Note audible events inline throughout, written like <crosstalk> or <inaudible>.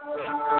Yes.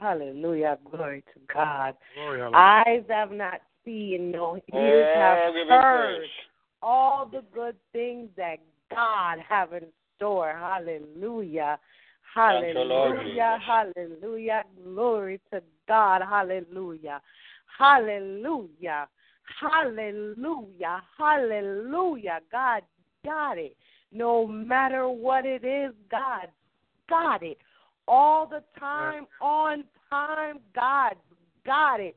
Hallelujah, hallelujah, glory to God. Glory. Eyes have not seen, no ears Oh, have heard all the good things that God have in store. Hallelujah. Thank you, Lord Hallelujah. Hallelujah. Glory to God. Hallelujah. Hallelujah. Hallelujah. Hallelujah. God got it. No matter what it is, God got it. All the time, on time, God got it.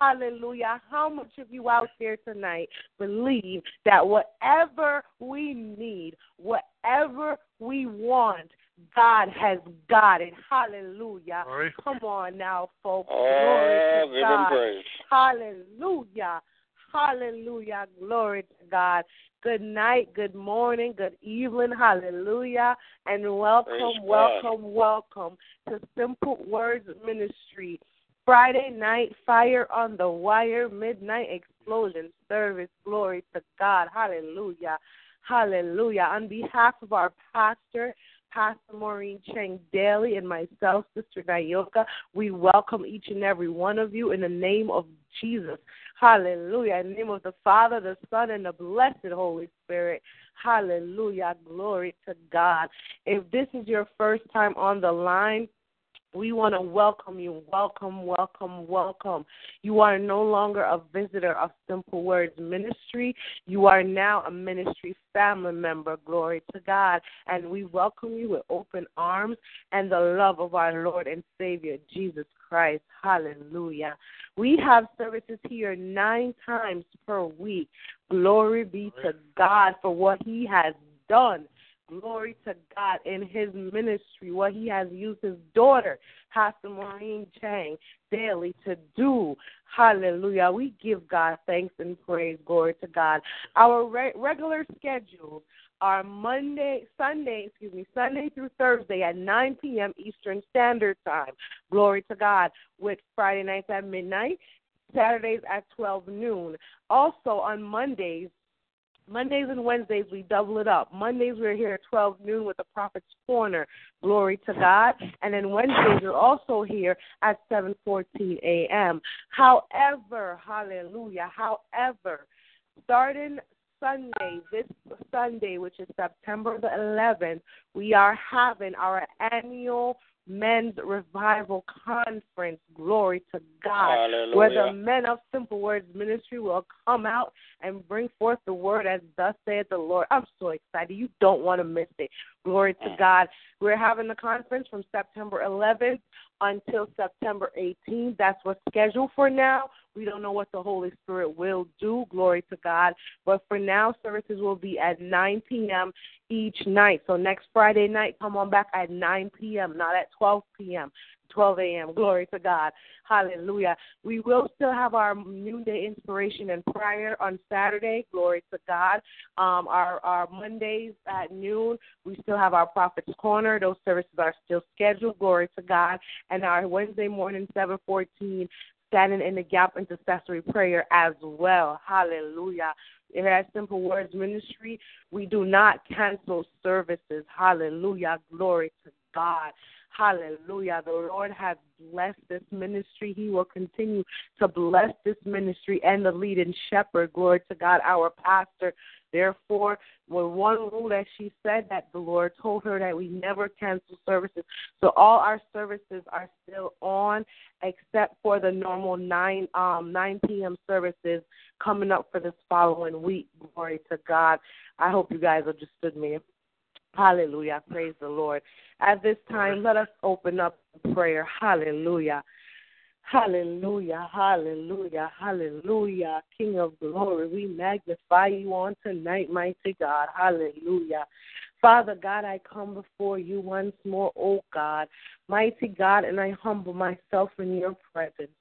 Hallelujah. How much of you out there tonight believe that whatever we need, whatever we want, God has got it. Hallelujah. Glory. Come on now, folks. Glory to God. Hallelujah. Hallelujah. Glory to God. Good night, good morning, good evening. Hallelujah. And welcome, welcome, welcome to Simple Words Ministry. Friday night fire on the wire, midnight explosion service. Glory to God. Hallelujah. Hallelujah. On behalf of our pastor, Pastor Maureen Cheng Daly, and myself, Sister Nayoka, we welcome each and every one of you in the name of Jesus. Hallelujah. In the name of the Father, the Son, and the blessed Holy Spirit. Hallelujah. Glory to God. If this is your first time on the line, we want to welcome you. Welcome, welcome, welcome. You are no longer a visitor of Simple Words Ministry. You are now a ministry family member. Glory to God. And we welcome you with open arms and the love of our Lord and Savior, Jesus Christ. Hallelujah. We have services here nine times per week. Glory be to God for what He has done. Glory to God in his ministry, what he has used his daughter, Pastor Maureen Chang, Daly to do. Hallelujah. We give God thanks and praise. Glory to God. Our re- regular schedule are Monday, Sunday, excuse me, Sunday through Thursday at 9 p.m. Eastern Standard Time. Glory to God. With Friday nights at midnight, Saturdays at 12 noon. Also on Mondays, Mondays and Wednesdays we double it up. Mondays we're here at 12 noon with the Prophet's Corner. Glory to God. And then Wednesdays we're also here at 7:14 a.m. However, hallelujah. However, starting Sunday, this Sunday, which is September the 11th, we are having our annual men's revival conference. Glory to God. Where the men of Simple Words Ministry will come out and bring forth the word as thus saith the Lord. I'm so excited. You don't want to miss it. Glory to mm. God. We're having the conference from September 11th until September 18th. That's what's scheduled for now. We don't know what the Holy Spirit will do. Glory to God. But for now, services will be at 9 p.m. each night. So next Friday night, come on back at 9 p.m., not at 12 p.m. 12 a.m. Glory to God. Hallelujah. We will still have our noonday inspiration and prayer on Saturday. Glory to God. Um, our our Mondays at noon, we still have our Prophet's Corner. Those services are still scheduled. Glory to God. And our Wednesday morning, 714, standing in the gap intercessory prayer as well. Hallelujah. Here at Simple Words Ministry, we do not cancel services. Hallelujah. Glory to God. Hallelujah. The Lord has blessed this ministry. He will continue to bless this ministry and the leading shepherd. Glory to God, our pastor. Therefore, with one rule that she said that the Lord told her that we never cancel services. So all our services are still on except for the normal nine um nine PM services coming up for this following week. Glory to God. I hope you guys understood me. Hallelujah. Praise the Lord. At this time, let us open up prayer. Hallelujah. Hallelujah, hallelujah, hallelujah. King of glory, we magnify you on tonight, mighty God. Hallelujah. Father God, I come before you once more, oh God, mighty God, and I humble myself in your presence.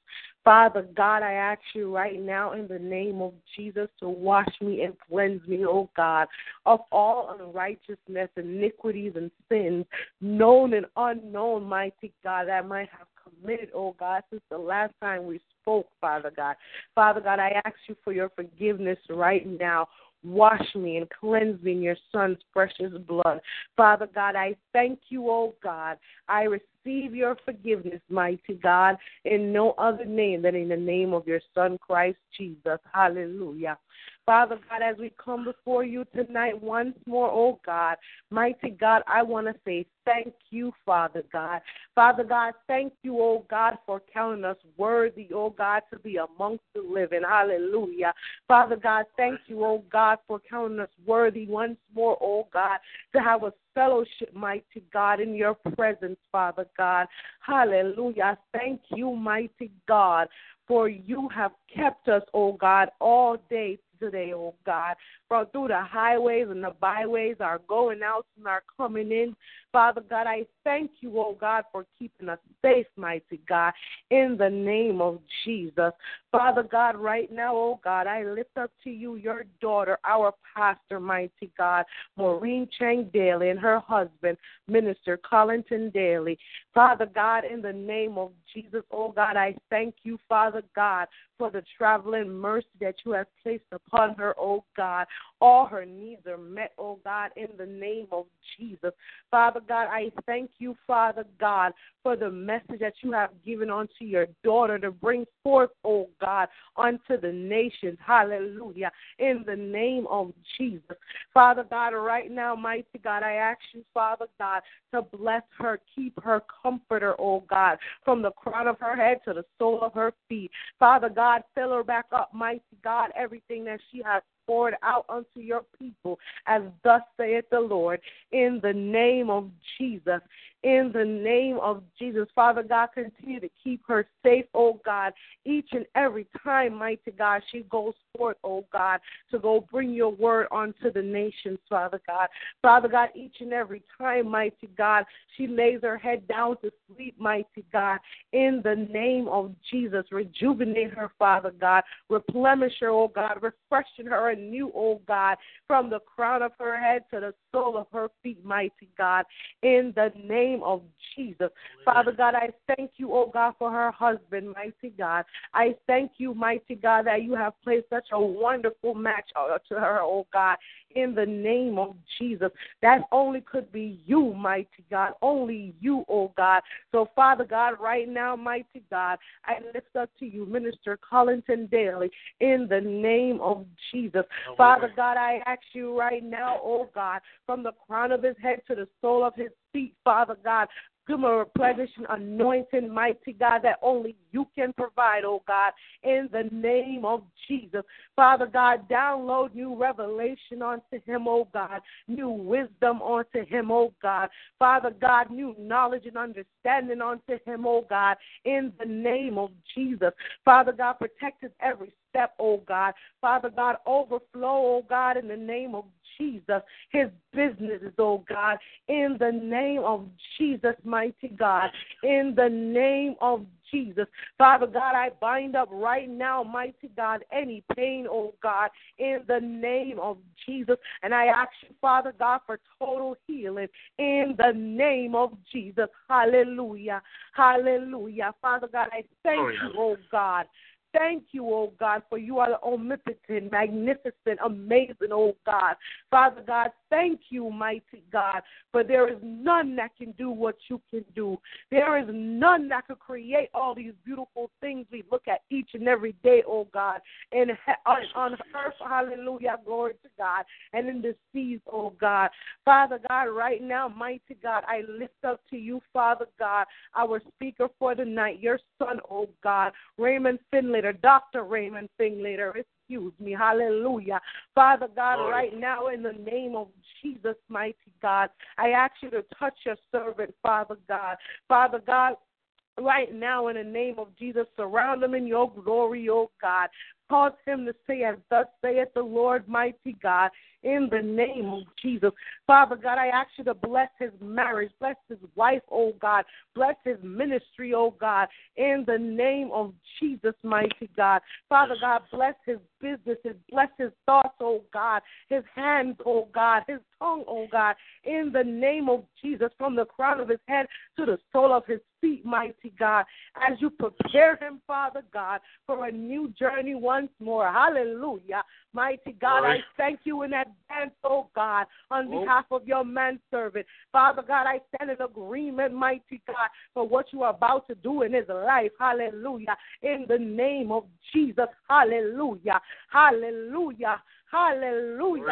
Father God, I ask you right now in the name of Jesus to wash me and cleanse me, oh God, of all unrighteousness, iniquities, and sins, known and unknown, mighty God, that I might have committed, oh God, since the last time we spoke, Father God. Father God, I ask you for your forgiveness right now. Wash me and cleanse me in your Son's precious blood. Father God, I thank you, oh God. I receive your forgiveness, mighty God, in no other name than in the name of your Son, Christ Jesus. Hallelujah. Father God, as we come before you tonight once more, oh God, mighty God, I want to say thank you, Father God. Father God, thank you, oh God, for counting us worthy, oh God, to be amongst the living. Hallelujah. Father God, thank you, oh God, for counting us worthy once more, oh God, to have a fellowship, mighty God, in your presence, Father God. Hallelujah. Thank you, mighty God, for you have kept us, oh God, all day today, oh God, from through the highways and the byways, our going out and our coming in. Father God, I thank you, oh God, for keeping us safe, mighty God, in the name of Jesus. Father God, right now, oh God, I lift up to you your daughter, our pastor, mighty God, Maureen Chang Daly, and her husband, Minister Collington Daly. Father God, in the name of Jesus, oh God, I thank you, Father God, for the traveling mercy that you have placed upon her, oh God. All her needs are met, oh God, in the name of Jesus. Father God, I thank you, Father God, for the message that you have given unto your daughter to bring forth, oh God, unto the nations. Hallelujah. In the name of Jesus. Father God, right now, mighty God, I ask you, Father God, to bless her, keep her, comforter, oh God, from the crown of her head to the sole of her feet. Father God, fill her back up, mighty God, everything that she has poured out unto your people, as thus saith the Lord, in the name of Jesus. In the name of Jesus, Father God, continue to keep her safe, oh God, each and every time, mighty God, she goes forth, oh God, to go bring your word onto the nations, Father God. Father God, each and every time, mighty God, she lays her head down to sleep, mighty God, in the name of Jesus. Rejuvenate her, Father God. Replenish her, oh God. Refreshen her anew, oh God, from the crown of her head to the sole of her feet, mighty God, in the name of Jesus. Father God, I thank you, oh God, for her husband, mighty God. I thank you, mighty God, that you have placed such a wonderful match uh, to her, oh God, in the name of Jesus. That only could be you, mighty God. Only you, oh God. So, Father God, right now, mighty God, I lift up to you, Minister Collington Daly, in the name of Jesus. Father God, I ask you right now, oh God, from the crown of his head to the sole of his feet, Father God, Give him a replenishing anointing, mighty God, that only you can provide, oh God, in the name of Jesus. Father God, download new revelation onto him, oh God, new wisdom onto him, oh God. Father God, new knowledge and understanding onto him, oh God, in the name of Jesus. Father God, protect his every step, oh God. Father God, overflow, oh God, in the name of Jesus, his businesses, oh God, in the name of Jesus, mighty God, in the name of Jesus. Father God, I bind up right now, mighty God, any pain, oh God, in the name of Jesus. And I ask you, Father God, for total healing in the name of Jesus. Hallelujah. Hallelujah. Father God, I thank oh, you, oh God thank you, oh God, for you are the omnipotent, magnificent, amazing, oh God. Father God, thank you, mighty God, for there is none that can do what you can do. There is none that can create all these beautiful things we look at each and every day, oh God, and on, on earth, hallelujah, glory to God, and in the seas, oh God. Father God, right now, mighty God, I lift up to you, Father God, our speaker for the night, your son, oh God, Raymond Finley Dr. Raymond Findlater. Excuse me. Hallelujah. Father God, Lord. right now in the name of Jesus, mighty God, I ask you to touch your servant, Father God. Father God, right now in the name of Jesus. Surround them in your glory, oh God. Cause him to say, as thus saith the Lord mighty God, in the name of Jesus. Father God, I ask you to bless his marriage, bless his wife, oh God, bless his ministry, oh God, in the name of Jesus, mighty God. Father God, bless his businesses, bless his thoughts, oh God, his hands, oh God, his tongue, oh God, in the name of Jesus, from the crown of his head to the sole of his feet, mighty God, as you prepare him, Father God, for a new journey once more. Hallelujah. Mighty God, I thank you in advance, oh God, on behalf of your manservant. Father God, I stand in agreement, mighty God, for what you are about to do in his life. Hallelujah. In the name of Jesus. Hallelujah. Hallelujah. Hallelujah.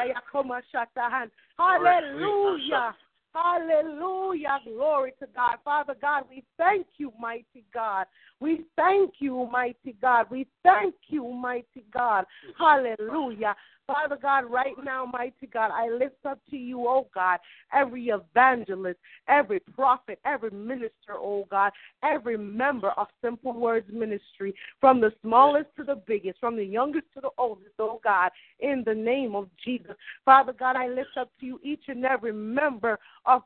Hallelujah. Hallelujah. Glory to God. Father God, we thank you, mighty God. We thank you, mighty God. We thank you, mighty God. Hallelujah. Father God, right now, mighty God, I lift up to you, oh God, every evangelist, every prophet, every minister, oh God, every member of Simple Words Ministry, from the smallest to the biggest, from the youngest to the oldest, oh God, in the name of Jesus. Father God, I lift up to you each and every member of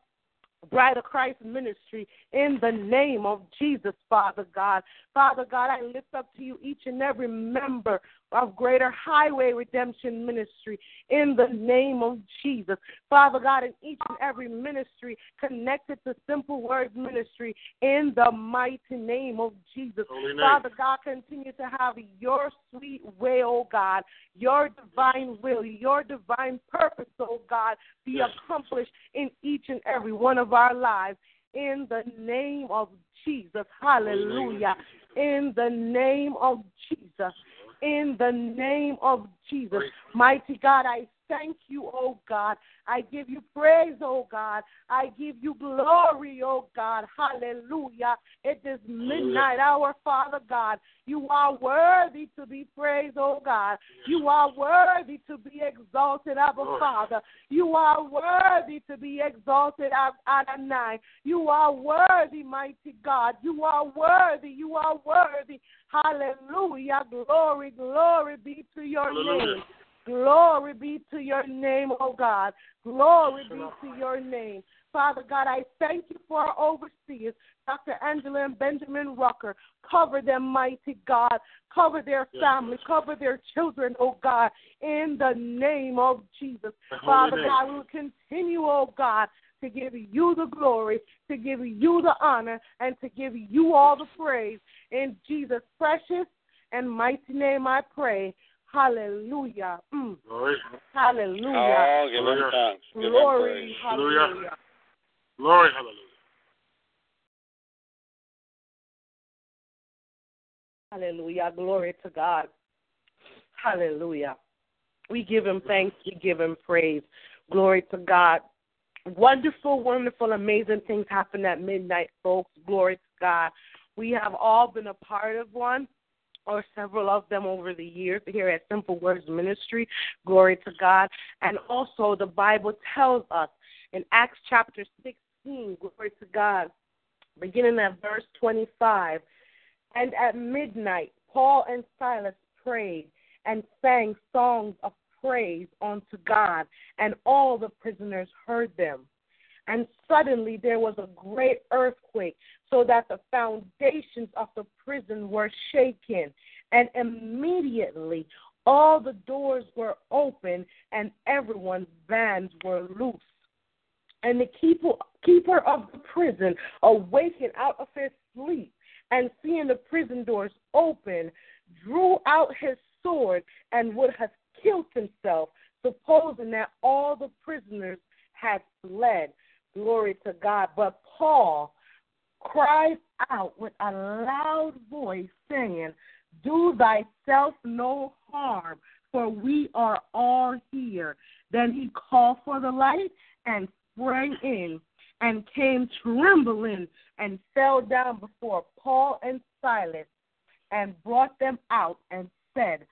Bride of Christ Ministry in the name of Jesus, Father God. Father God, I lift up to you each and every member of Greater Highway Redemption Ministry in the name of Jesus. Father God, in each and every ministry connected to Simple Words Ministry in the mighty name of Jesus. Father God, continue to have your sweet way, oh God, your divine will, your divine purpose, oh God, be accomplished in each and every one of our lives. In the name of Jesus. Hallelujah. In the name of Jesus in the name of Jesus. Mighty God, I thank you, oh God. I give you praise, oh God. I give you glory, oh God. Hallelujah. It is midnight hour, Father God. You are worthy to be praised, oh God. You are worthy to be exalted, Abba Father. You are worthy to be exalted, Adonai. You are worthy, mighty God. You are worthy. You are worthy. Hallelujah. Glory, glory be to your name. Glory be to your name, oh God. Glory be to your name. Father God, I thank you for our overseers, Dr. Angela and Benjamin Rucker. Cover them, mighty God. Cover their family. Cover their children, oh God, in the name of Jesus. Father God, we will continue, oh God, to give you the glory, to give you the honor, and to give you all the praise. In Jesus' precious and mighty name I pray. Hallelujah. Mm. Hallelujah. Oh, give him thanks. Give Glory. praise. Hallelujah. Glory, hallelujah. Hallelujah. Glory to God. Hallelujah. We give him thanks. We give him praise. Glory to God. Wonderful, wonderful, amazing things happen at midnight, folks. Glory to God. We have all been a part of one or several of them over the years here at Simple Words Ministry. Glory to God. And also, the Bible tells us in Acts chapter 16, glory to God, beginning at verse 25. And at midnight, Paul and Silas prayed and sang songs of praise unto God, and all the prisoners heard them. And suddenly there was a great earthquake, so that the foundations of the prison were shaken. And immediately all the doors were open, and everyone's bands were loose. And the keeper, keeper of the prison awakened out of his sleep, and seeing the prison doors open, drew out his sword and would have killed himself, supposing that all the prisoners had fled. Glory to God. But Paul cried out with a loud voice, saying, Do thyself no harm, for we are all here. Then he called for the light and sprang in and came trembling and fell down before Paul and Silas and brought them out and said,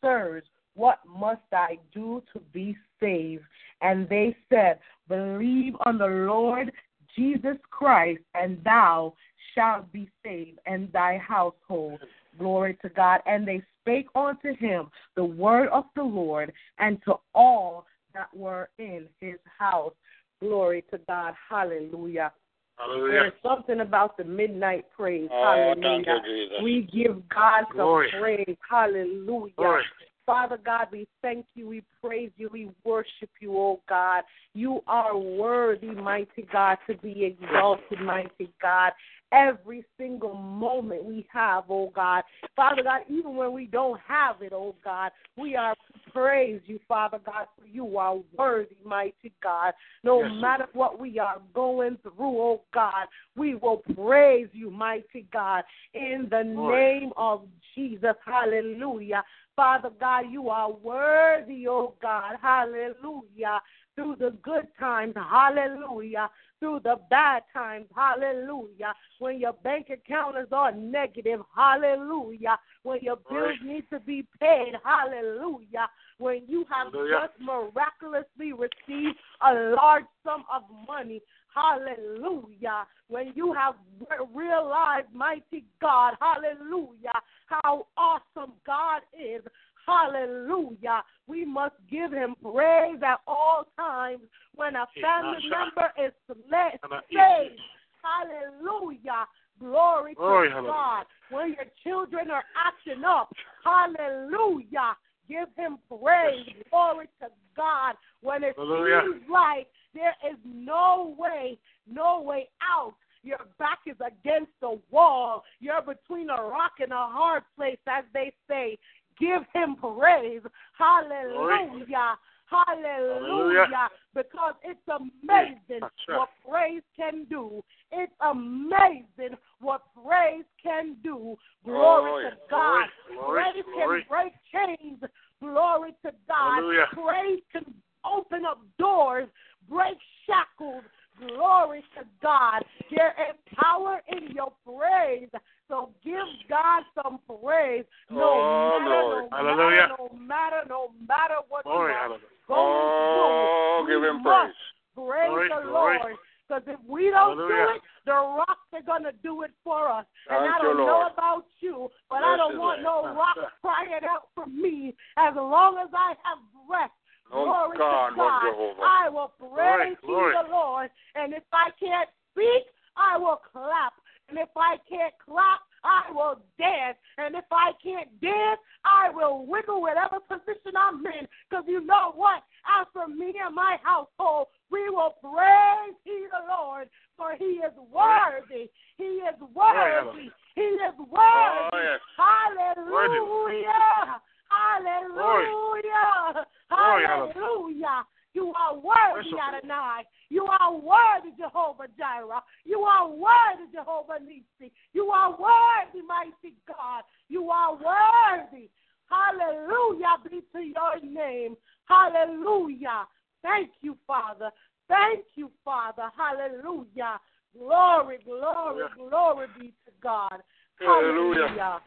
Sirs, what must I do to be saved? And they said, Believe on the Lord Jesus Christ, and thou shalt be saved, and thy household. Glory to God. And they spake unto him the word of the Lord and to all that were in his house. Glory to God. Hallelujah. Hallelujah. There's something about the midnight praise. Oh, Hallelujah. We give God some praise. Hallelujah. Glory. Father God, we thank you, we praise you, we worship you, oh God. You are worthy, mighty God, to be exalted, mighty God. Every single moment we have, oh God. Father God, even when we don't have it, oh God, we are praise you, Father God, for you are worthy, mighty God. No Yes, matter what we are going through, oh God, we will praise you, mighty God, in the Glory. name of Jesus. Hallelujah. Father God, you are worthy, oh God. Hallelujah. Through the good times, hallelujah. Through the bad times, hallelujah. When your bank account is all negative, hallelujah. When your bills need to be paid, hallelujah. When you have Hallelujah. just miraculously received a large sum of money, hallelujah. When you have re- realized, mighty God, hallelujah, how awesome God is, hallelujah. We must give him praise at all times when a family member is sla- And I eat saved. Hallelujah. Glory, Glory, to hallelujah. God. When your children are acting up, hallelujah. Give him praise. Glory to God. When it Hallelujah. seems like there is no way, no way out. Your back is against the wall. You're between a rock and a hard place, as they say. Give him praise. Hallelujah. Hallelujah. Hallelujah. Because it's amazing right. what praise can do. It's amazing what praise can do. Glory Oh, to. God. Glory, praise glory. can break chains. Glory to God. Hallelujah. Praise can open up doors, break shackles. Glory to God. There is power in your praise. So give God some praise. No Oh, matter, Lord. no Hallelujah. matter, no matter, no matter what Glory, you are hallelujah. going Oh, through. give him praise. Praise Glory, the glory. Lord. Because if we don't do it, the rocks are going to do it for us. and Thank I don't know about you, but I don't want no rocks <laughs> crying out for me. As long as I have breath, glory God, to God, I will praise Glory, glory. the Lord. And if I can't speak, I will clap. And if I can't clap, I will dance. And if I can't dance, I will wiggle whatever position I'm in. Because you know what? As for me and my household, we will praise ye the Lord, for he is worthy. He is oh, worthy. He is worthy. Oh, yes. Hallelujah. Hallelujah. Glory, Hallelujah. You are worthy. Adonai. You are worthy, Jehovah Jireh. You are worthy, Jehovah Nisi. You are worthy, mighty God. You are worthy. Hallelujah be to your name. Hallelujah. Thank you, Father. Thank you, Father. Hallelujah. Glory, glory, glory be to God. Hallelujah.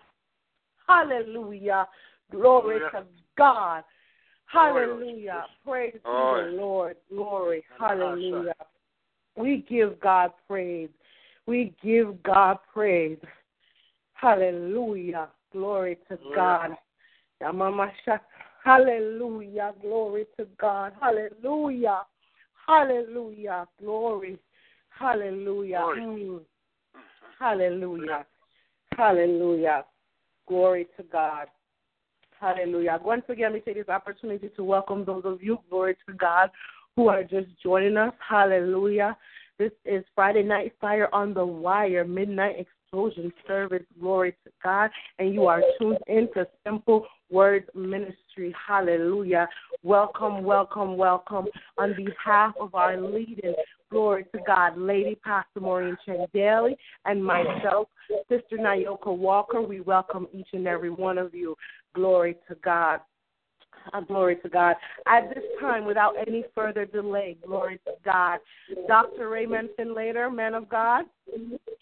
Hallelujah. Glory Hallelujah. to God. Hallelujah. Praise to the Lord. Glory. Hallelujah. We give God praise. We give God praise. Hallelujah. Glory to. God. Hallelujah. Glory to God. Hallelujah. Hallelujah. Glory. Hallelujah. Glory. Mm. Hallelujah. Hallelujah. Glory to God. Hallelujah. Once again, we take this opportunity to welcome those of you, glory to God, who are just joining us. Hallelujah. This is Friday Night Fire on the Wire, Midnight Explosion Service. Glory to God. And you are tuned into Simple Word Ministry. Hallelujah. Welcome, welcome, welcome. On behalf of our leading, glory to God, Lady Pastor Maureen Chen Daly and myself, Sister Nayoka Walker, we welcome each and every one of you. Glory to God. Uh, glory to God. At this time, without any further delay, glory to God. Dr. Raymond Findlater, man of God.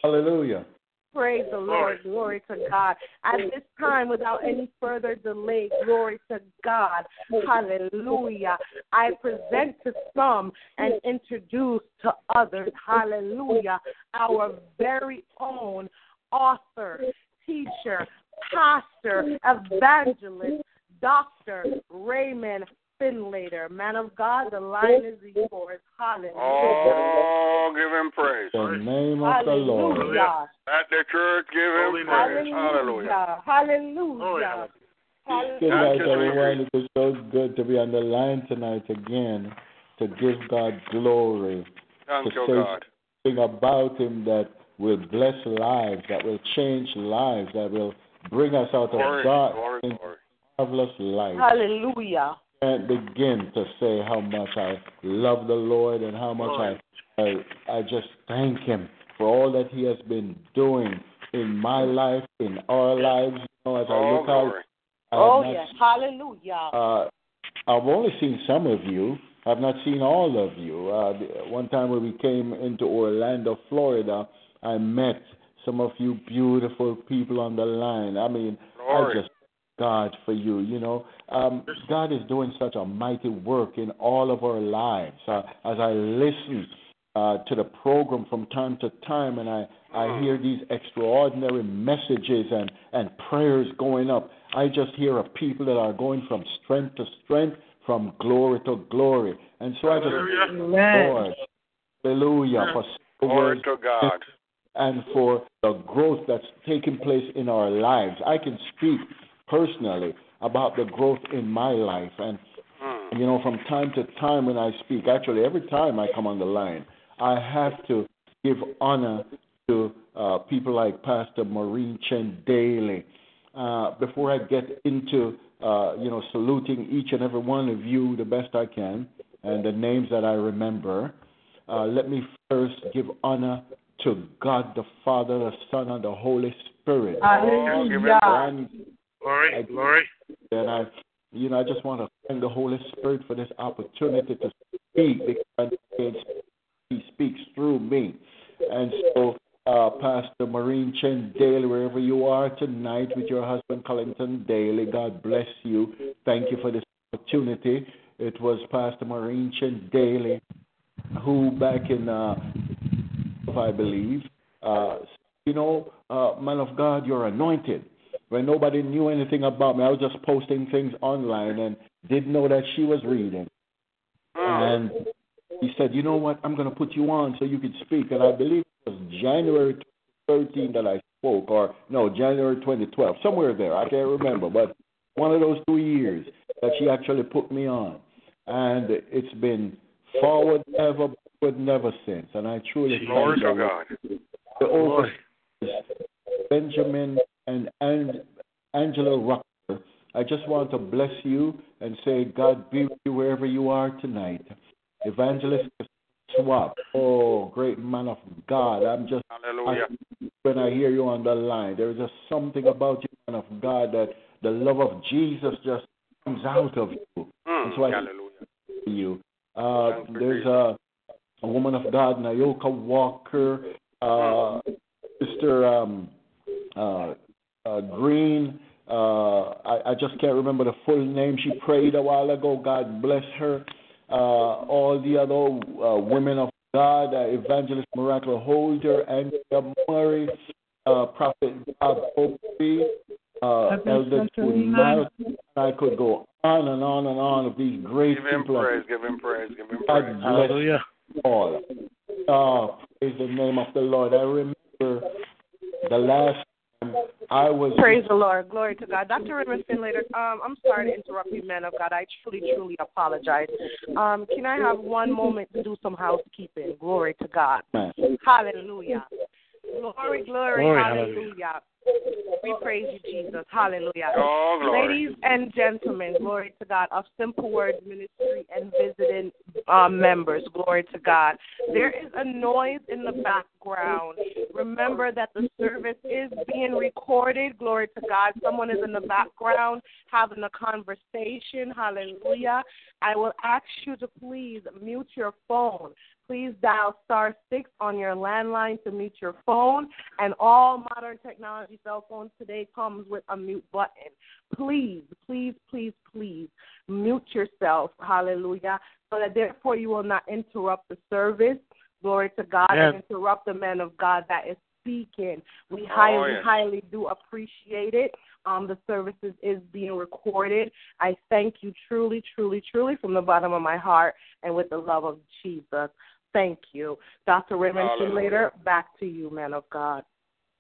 Hallelujah. Praise the Lord. Glory to God. At this time, without any further delay, glory to God. Hallelujah. I present to some and introduce to others, hallelujah, our very own author, teacher, Pastor, Evangelist, Dr. Raymond Findlater. Man of God, the line is yours. Hallelujah. Oh, give him praise. The name of the Lord. At the church, give him Holy praise. Hallelujah. Hallelujah. Glory, Hallelujah. Good night, everyone. It was so good to be on the line tonight again to give God glory. Thank to you, say God. something about Him that will bless lives, that will change lives, that will bring us out of Glory, dark glory, into glory. marvelous light. Hallelujah. Can't begin to say how much I love the Lord and how much I, I I just thank Him for all that He has been doing in my life, in our lives. You know, as I Oh, look out. I Oh, not yes. Hallelujah. uh, I've only seen some of you. I've not seen all of you. Uh, one time when we came into Orlando, Florida, I met some of you beautiful people on the line. I mean, Glory. I just God for you. You know, um, God is doing such a mighty work in all of our lives. Uh, as I listen uh, to the program from time to time, and I I hear these extraordinary messages and and prayers going up. I just hear of people that are going from strength to strength, from glory to glory, and so I just Hallelujah. Lord, hallelujah for the Glory words to God. and for the growth that's taking place in our lives. I can speak personally about the growth in my life. And, Mm. you know, from time to time when I speak, actually, every time I come on the line, I have to give honor to uh, people like Pastor Maureen Chen Daly. Uh, before I get into, uh, you know, saluting each and every one of you the best I can and the names that I remember, uh, let me first give honor to God the Father, the Son, and the Holy Spirit. Hallelujah. And, Glory, glory. and I, you know, I just want to thank the Holy Spirit for this opportunity to speak because He speaks through me. And so, uh, Pastor Maureen Chen Daly, wherever you are tonight with your husband Collington Daly, God bless you. Thank you for this opportunity. It was Pastor Maureen Chen Daly who, back in, uh, I believe, uh, you know, uh, man of God, you're anointed. When nobody knew anything about me, I was just posting things online and didn't know that she was reading. And ah. he said, You know what? I'm going to put you on so you could speak. And I believe it was January 13 that I spoke, or no, January 2012, somewhere there. I can't remember. But one of those two years that she actually put me on. And it's been forward ever, backward never since. And I truly Glory thank the God. the Benjamin and, and Angela Rucker. I just want to bless you and say, God be with you wherever you are tonight. Evangelist Swap, oh, great man of God. I'm just, Hallelujah. I, when I hear you on the line, there's just something about you, man of God, that the love of Jesus just comes out of you. Mm. That's why- Hallelujah. you. Uh, you, there's a, a woman of God, Nayoka Walker, uh, Sister um, uh, uh, Green. Uh, I, I just can't remember the full name. She prayed a while ago. God bless her. Uh, all the other uh, women of God, uh, Evangelist Miracle Holder, Andrea Murray, uh, Prophet Bob Opie, uh, Elder Tunal. I could go on and on and on of these great Give him people. praise. Give him praise. Give him God praise. bless Hallelujah. all. Oh, praise the name of the Lord. I remember the last time I was Praise the Lord. Glory to God. Dr. Raymond Findlater, um, I'm sorry to interrupt you, man of God. I truly, truly apologize. Um, can I have one moment to do some housekeeping? Glory to God. man. Hallelujah. Glory, glory, Glory, hallelujah. We praise you, Jesus. Hallelujah. Oh. Ladies and gentlemen, glory to God, of Simple Words Ministry and visiting uh, members, glory to God. There is a noise in the background. Remember that the service is being recorded, glory to God. Someone is in the background having a conversation, hallelujah. I will ask you to please mute your phone. Please dial star six on your landline to mute your phone. And all modern technology cell phones today comes with a mute button. Please, please, please, please mute yourself. Hallelujah. So that therefore you will not interrupt the service. Glory to God Amen. and interrupt the man of God that is speaking. We highly, yes. highly do appreciate it. Um, the services is being recorded. I thank you truly, truly, truly from the bottom of my heart and with the love of Jesus. Thank you. Dr. Raymond later, back to you, man of God.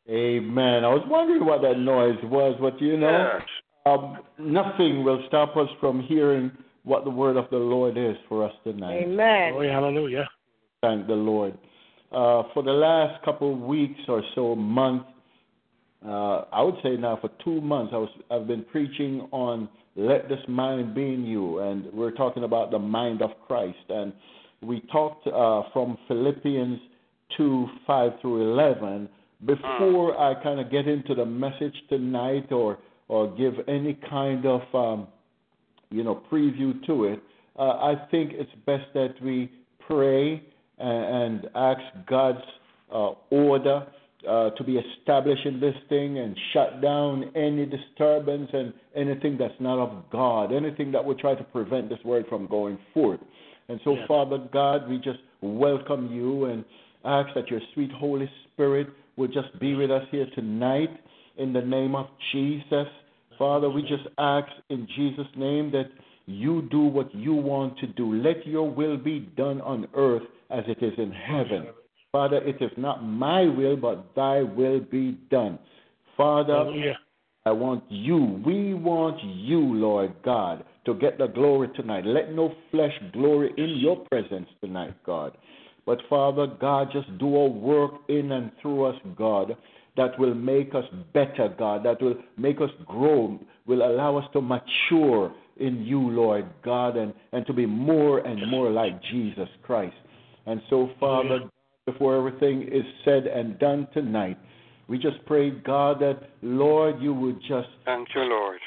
Amen. I was wondering what that noise was, but you know, Yes. um, nothing will stop us from hearing what the word of the Lord is for us tonight. Amen. Glory, hallelujah. Thank the Lord. Uh, for the last couple of weeks or so, month, uh, I would say now for two months, I was I've been preaching on let this mind be in you, and we're talking about the mind of Christ, and we talked uh, from Philippians two five through eleven. Before I kind of get into the message tonight, or or give any kind of um, you know preview to it, uh, I think it's best that we pray and, and ask God's uh, order uh, to be established in this thing and shut down any disturbance and anything that's not of God, anything that would try to prevent this word from going forth. And so, Yes. Father God, we just welcome you and ask that your sweet Holy Spirit would just be with us here tonight in the name of Jesus. Father, we just ask in Jesus' name that you do what you want to do. Let your will be done on earth as it is in heaven. Father, it is not my will, but thy will be done. Father, Hallelujah. I want you, we want you, Lord God, to get the glory tonight. Let no flesh glory in your presence tonight, God. But Father God, just do a work in and through us, God, that will make us better, God, that will make us grow, will allow us to mature in you, Lord God, and, and to be more and more like Jesus Christ. And so, Father, before everything is said and done tonight, we just pray, God, that, Lord, you would just Thank you, Lord.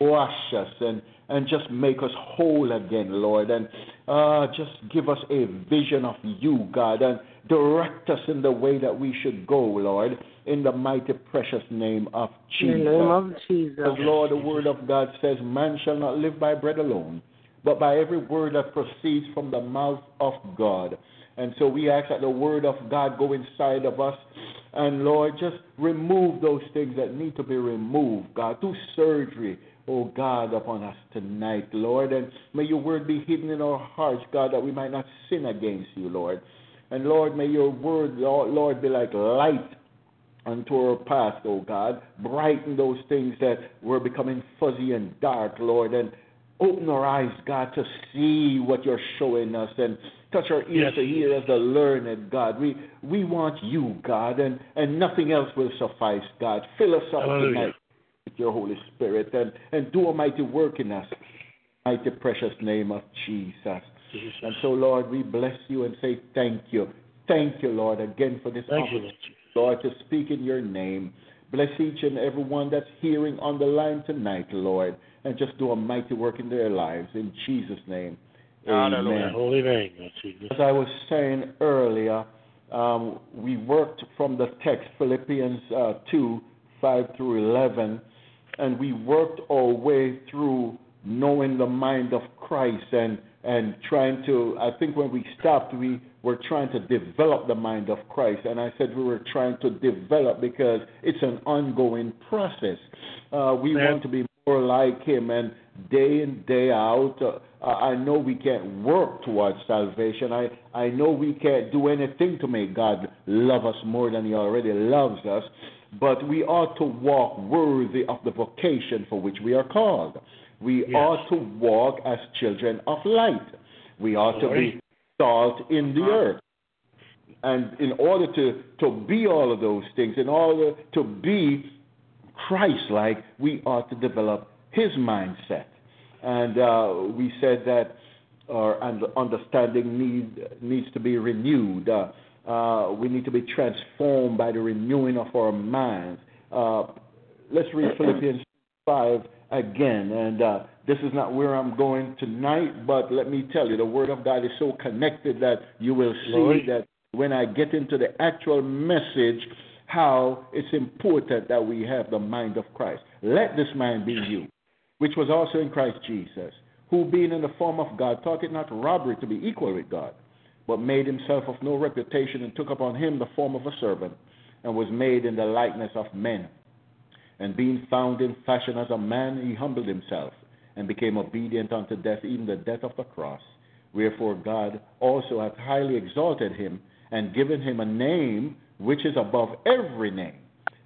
Wash us and, and just make us whole again, Lord, and uh, just give us a vision of you, God, and direct us in the way that we should go, Lord, in the mighty, precious name of In Jesus. the name of Jesus. Because, Lord, the word of God says, Man shall not live by bread alone, but by every word that proceeds from the mouth of God. And so we ask that the word of God go inside of us. And Lord, just remove those things that need to be removed, God. Do surgery, oh God, upon us tonight, Lord. And may your word be hidden in our hearts, God, that we might not sin against you, Lord. And Lord, may your word, Lord, be like light unto our path, O God. Brighten those things that were becoming fuzzy and dark, Lord, and open our eyes, God, to see what you're showing us and touch our ears Yes. to hear as the learned, God. We we want you, God, and, and nothing else will suffice, God. Fill us up Hallelujah. tonight your Holy Spirit and, and do a mighty work in us. Mighty precious name of Jesus. Jesus. And so, Lord, we bless you and say thank you. Thank you, Lord, again for this Thank opportunity. Lord. Lord, to speak in your name. Bless each and every one that's hearing on the line tonight, Lord, and just do a mighty work in their lives. In Jesus' name. Amen. Holy name. As I was saying earlier, um, we worked from the text, Philippians uh, 2 5 through 11, and we worked our way through knowing the mind of Christ and, and trying to, I think when we stopped, we were trying to develop the mind of Christ. And I said we were trying to develop because it's an ongoing process. Uh, we Yeah. want to be more like Him, and day in, day out, uh, I know we can't work towards salvation. I, I know we can't do anything to make God love us more than He already loves us, but we ought to walk worthy of the vocation for which we are called. We Yes. ought to walk as children of light. We ought to be salt in the earth. And in order to, to be all of those things, in order to be Christ like, we ought to develop his mindset. And uh, we said that our understanding need, needs to be renewed. Uh, uh, we need to be transformed by the renewing of our minds. Uh, let's read Philippians 5 again. And uh, this is not where I'm going tonight, but let me tell you, the Word of God is so connected that you will see Glory. that when I get into the actual message, how it's important that we have the mind of Christ. Let this mind be you, which was also in Christ Jesus, who being in the form of God thought it not robbery to be equal with God, but made himself of no reputation and took upon him the form of a servant, and was made in the likeness of men. And being found in fashion as a man, he humbled himself and became obedient unto death, even the death of the cross. Wherefore God also hath highly exalted him and given him a name which is above every name,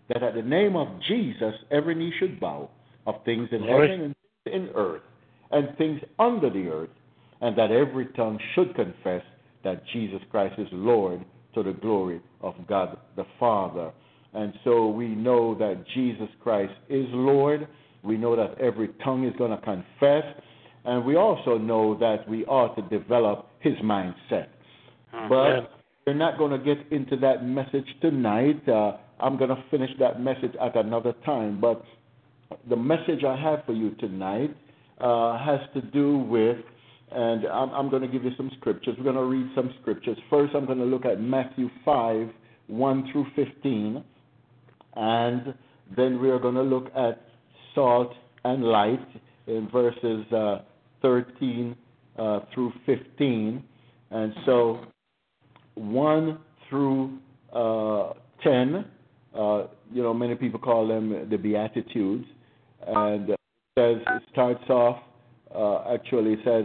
that at the name of Jesus every knee should bow, of things in Glory. heaven and in earth, and things under the earth, and that every tongue should confess that Jesus Christ is Lord to the glory of God the Father. And so we know that Jesus Christ is Lord. We know that every tongue is going to confess. And we also know that we ought to develop his mindset. Amen. But we're not going to get into that message tonight. Uh, I'm going to finish that message at another time. But the message I have for you tonight uh, has to do with, and I'm, I'm going to give you some scriptures. We're going to read some scriptures. First, I'm going to look at Matthew 5 1 through 15. And then we are going to look at salt and light in verses uh, 13 uh, through 15. And so 1 through uh, 10, uh, you know, many people call them the Beatitudes. And it says, it starts off, uh, actually, it says,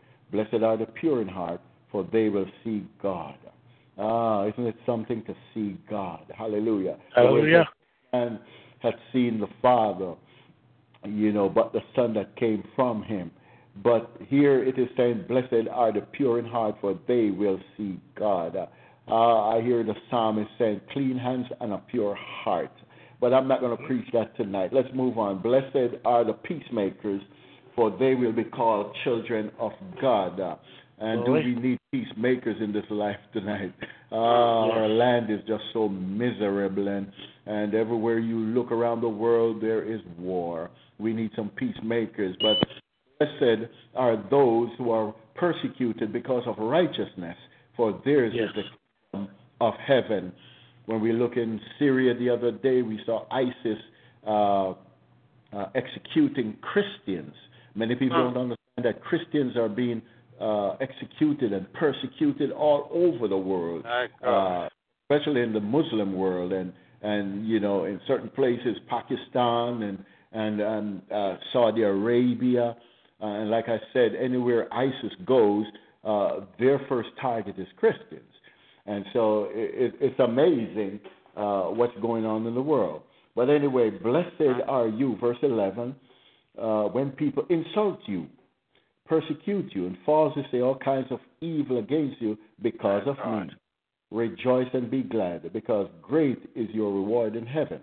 Blessed are the pure in heart, for they will see God. Ah, isn't it something to see God? Hallelujah. Hallelujah. And had seen the Father, you know, but the Son that came from him. But here it is saying, Blessed are the pure in heart, for they will see God. Uh, I hear the psalmist saying, Clean hands and a pure heart. But I'm not going to preach that tonight. Let's move on. Blessed are the peacemakers, for they will be called children of God. Uh, and do we need peacemakers in this life tonight? <laughs> Uh, Our land is just so miserable, and, and everywhere you look around the world, there is war. We need some peacemakers. But blessed are those who are persecuted because of righteousness, for theirs Yes. is the kingdom of heaven. When we look in Syria the other day, we saw ISIS uh, uh, executing Christians. Many people don't understand that Christians are being uh, executed and persecuted all over the world, uh, especially in the Muslim world, and and you know in certain places, Pakistan and and, and uh, Saudi Arabia, uh, and like I said, anywhere ISIS goes, uh, their first target is Christians, and so it, it, it's amazing uh, what's going on in the world. But anyway, blessed are you, verse 11, uh, when people insult you, persecute you, and falsely say all kinds of evil against you because of me. Rejoice and be glad, because great is your reward in heaven.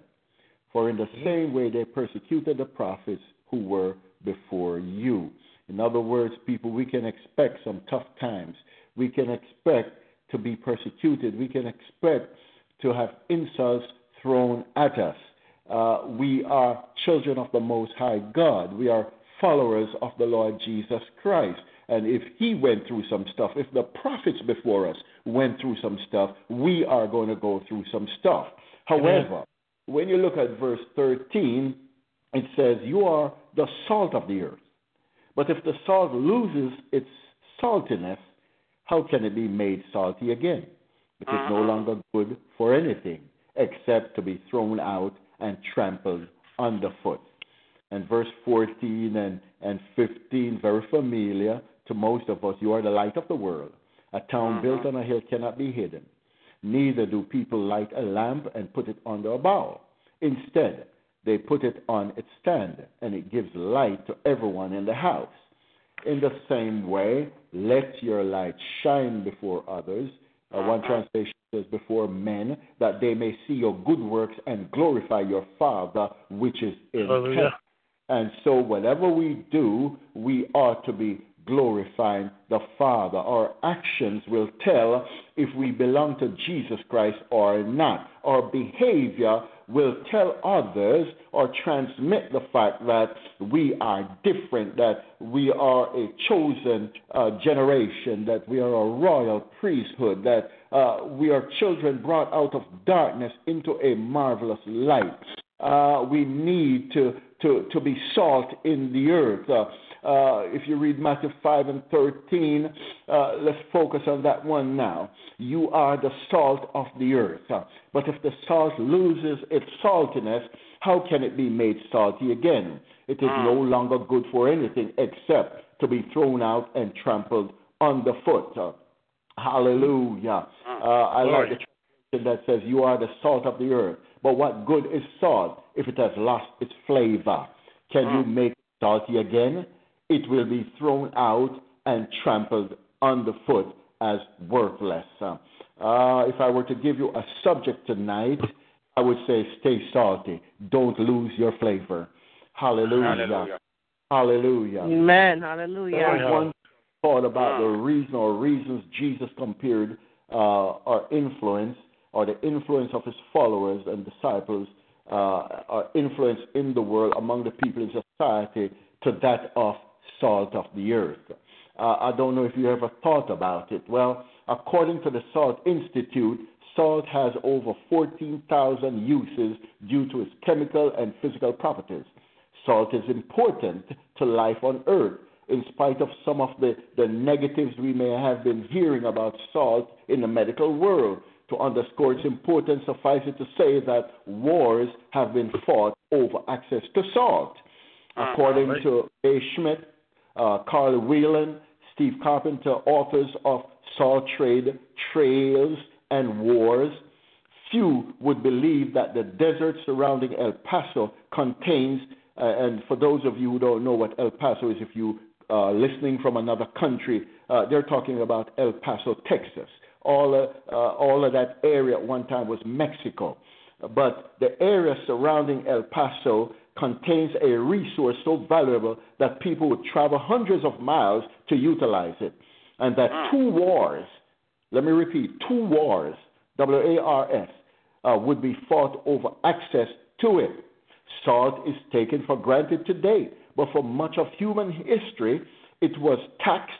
For in the same way they persecuted the prophets who were before you. In other words, people, we can expect some tough times. We can expect to be persecuted. We can expect to have insults thrown at us. Uh, we are children of the Most High God. We are followers of the Lord Jesus Christ. And if he went through some stuff, if the prophets before us went through some stuff, we are going to go through some stuff. However, when you look at verse 13, it says, You are the salt of the earth. But if the salt loses its saltiness, how can it be made salty again? It is no longer good for anything except to be thrown out and trampled underfoot. And verse 14 and, and 15, very familiar to most of us. You are the light of the world. A town built on a hill cannot be hidden. Neither do people light a lamp and put it under a bowl. Instead, they put it on its stand, and it gives light to everyone in the house. In the same way, let your light shine before others. Uh, one translation says, before men, that they may see your good works and glorify your Father which is in Hallelujah. heaven. And so, whatever we do, we ought to be glorifying the Father. Our actions will tell if we belong to Jesus Christ or not. Our behavior will tell others or transmit the fact that we are different, that we are a chosen uh, generation, that we are a royal priesthood, that uh, we are children brought out of darkness into a marvelous light. Uh, we need to, to, to be salt in the earth. Uh, if you read Matthew 5 and 13, uh, let's focus on that one now. You are the salt of the earth. But if the salt loses its saltiness, how can it be made salty again? It is no longer good for anything except to be thrown out and trampled underfoot. Hallelujah. Uh, I like the translation that says, You are the salt of the earth. But what good is salt if it has lost its flavor? Can you make it salty again? It will be thrown out and trampled underfoot as worthless. Uh, if I were to give you a subject tonight, I would say stay salty. Don't lose your flavor. Hallelujah. Hallelujah. Hallelujah. Amen. Hallelujah. There was one thought about the reason or reasons Jesus compared uh, our influence or the influence of his followers and disciples, uh, our influence in the world among the people in society to that of salt of the earth. Uh, I don't know if you ever thought about it. Well, according to the Salt Institute, salt has over 14,000 uses due to its chemical and physical properties. Salt is important to life on earth in spite of some of the, the negatives we may have been hearing about salt in the medical world. To underscore its importance, suffice it to say that wars have been fought over access to salt. According to A. Schmidt, uh, Carl Whelan, Steve Carpenter, authors of Saw Trade, Trails, and Wars, few would believe that the desert surrounding El Paso contains, uh, and for those of you who don't know what El Paso is, if you uh, listening from another country, uh, they're talking about El Paso, Texas. All, uh, uh, all of that area at one time was Mexico. But the area surrounding El Paso contains a resource so valuable that people would travel hundreds of miles to utilize it. And that two wars, let me repeat, two wars, W A R S, uh, would be fought over access to it. Salt is taken for granted today, but for much of human history, it was taxed,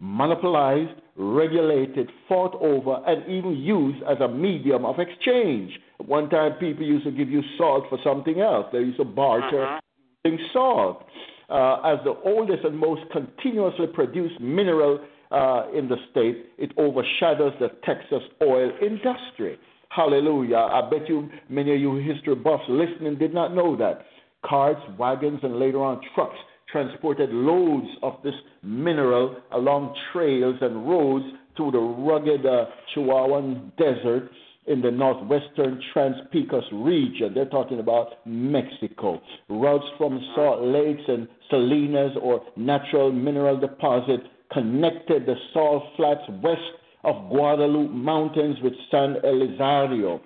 monopolized, regulated, fought over, and even used as a medium of exchange. One time, people used to give you salt for something else. They used to barter using salt. Uh, as the oldest and most continuously produced mineral uh, in the state, it overshadows the Texas oil industry. Hallelujah. I bet you many of you history buffs listening did not know that. Carts, wagons, and later on trucks transported loads of this mineral along trails and roads through the rugged uh, Chihuahuan desert in the northwestern Trans-Pecos region. They're talking about Mexico. Routes from salt lakes and salinas or natural mineral deposit connected the salt flats west of Guadalupe Mountains with San Elizario.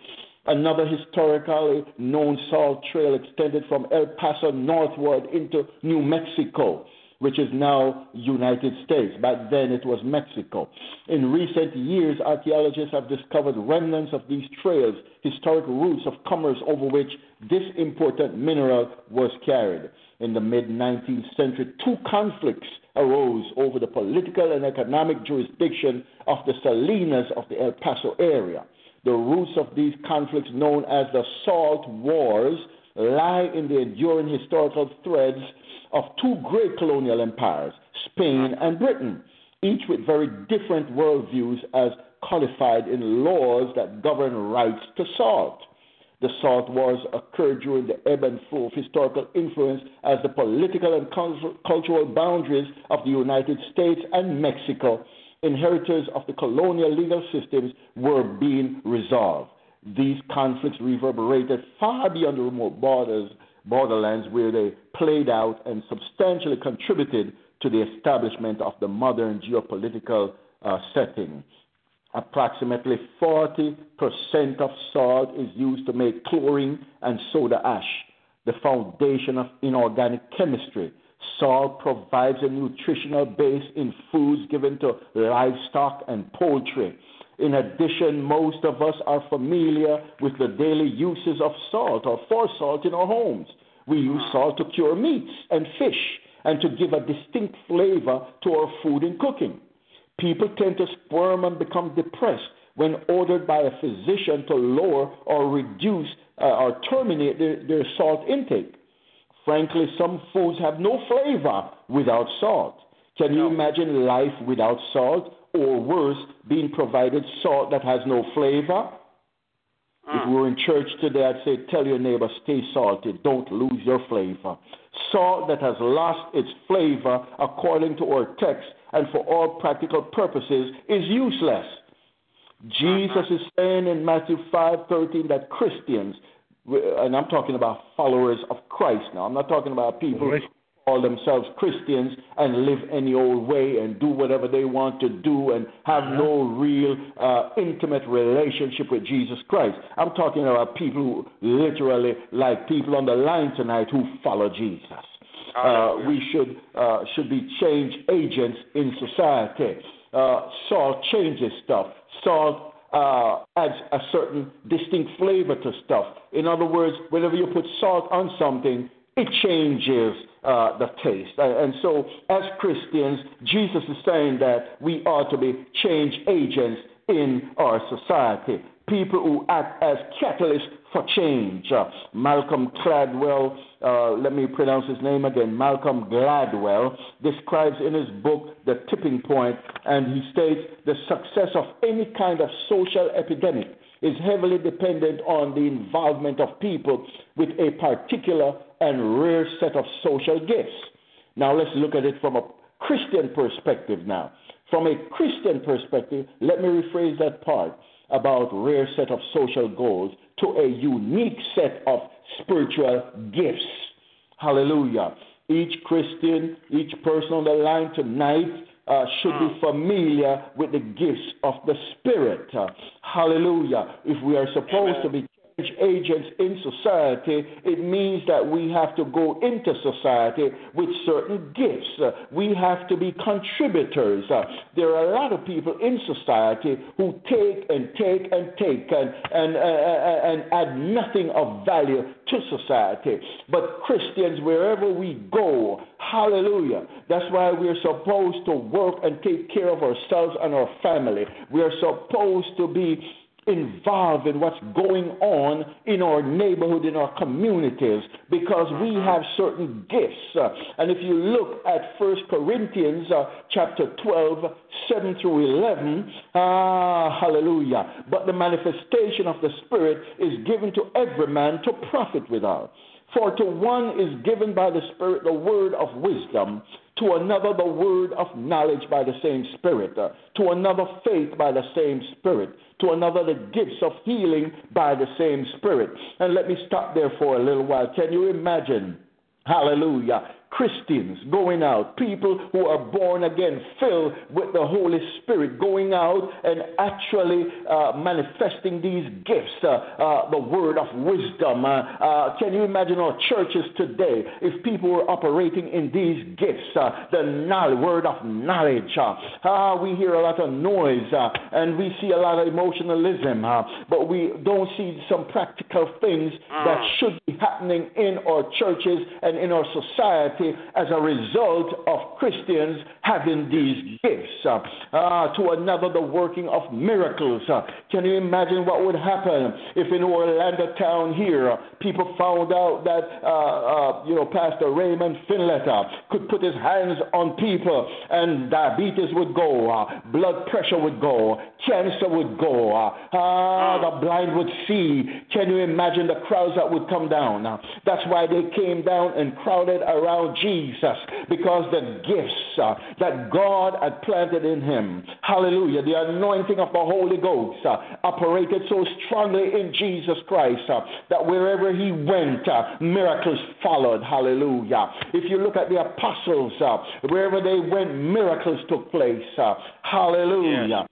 Another historically known salt trail extended from El Paso northward into New Mexico, which is now United States. Back then it was Mexico. In recent years, archaeologists have discovered remnants of these trails, historic routes of commerce over which this important mineral was carried. In the mid 19th century, two conflicts arose over the political and economic jurisdiction of the Salinas of the El Paso area. The roots of these conflicts, known as the Salt Wars, lie in the enduring historical threads of two great colonial empires, Spain mm-hmm. and Britain, each with very different worldviews as codified in laws that govern rights to salt. The Salt Wars occurred during the ebb and flow of historical influence as the political and cultural boundaries of the United States and Mexico, inheritors of the colonial legal systems, were being resolved. These conflicts reverberated far beyond the remote borders, borderlands where they played out and substantially contributed to the establishment of the modern geopolitical uh, setting. Approximately 40% of salt is used to make chlorine and soda ash, the foundation of inorganic chemistry. Salt provides a nutritional base in foods given to livestock and poultry. In addition, most of us are familiar with the daily uses of salt or for salt in our homes. We use salt to cure meats and fish and to give a distinct flavor to our food in cooking. People tend to squirm and become depressed when ordered by a physician to lower or reduce uh, or terminate their, their salt intake. Frankly, some foods have no flavor without salt. Can you imagine life without salt? Or worse, being provided salt that has no flavor? If ah. we were in church today, I'd say, tell your neighbor, stay salted. Don't lose your flavor. Salt that has lost its flavor, according to our text, and for all practical purposes, is useless. Jesus uh-huh. is saying in Matthew 5:13 that Christians, and I'm talking about followers of Christ now. I'm not talking about people who call themselves Christians and live any old way and do whatever they want to do and have no real uh, intimate relationship with Jesus Christ. I'm talking about people who literally, like people on the line tonight, who follow Jesus. Uh, we should uh, should be change agents in society. Uh, salt changes stuff. Salt uh, adds a certain distinct flavor to stuff. In other words, whenever you put salt on something, it changes uh, the taste. And so, as Christians, Jesus is saying that we ought to be change agents in our society. People who act as catalysts for change. Uh, Malcolm Gladwell, uh, let me pronounce his name again, Malcolm Gladwell, describes in his book The Tipping Point, and he states the success of any kind of social epidemic is heavily dependent on the involvement of people with a particular and rare set of social gifts. Now let's look at it from a Christian perspective now. From a Christian perspective, let me rephrase that part about rare set of social goals to a unique set of spiritual gifts. Hallelujah. Each Christian, each person on the line tonight uh, should be familiar with the gifts of the Spirit. Uh, hallelujah. If we are supposed to be agents in society, it means that we have to go into society with certain gifts. Uh, we have to be contributors. Uh, there are a lot of people in society who take and take and take and, and, uh, and add nothing of value to society. But Christians, wherever we go, hallelujah, that's why we're supposed to work and take care of ourselves and our family. We are supposed to be involved in what's going on in our neighborhood, in our communities, because we have certain gifts. Uh, and if you look at First Corinthians uh, chapter 12, 7 through 11, ah, hallelujah. But the manifestation of the Spirit is given to every man to profit withal. For to one is given by the Spirit the word of wisdom, to another the word of knowledge by the same Spirit, uh, to another faith by the same Spirit, to another the gifts of healing by the same Spirit. And let me stop there for a little while. Can you imagine? Hallelujah. Christians going out, people who are born again, filled with the Holy Spirit, going out and actually uh, manifesting these gifts, uh, uh, the word of wisdom. Uh, uh, can you imagine our churches today if people were operating in these gifts, uh, the knowledge, word of knowledge? Uh, we hear a lot of noise and we see a lot of emotionalism, but we don't see some practical things that should be happening in our churches and in our society as a result of Christians having these gifts. Uh, uh, to another, the working of miracles. Uh, can you imagine what would happen if in Orlando town here, people found out that, uh, uh, you know, Pastor Raymond Findlater could put his hands on people and diabetes would go, uh, blood pressure would go, cancer would go, the blind would see. Can you imagine the crowds that would come down? that's why they came down and crowded around Jesus because the gifts uh, that God had planted in him, hallelujah, the anointing of the Holy Ghost uh, operated so strongly in Jesus Christ uh, that wherever he went, uh, miracles followed, hallelujah. If you look at the apostles, uh, wherever they went, miracles took place, uh, hallelujah.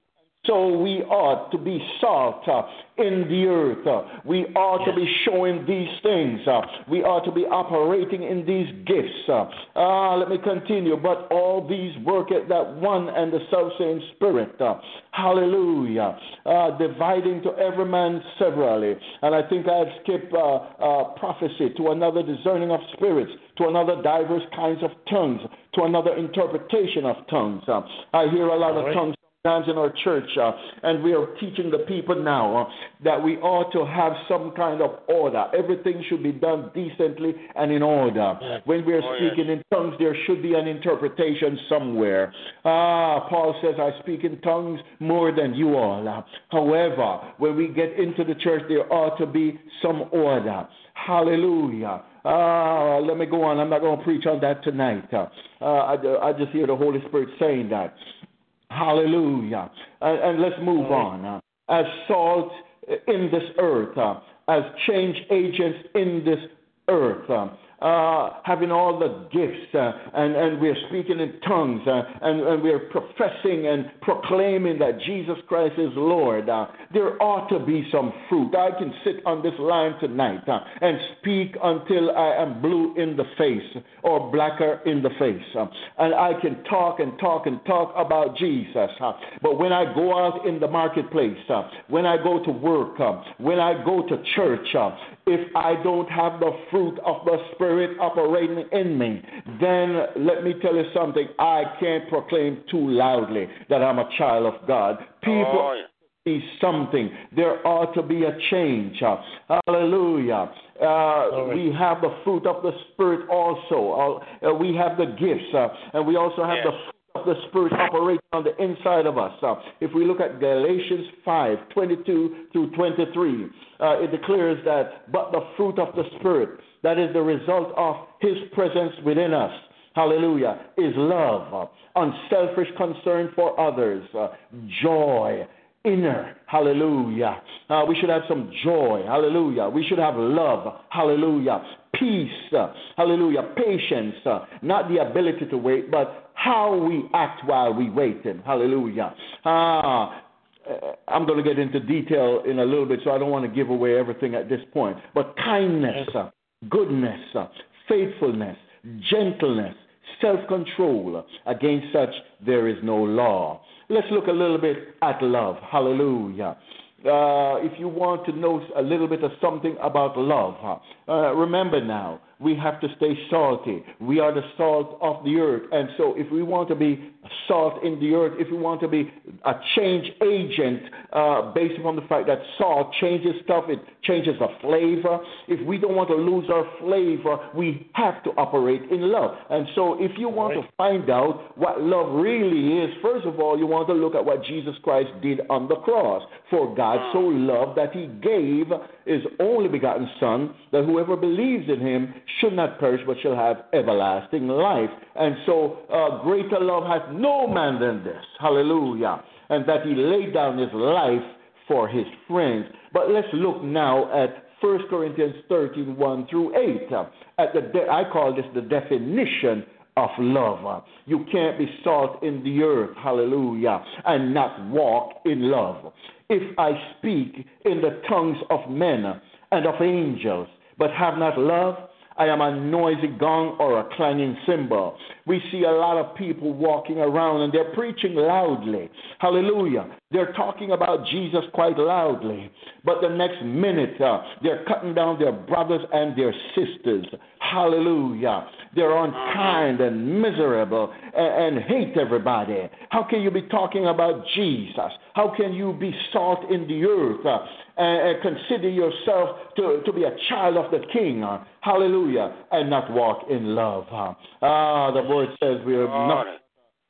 So we ought to be salt uh, in the earth. Uh, we ought to be showing these things. Uh, we ought to be operating in these gifts. Uh, uh, let me continue. But all these work at that one and the self same Spirit. Uh, hallelujah. Uh, dividing to every man severally. And I think I'd skip prophecy to another discerning of spirits, to another diverse kinds of tongues, to another interpretation of tongues. I hear a lot of tongues times in our church, uh, and we are teaching the people now uh, that we ought to have some kind of order. Everything should be done decently and in order. Yes. When we are oh, speaking yes. in tongues, there should be an interpretation somewhere. Ah, Paul says, I speak in tongues more than you all. Uh, however, when we get into the church, there ought to be some order. Hallelujah. Ah, let me go on. I'm not going to preach on that tonight. Uh, I, I just hear the Holy Spirit saying that. Hallelujah. And, and let's move on. Uh, as salt in this earth, uh, as change agents in this earth. Uh, uh, having all the gifts, uh, and, and we're speaking in tongues, uh, and, and we're professing and proclaiming that Jesus Christ is Lord, uh, there ought to be some fruit. I can sit on this line tonight uh, and speak until I am blue in the face or blacker in the face. And I can talk and talk and talk about Jesus. but when I go out in the marketplace, when I go to work, when I go to church, if I don't have the fruit of the Spirit operating in me, then let me tell you something. I can't proclaim too loudly that I'm a child of God. People. Oh, yeah see something. There ought to be a change. Hallelujah. Uh. We have the fruit of the Spirit also. Uh, we have the gifts, uh, and we also have yes. the fruit of the Spirit operating on the inside of us. Uh, if we look at Galatians 5 22 through 23, uh, it declares that, but the fruit of the Spirit, that is the result of His presence within us. Hallelujah. Is love, unselfish concern for others, joy, inner. Hallelujah. Uh, we should have some joy. Hallelujah. We should have love. Hallelujah. Peace. Uh, hallelujah. Patience. Uh, not the ability to wait, but how we act while we wait. Hallelujah. Ah, uh, I'm going to get into detail in a little bit, so I don't want to give away everything at this point. But kindness, goodness, uh, faithfulness, gentleness, self control. Against such there is no law. Let's look a little bit at love. Hallelujah. Uh, if you want to know a little bit of something about love, uh, remember now, we have to stay salty. We are the salt of the earth. And so, if we want to be salt in the earth, if we want to be a change agent uh, based upon the fact that salt changes stuff, it changes the flavor. If we don't want to lose our flavor, we have to operate in love. And so, if you want right. to find out what love really is, first of all, you want to look at what Jesus Christ did on the cross. For God so loved that he gave his only begotten Son, that whoever believes in him should not perish but shall have everlasting life. And so, uh, greater love hath no man than this. Hallelujah. And that he laid down his life for his friends. But let's look now at 1 Corinthians 13 1 through 8. At the de- I call this the definition of love. You can't be salt in the earth, hallelujah, and not walk in love. If I speak in the tongues of men and of angels, but have not love, I am a noisy gong or a clanging cymbal. We see a lot of people walking around and they're preaching loudly. Hallelujah. They're talking about Jesus quite loudly. But the next minute, uh, they're cutting down their brothers and their sisters. Hallelujah. They're unkind and miserable and, and hate everybody. How can you be talking about Jesus? How can you be salt in the earth? Uh, and, consider yourself to, to be a child of the King. Uh, hallelujah. And not walk in love. Ah, the word says we are not.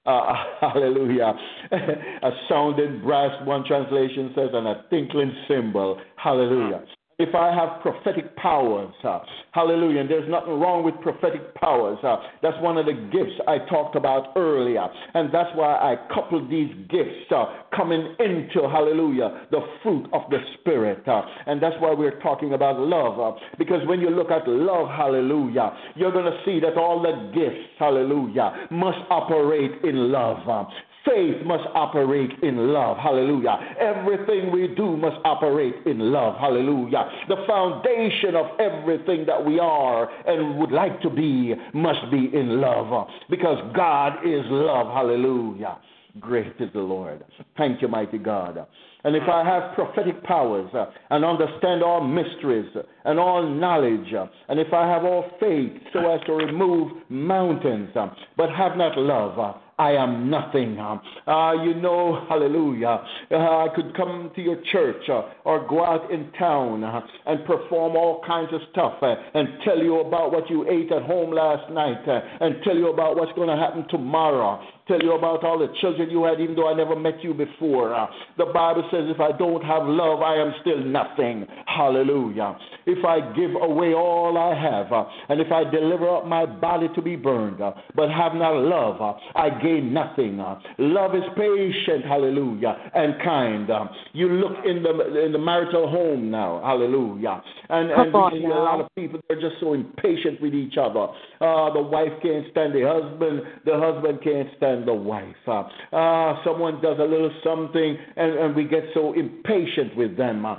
Uh, <laughs> hallelujah. <laughs> a sounding brass, one translation says, and a tinkling cymbal. Hallelujah if I have prophetic powers, uh, hallelujah, and there's nothing wrong with prophetic powers. Uh, that's one of the gifts I talked about earlier, and that's why I coupled these gifts uh, coming into, hallelujah, the fruit of the Spirit. Uh, and that's why we're talking about love, uh, because when you look at love, hallelujah, you're going to see that all the gifts, hallelujah, must operate in love. Faith must operate in love. Hallelujah. Everything we do must operate in love. Hallelujah. The foundation of everything that we are and would like to be must be in love because God is love. Hallelujah. Great is the Lord. Thank you, mighty God. And if I have prophetic powers uh, and understand all mysteries uh, and all knowledge, uh, and if I have all faith so as to remove mountains, but have not love, I am nothing. Uh, you know, hallelujah. Uh, I could come to your church uh, or go out in town uh, and perform all kinds of stuff uh, and tell you about what you ate at home last night uh, and tell you about what's going to happen tomorrow tell you about all the children you had, even though I never met you before. Uh, the Bible says, if I don't have love, I am still nothing. Hallelujah. If I give away all I have, uh, and if I deliver up my body to be burned, uh, but have not love, uh, I gain nothing. Uh. love is patient, hallelujah, and kind. Uh. you look in the in the marital home now, hallelujah, and, and we see a lot of people they're just so impatient with each other. Uh, the wife can't stand the husband, the husband can't stand the wife. Uh, uh, someone does a little something, and, and we get so impatient with them. Uh,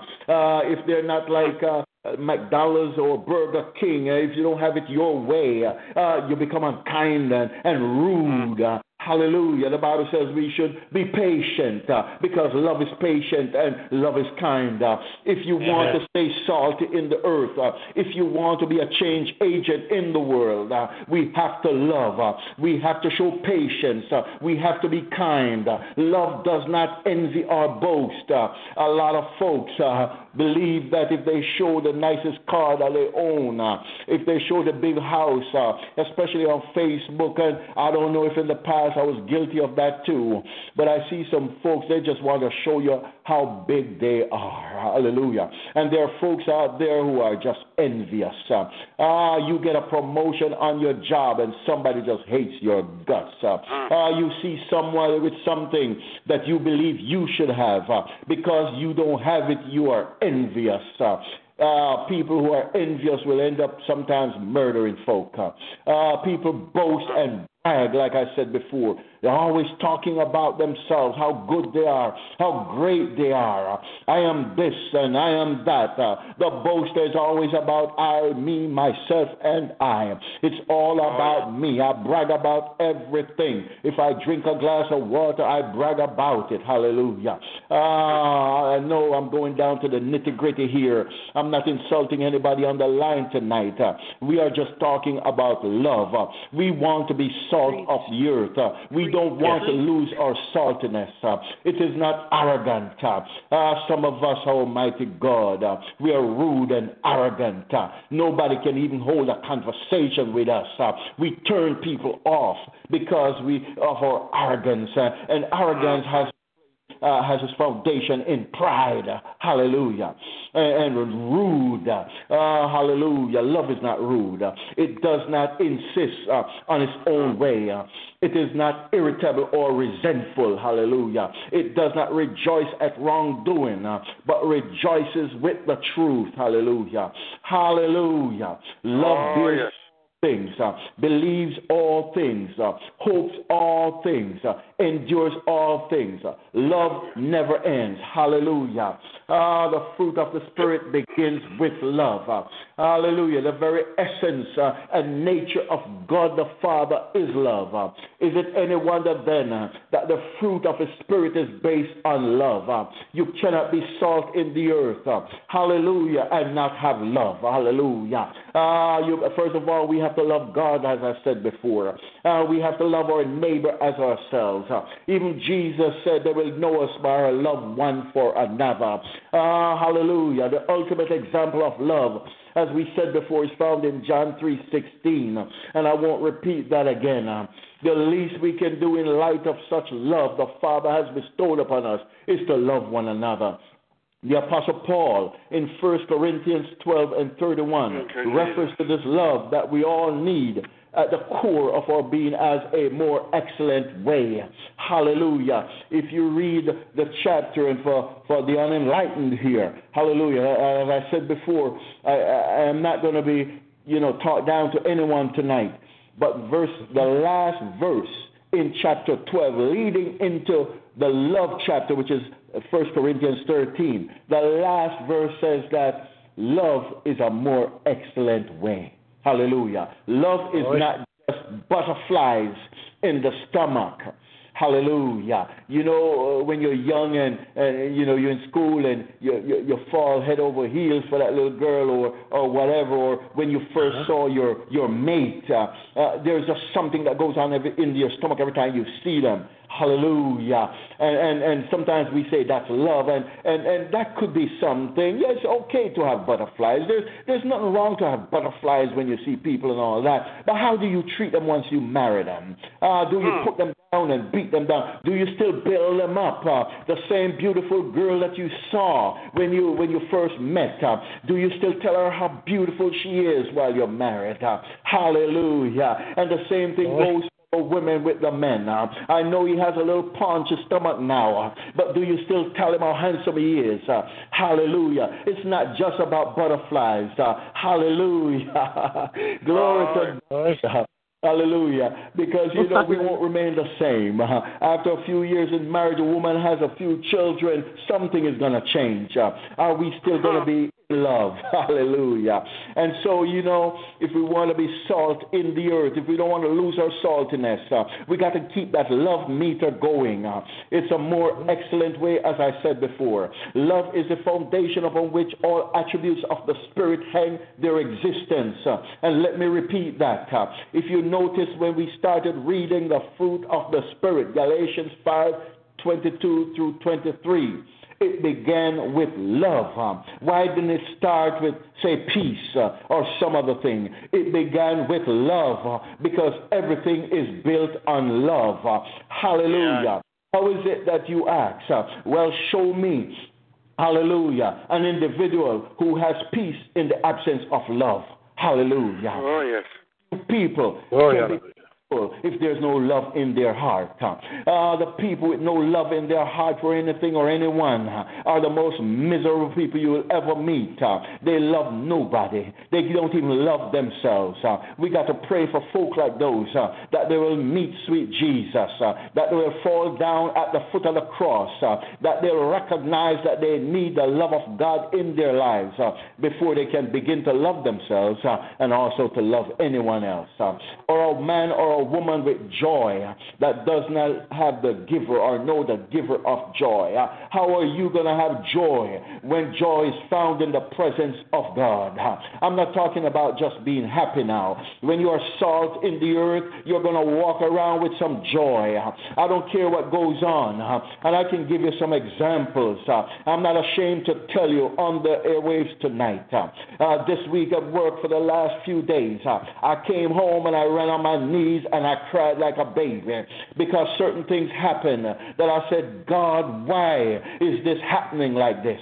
if they're not like uh, McDonald's or Burger King, uh, if you don't have it your way, uh, you become unkind and, and rude. Uh, Hallelujah. The Bible says we should be patient uh, because love is patient and love is kind. Uh, if you want to stay salty in the earth, uh, if you want to be a change agent in the world, uh, we have to love. Uh, we have to show patience. Uh, we have to be kind. love does not envy or boast. a lot of folks believe that if they show the nicest car that they own, uh, if they show the big house, uh, especially on Facebook, and I don't know if in the past I was guilty of that too. But I see some folks, they just want to show you how big they are. Hallelujah. And there are folks out there who are just envious. Ah, uh, you get a promotion on your job and somebody just hates your guts. Ah, uh, you see someone with something that you believe you should have. Uh, because you don't have it, you are envious. Uh, uh, people who are envious will end up sometimes murdering folk. Uh, people boast and brag, like I said before. They're always talking about themselves, how good they are, how great they are. I am this and I am that. Uh, the boast is always about I, me, myself, and I. It's all oh, about me. I brag about everything. If I drink a glass of water, I brag about it. Hallelujah. Ah, I know I'm going down to the nitty gritty here. I'm not insulting anybody on the line tonight. Uh, we are just talking about love. Uh, we want to be salt of the earth. Uh, we don't want to lose our saltiness. Uh, it is not arrogant. Uh, uh some of us, Almighty God, we are rude and arrogant. Nobody can even hold a conversation with us. we turn people off because we of our arrogance, and arrogance has uh, has its foundation in pride. Hallelujah. And, and rude. Uh, hallelujah. Love is not rude. It does not insist uh, on its own way. It is not irritable or resentful. Hallelujah. It does not rejoice at wrongdoing, uh, but rejoices with the truth. Hallelujah. Hallelujah. Love oh, bears yes things, uh, believes all things, uh, hopes all things, uh, endures all things. Uh, love never ends. Hallelujah. Ah, the fruit of the Spirit begins with love. Uh, hallelujah. The very essence uh, and nature of God the Father is love. is it any wonder then that the fruit of the Spirit is based on love? you cannot be salt in the earth. hallelujah. And not have love. Hallelujah. you, first of all, we have to love God, as I said before. we have to love our neighbor as ourselves. Even Jesus said they will know us by our love one for another. Ah, hallelujah. The ultimate example of love, as we said before, is found in John 3.16. And I won't repeat that again. Uh, the least we can do in light of such love the Father has bestowed upon us is to love one another. The Apostle Paul in 1 Corinthians 12 and 31 okay, refers to this love that we all need at the core of our being as a more excellent way. Hallelujah. If you read the chapter, and for, for the unenlightened here, hallelujah. As I said before, I, I am not going to be, you know, talked down to anyone tonight. But verse, the last verse in chapter 12, leading into the love chapter, which is 1 Corinthians 13. The last verse says that love is a more excellent way. Hallelujah. Love is not just butterflies in the stomach. Hallelujah. You know, uh, when you're young and, and you know you're in school and you, you you fall head over heels for that little girl or or whatever, or when you 1st uh-huh. saw your your mate, uh, uh, there's just something that goes on every, in your stomach every time you see them. Hallelujah. And, and, and sometimes we say that's love, and, and, and that could be something. Yeah, it's okay to have butterflies. There's, there's nothing wrong to have butterflies when you see people and all that. But how do you treat them once you marry them? Uh, do you hmm. put them down and beat them down? Do you still build them up? Uh, the same beautiful girl that you saw when you, when you first met, uh, do you still tell her how beautiful she is while you're married? Uh, hallelujah. And the same thing goes women with the men. Uh, I know he has a little paunchy stomach now, uh, but do you still tell him how handsome he is? Uh, hallelujah. It's not just about butterflies. Uh, hallelujah. <laughs> Glory to God. Hallelujah. Because, you know, we won't remain the same. Uh, after a few years in marriage, a woman has a few children, something is going to change. Uh, are we still going to be love. <laughs> Hallelujah. And so, you know, if we want to be salt in the earth, if we don't want to lose our saltiness, uh, we got to keep that love meter going. Uh, it's a more excellent way, as I said before. Love is the foundation upon which all attributes of the Spirit hang their existence. Uh, and let me repeat that. Uh, if you notice when we started reading the fruit of the Spirit, Galatians 5 22 through 23 it began with love. Why didn't it start with, say, peace uh, or some other thing? It began with love because everything is built on love. Hallelujah. Yeah. How is it that you ask? Well, show me. Hallelujah. An individual who has peace in the absence of love. Hallelujah. Oh, yes. People. Oh, yeah if there's no love in their heart. Uh, the people with no love in their heart for anything or anyone are the most miserable people you will ever meet. They love nobody. They don't even love themselves. We got to pray for folk like those that they will meet sweet Jesus, that they will fall down at the foot of the cross, that they'll recognize that they need the love of God in their lives before they can begin to love themselves and also to love anyone else. or a man or a a woman with joy that does not have the giver or know the giver of joy? How are you going to have joy when joy is found in the presence of God? I'm not talking about just being happy now. When you are salt in the earth, you're going to walk around with some joy. I don't care what goes on. And I can give you some examples. I'm not ashamed to tell you on the airwaves tonight. Uh, this week at work for the last few days, I came home and I ran on my knees and I cried like a baby because certain things happened that I said, God, why is this happening like this?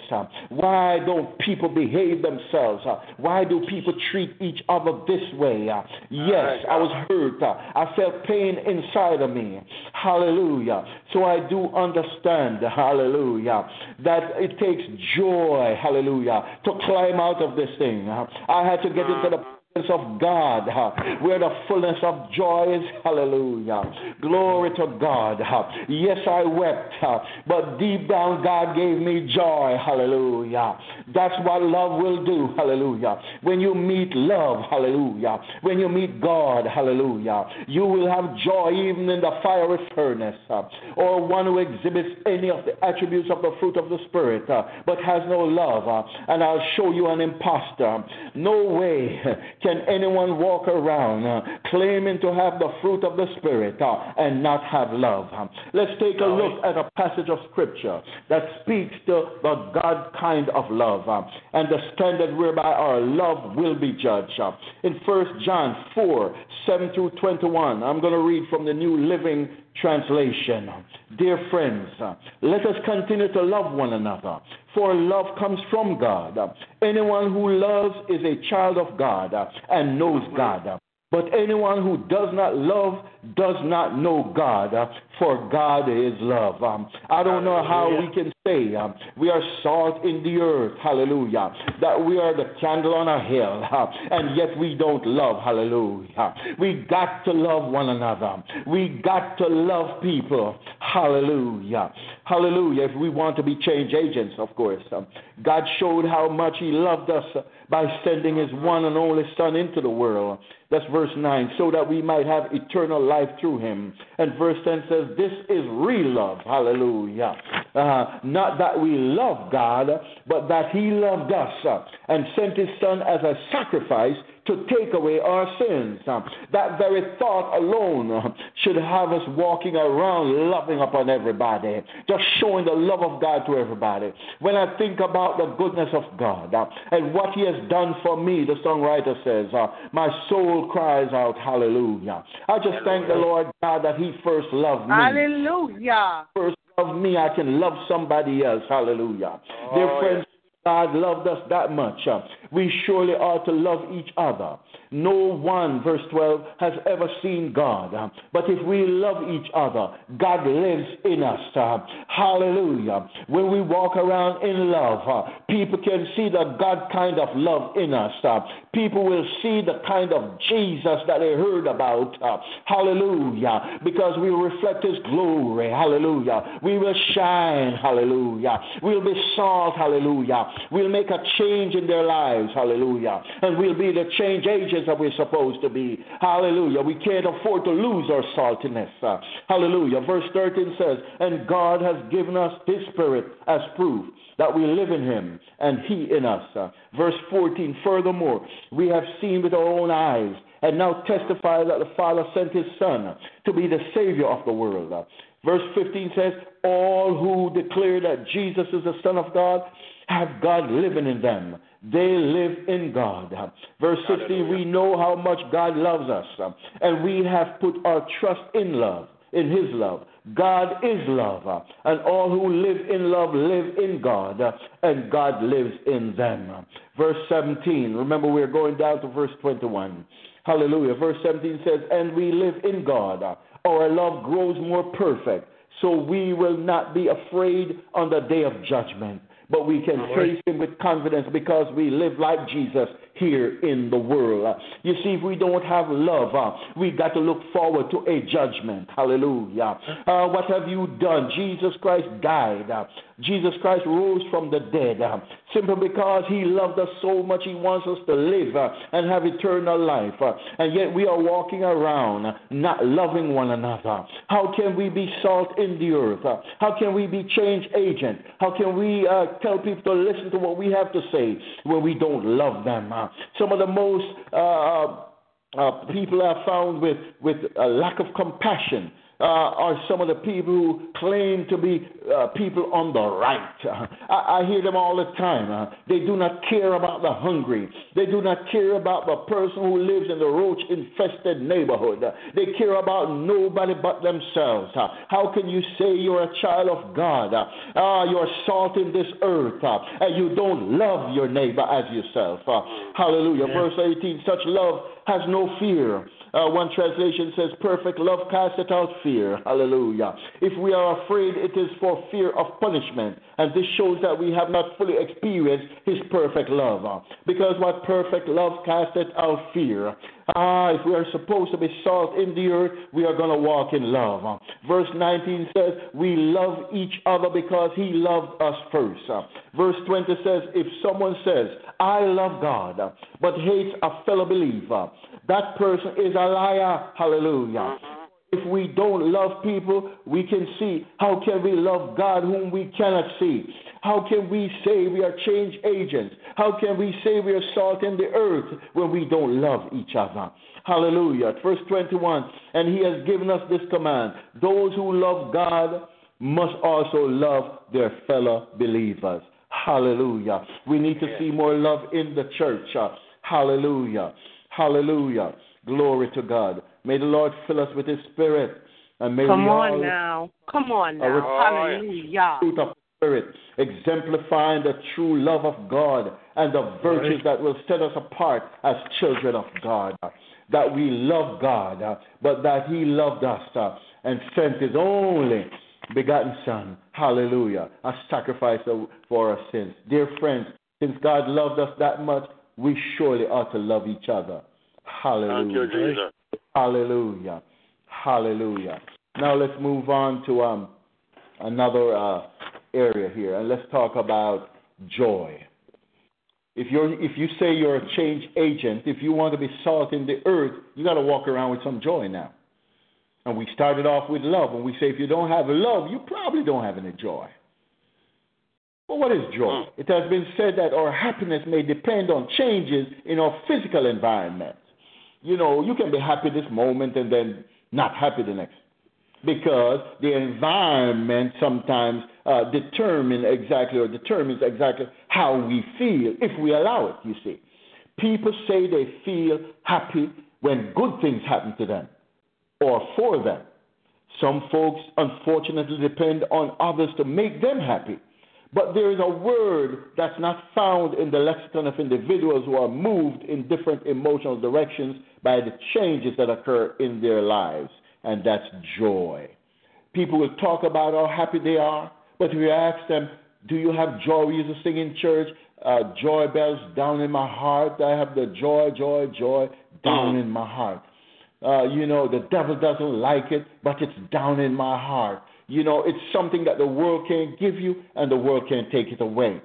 Why don't people behave themselves? Why do people treat each other this way? Yes, I was hurt. I felt pain inside of me. Hallelujah. So I do understand, hallelujah, that it takes joy, hallelujah, to climb out of this thing. I had to get into the of God, where the fullness of joy is. Hallelujah. Glory to God. Yes, I wept, but deep down, God gave me joy. Hallelujah. That's what love will do. Hallelujah. When you meet love, hallelujah. When you meet God, hallelujah, you will have joy even in the fiery furnace. Or one who exhibits any of the attributes of the fruit of the Spirit, but has no love. And I'll show you an impostor. No way can anyone walk around uh, claiming to have the fruit of the Spirit uh, and not have love? Let's take a look at a passage of Scripture that speaks to the God kind of love uh, and the standard whereby our love will be judged. In 1 John 4 7 through 21, I'm going to read from the New Living Translation. Dear friends, let us continue to love one another, for love comes from God. Anyone who loves is a child of God and knows God. But anyone who does not love does not know God, uh, for God is love. Um, I don't know how we can say um, we are salt in the earth, hallelujah, that we are the candle on a hill, <laughs> uh, and yet we don't love, hallelujah. We got to love one another. We got to love people, hallelujah. Hallelujah. If we want to be change agents, of course. Um, God showed how much He loved us by sending His one and only Son into the world. That's verse 9, so that we might have eternal life through him. And verse 10 says, This is real love. Hallelujah. Uh, not that we love God, but that he loved us and sent his Son as a sacrifice to take away our sins. Um, that very thought alone uh, should have us walking around loving upon everybody, just showing the love of God to everybody. When I think about the goodness of God uh, and what He has done for me, the songwriter says, uh, My soul cries out, Hallelujah. I just thank the Lord God that He first loved me. Hallelujah. First loved me, I can love somebody else. Hallelujah. Oh, Dear friends, God loved us that much. Uh, we surely are to love each other. No one, verse 12, has ever seen God. But if we love each other, God lives in us. Hallelujah. When we walk around in love, people can see the God kind of love in us. People will see the kind of Jesus that they heard about. Hallelujah. Because we reflect His glory. Hallelujah. We will shine. Hallelujah. We'll be salt. Hallelujah. We'll make a change in their lives. Hallelujah. And we'll be the change agents that we're supposed to be. Hallelujah. We can't afford to lose our saltiness. Hallelujah. Verse 13 says, And God has given us His Spirit as proof that we live in Him and He in us. Verse 14, furthermore, we have seen with our own eyes and now testify that the Father sent His Son to be the Savior of the world. Verse 15 says, All who declare that Jesus is the Son of God have God living in them. They live in God. Verse 16, we know how much God loves us, and we have put our trust in love, in His love. God is love, and all who live in love live in God, and God lives in them. Verse 17, remember we're going down to verse 21. Hallelujah. Verse 17 says, And we live in God. Our love grows more perfect, so we will not be afraid on the day of judgment but we can face him with confidence because we live like Jesus here in the world. You see, if we don't have love, uh, we got to look forward to a judgment. Hallelujah. Uh, what have you done? Jesus Christ died. Uh, Jesus Christ rose from the dead uh, simply because he loved us so much. He wants us to live uh, and have eternal life. Uh, and yet we are walking around not loving one another. How can we be salt in the earth? Uh, how can we be change agent? How can we uh, tell people to listen to what we have to say when we don't love them? Uh, some of the most uh, uh, people are found with, with a lack of compassion uh, are some of the people who claim to be uh, people on the right. Uh, <laughs> I, I, hear them all the time. Uh, they do not care about the hungry. They do not care about the person who lives in the roach infested neighborhood. Uh, they care about nobody but themselves. Uh, how can you say you're a child of God? Uh, you're salt in this earth and you don't love your neighbor as yourself? hallelujah. Yeah. Verse 18 such love has no fear. Uh, one translation says, Perfect love casteth out fear. Hallelujah. If we are afraid, it is for fear of punishment. And this shows that we have not fully experienced His perfect love. Because what perfect love casteth out fear. Ah, if we are supposed to be salt in the earth, we are going to walk in love. Verse 19 says, We love each other because He loved us first. Verse 20 says, If someone says, I love God, but hates a fellow believer, that person is a liar. Hallelujah. Mm-hmm. If we don't love people, we can see how can we love God whom we cannot see? How can we say we are change agents? How can we say we are salt in the earth when we don't love each other? Hallelujah. Verse 21 And he has given us this command those who love God must also love their fellow believers. Hallelujah. We need to see more love in the church. Hallelujah. Hallelujah. Glory to God. May the Lord fill us with His Spirit. And may Come we on all now. Come on now. Oh, hallelujah. Fruit of Spirit, exemplifying the true love of God and the virtues that will set us apart as children of God. That we love God, but that He loved us and sent His only begotten Son, hallelujah, a sacrifice for our sins. Dear friends, since God loved us that much, we surely ought to love each other. Hallelujah. Thank you, Jesus. Hallelujah. Hallelujah. Now let's move on to um, another uh, area here, and let's talk about joy. If you're if you say you're a change agent, if you want to be salt in the earth, you got to walk around with some joy now. And we started off with love, and we say if you don't have love, you probably don't have any joy. Well, what is joy? Hmm. It has been said that our happiness may depend on changes in our physical environment. You know, you can be happy this moment and then not happy the next because the environment sometimes uh, determine exactly or determines exactly how we feel if we allow it. You see, people say they feel happy when good things happen to them or for them. Some folks unfortunately depend on others to make them happy. But there is a word that's not found in the lexicon of individuals who are moved in different emotional directions by the changes that occur in their lives, and that's joy. People will talk about how happy they are, but if you ask them, Do you have joy? We used to sing in church, uh, Joy bells down in my heart. I have the joy, joy, joy down in my heart. Uh, you know, the devil doesn't like it, but it's down in my heart. You know, it's something that the world can't give you and the world can't take it away.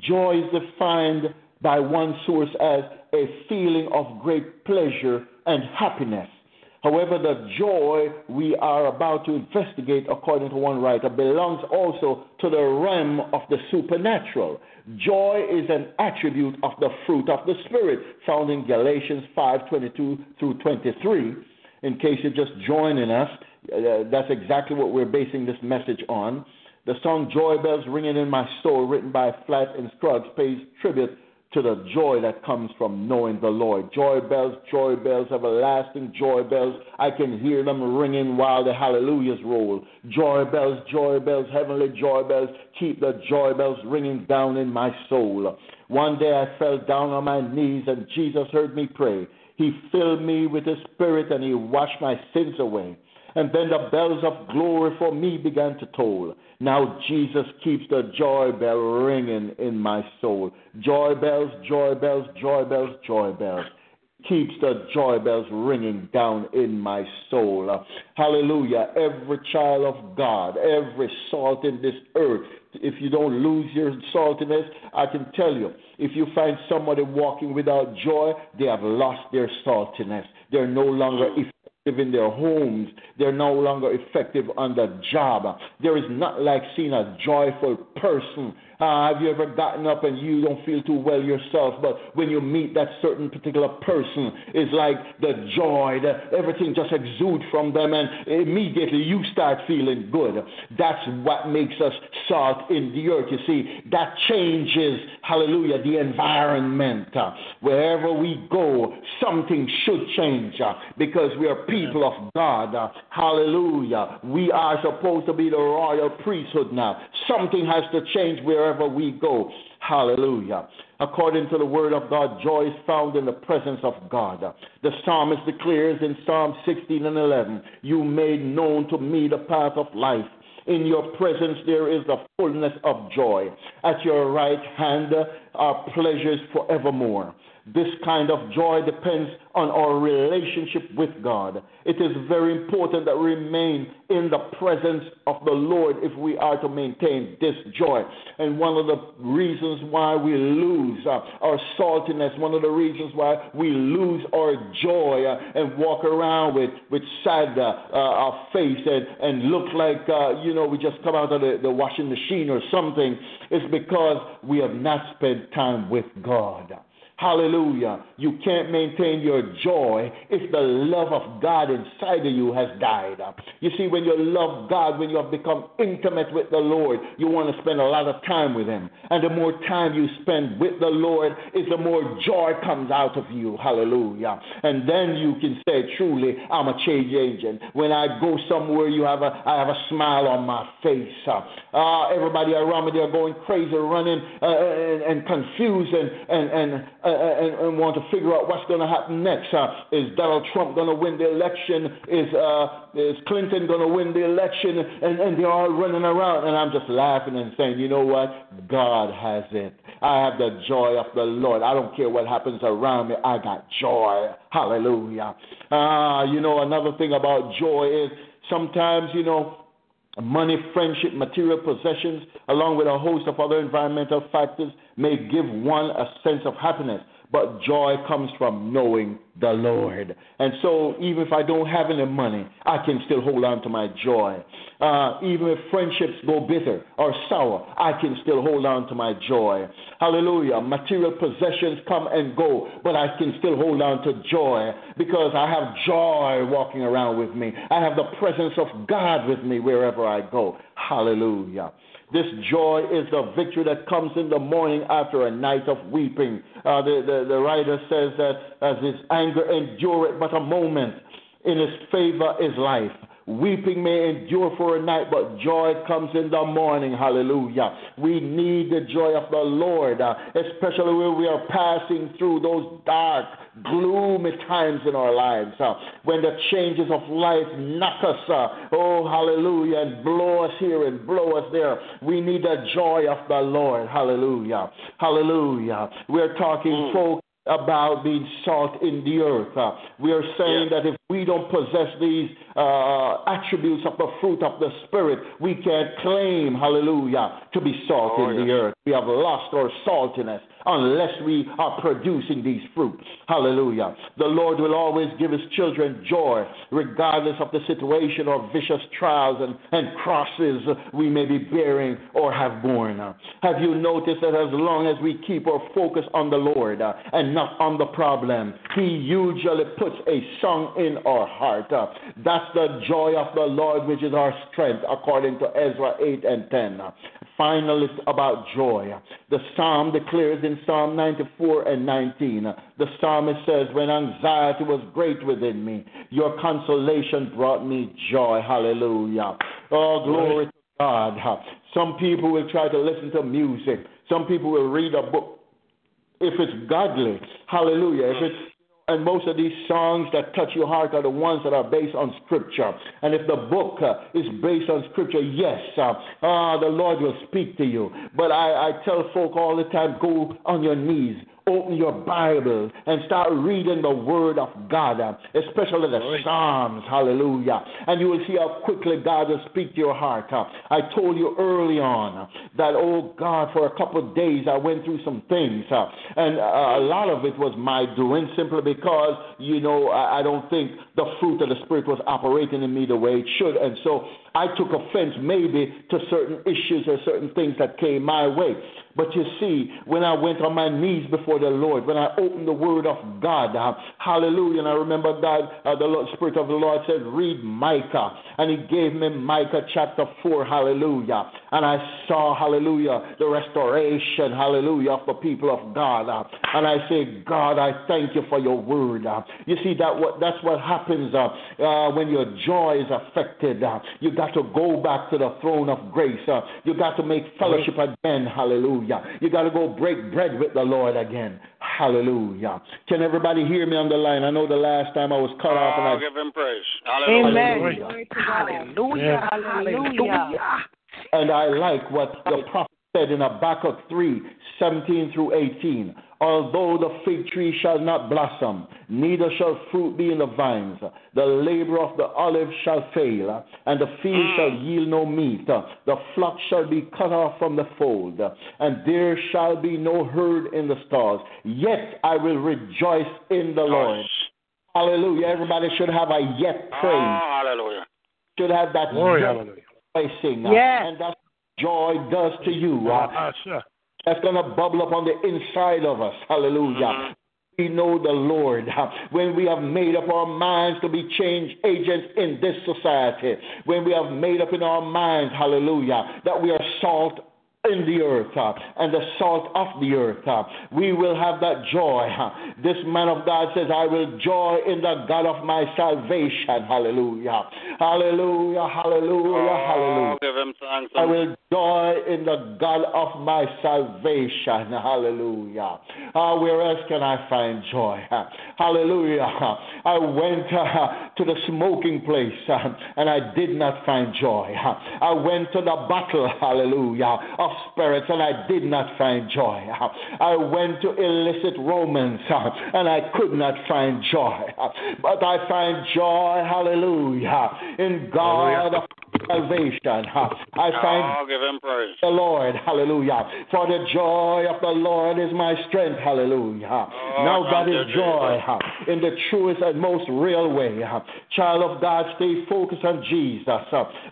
Joy is defined by one source as a feeling of great pleasure and happiness. However, the joy we are about to investigate, according to one writer, belongs also to the realm of the supernatural. Joy is an attribute of the fruit of the Spirit, found in Galatians 5:22 through 23. In case you're just joining us, uh, that's exactly what we're basing this message on. The song Joy Bells Ringing in My Soul, written by Flatt and Scruggs, pays tribute to the joy that comes from knowing the Lord. Joy bells, joy bells, everlasting joy bells. I can hear them ringing while the hallelujahs roll. Joy bells, joy bells, heavenly joy bells, keep the joy bells ringing down in my soul. One day I fell down on my knees and Jesus heard me pray. He filled me with His Spirit and He washed my sins away. And then the bells of glory for me began to toll. Now Jesus keeps the joy bell ringing in my soul. Joy bells, joy bells, joy bells, joy bells. Keeps the joy bells ringing down in my soul. Hallelujah. Every child of God, every salt in this earth, if you don't lose your saltiness, I can tell you, if you find somebody walking without joy, they have lost their saltiness. They're no longer in their homes. They're no longer effective on the job. There is not like seeing a joyful person. Uh, have you ever gotten up and you don't feel too well yourself, but when you meet that certain particular person, it's like the joy, the, everything just exudes from them, and immediately you start feeling good. That's what makes us salt in the earth. You see, that changes, hallelujah, the environment. Uh, wherever we go, something should change uh, because we are people of God. Uh, hallelujah. We are supposed to be the royal priesthood now. Something has to change wherever we go. Hallelujah. According to the word of God, joy is found in the presence of God. The psalmist declares in Psalm 16 and 11, You made known to me the path of life. In your presence there is the fullness of joy. At your right hand are pleasures forevermore. This kind of joy depends on our relationship with God. It is very important that we remain in the presence of the Lord if we are to maintain this joy. And one of the reasons why we lose uh, our saltiness, one of the reasons why we lose our joy uh, and walk around with, with sad uh, our face and, and look like, uh, you know, we just come out of the, the washing machine or something, is because we have not spent time with God. Hallelujah. You can't maintain your joy if the love of God inside of you has died. You see, when you love God, when you have become intimate with the Lord, you want to spend a lot of time with Him. And the more time you spend with the Lord, is the more joy comes out of you. Hallelujah. And then you can say, truly, I'm a change agent. When I go somewhere, you have a, I have a smile on my face. Uh, everybody around me, they're going crazy, running uh, and, and confused and, and, and and, and, want to figure out what's going to happen next. Uh, is Donald Trump going to win the election? Is uh, is Clinton going to win the election? And, and they're all running around, and I'm just laughing and saying, you know what? God has it. I have the joy of the Lord. I don't care what happens around me. I got joy. Hallelujah. Ah, you know another thing about joy is sometimes you know Money, friendship, material possessions, along with a host of other environmental factors, may give one a sense of happiness but joy comes from knowing the Lord. And so, even if I don't have any money, I can still hold on to my joy. Uh, even if friendships go bitter or sour, I can still hold on to my joy. Hallelujah. Material possessions come and go, but I can still hold on to joy because I have joy walking around with me. I have the presence of God with me wherever I go. Hallelujah. This joy is the victory that comes in the morning after a night of weeping. Uh, the, the, the writer says that as his anger endureth but a moment, in his favor is life. Weeping may endure for a night, but joy comes in the morning. Hallelujah. We need the joy of the Lord, uh, especially when we are passing through those dark, gloomy times in our lives. Uh, when the changes of life knock us, uh, oh, hallelujah, and blow us here and blow us there. We need the joy of the Lord. Hallelujah. Hallelujah. We're talking, mm. folks about being salt in the earth. Uh, we are saying yeah. that if we don't possess these uh, attributes of the fruit of the Spirit, we can't claim, hallelujah, to be salt oh, in yeah. the earth. We have lost our saltiness unless we are producing these fruits. Hallelujah. The Lord will always give his children joy, regardless of the situation or vicious trials and, and crosses we may be bearing or have borne. Have you noticed that as long as we keep our focus on the Lord uh, and not on the problem, he usually puts a song in our heart. Uh, that's the joy of the Lord, which is our strength, according to Ezra 8 and 10 finally about joy. The psalm declares in Psalm 94 and 19, the psalmist says, When anxiety was great within me, your consolation brought me joy. Hallelujah. Oh, glory to God. Some people will try to listen to music, some people will read a book if it's godly. Hallelujah. If it's and most of these songs that touch your heart are the ones that are based on Scripture. And if the book uh, is based on Scripture, yes, uh, uh, the Lord will speak to you. But I, I tell folk all the time go on your knees open your Bible and start reading the Word of God, especially the Psalms. Hallelujah. And you will see how quickly God will speak to your heart. I told you early on that, oh God, for a couple of days I went through some things. And a lot of it was my doing simply because, you know, I don't think the fruit of the Spirit was operating in me the way it should. And so I took offense maybe to certain issues or certain things that came my way. But you see, when I went on my knees before the Lord, when I opened the Word of God, uh, hallelujah, and I remember God, uh, the Lord, Spirit of the Lord said, read Micah. And He gave me Micah chapter 4, hallelujah. And I saw, hallelujah, the restoration, hallelujah, of the people of God. Uh, and I say, God, I thank you for your Word. Uh, you see, that what, that's what happens uh, uh, when your joy is affected. you got to go back to the throne of grace. you got to make fellowship again, hallelujah. Hallelujah. You got to go break bread with the Lord again. Hallelujah. Can everybody hear me on the line? I know the last time I was cut oh, off. And I give him praise. Hallelujah. Hallelujah. Hallelujah. Hallelujah. And I like what the prophet said in Habakkuk 3 17 through 18. Although the fig tree shall not blossom, neither shall fruit be in the vines, the labor of the olive shall fail, and the field mm. shall yield no meat. The flock shall be cut off from the fold, and there shall be no herd in the stalls. Yet I will rejoice in the Lord. Hallelujah. Everybody should have a yet praise. Oh, hallelujah. Should have that Glory, joy hallelujah. Praising, yes. and that's joy does to you. Uh, sure. That's going to bubble up on the inside of us. Hallelujah. Mm-hmm we know the Lord, <laughs> when we have made up our minds to be change agents in this society, when we have made up in our minds, hallelujah, that we are salt in the earth uh, and the salt of the earth. Uh, we will have that joy. Uh, this man of God says, I will joy in the God of my salvation. Hallelujah. Hallelujah. Hallelujah. Oh, hallelujah. Give him thanks. I will joy in the God of my salvation. Hallelujah. Uh, where else can I find joy? Hallelujah. I went uh, to the smoking place uh, and I did not find joy. I went to the battle, hallelujah, of spirits, and I did not find joy. I went to illicit romance, and I could not find joy. But I find joy, hallelujah, in God of salvation. I find oh, give him praise. the Lord, hallelujah. For the joy of the Lord is my strength, hallelujah. Oh, now that is joy in the truest and most real way. Child of God, stay focused on Jesus.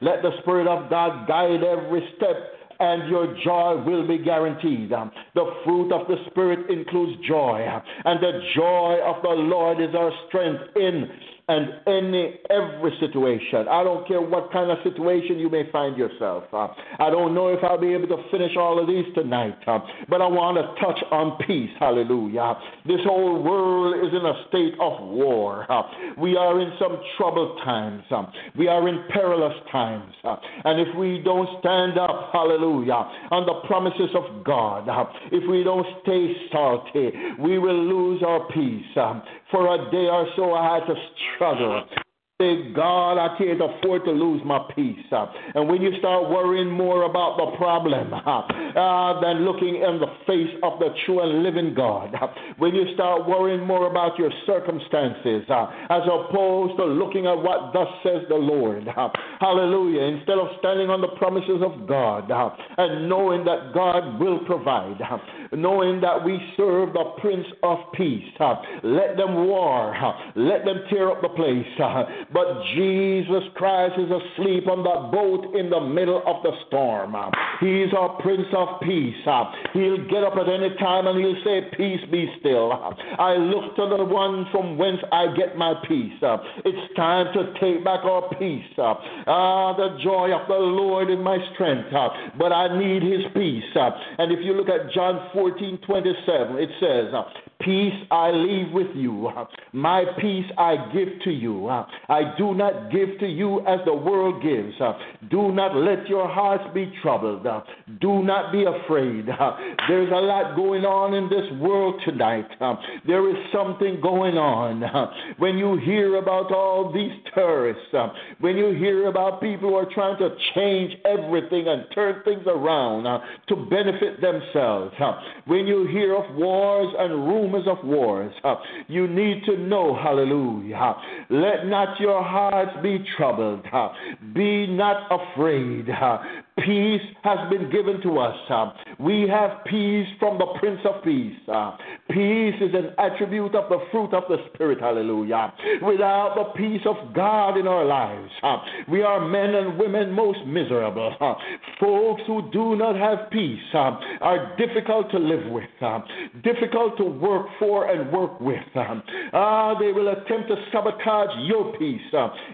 Let the Spirit of God guide every step and your joy will be guaranteed. The fruit of the Spirit includes joy, and the joy of the Lord is our strength in and any every situation. I don't care what kind of situation you may find yourself. Uh, I don't know if I'll be able to finish all of these tonight, uh, but I want to touch on peace. Hallelujah. This whole world is in a state of war. Uh, we are in some troubled times. Uh, we are in perilous times. Uh, and if we don't stand up, hallelujah, on the promises of God, uh, if we don't stay salty, we will lose our peace. For a day or so, I had to struggle say, God, I can't afford to lose my peace. Uh, and when you start worrying more about the problem uh, uh, than looking in the face of the true and living God, uh, when you start worrying more about your circumstances uh, as opposed to looking at what thus says the Lord, hallelujah, instead of standing on the promises of God and knowing that God will provide, knowing that we serve the Prince of Peace, let them war, let them tear up the place but Jesus Christ is asleep on the boat in the middle of the storm. He's our Prince of Peace. He'll get up at any time and he'll say, Peace be still. I look to the one from whence I get my peace. It's time to take back our peace. Ah, the joy of the Lord is my strength, but I need his peace. And if you look at John 14 27, it says, Peace I leave with you. My peace I give to you. I do not give to you as the world gives. Do not let your hearts be troubled. Do not be afraid. There's a lot going on in this world tonight. There is something going on. When you hear about all these terrorists, when you hear about people who are trying to change everything and turn things around to benefit themselves, when you hear of wars and rumors rumors of wars. You need to know, hallelujah. Let not your hearts be troubled. Be not afraid. Peace has been given to us. Uh, we have peace from the Prince of Peace. Uh, peace is an attribute of the fruit of the Spirit. Hallelujah. Without the peace of God in our lives, uh, we are men and women most miserable. Folks who do not have peace are difficult to live with, difficult to work for and work with. Ah, they will attempt to sabotage your peace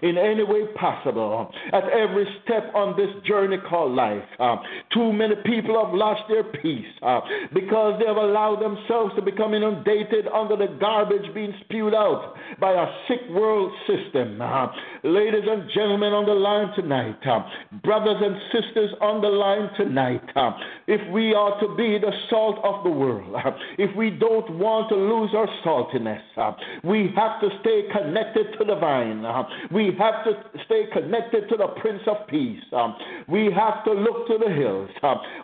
in any way possible at every step on this journey called life. Uh, too many people have lost their peace uh, because they have allowed themselves to become inundated under the garbage being spewed out by a sick world system. Uh, ladies and gentlemen on the line tonight, brothers and sisters on the line tonight, if we are to be the salt of the world, if we don't want to lose our saltiness, we have to stay connected to the vine. we have to stay connected to the Prince of Peace. we have to look to the hills.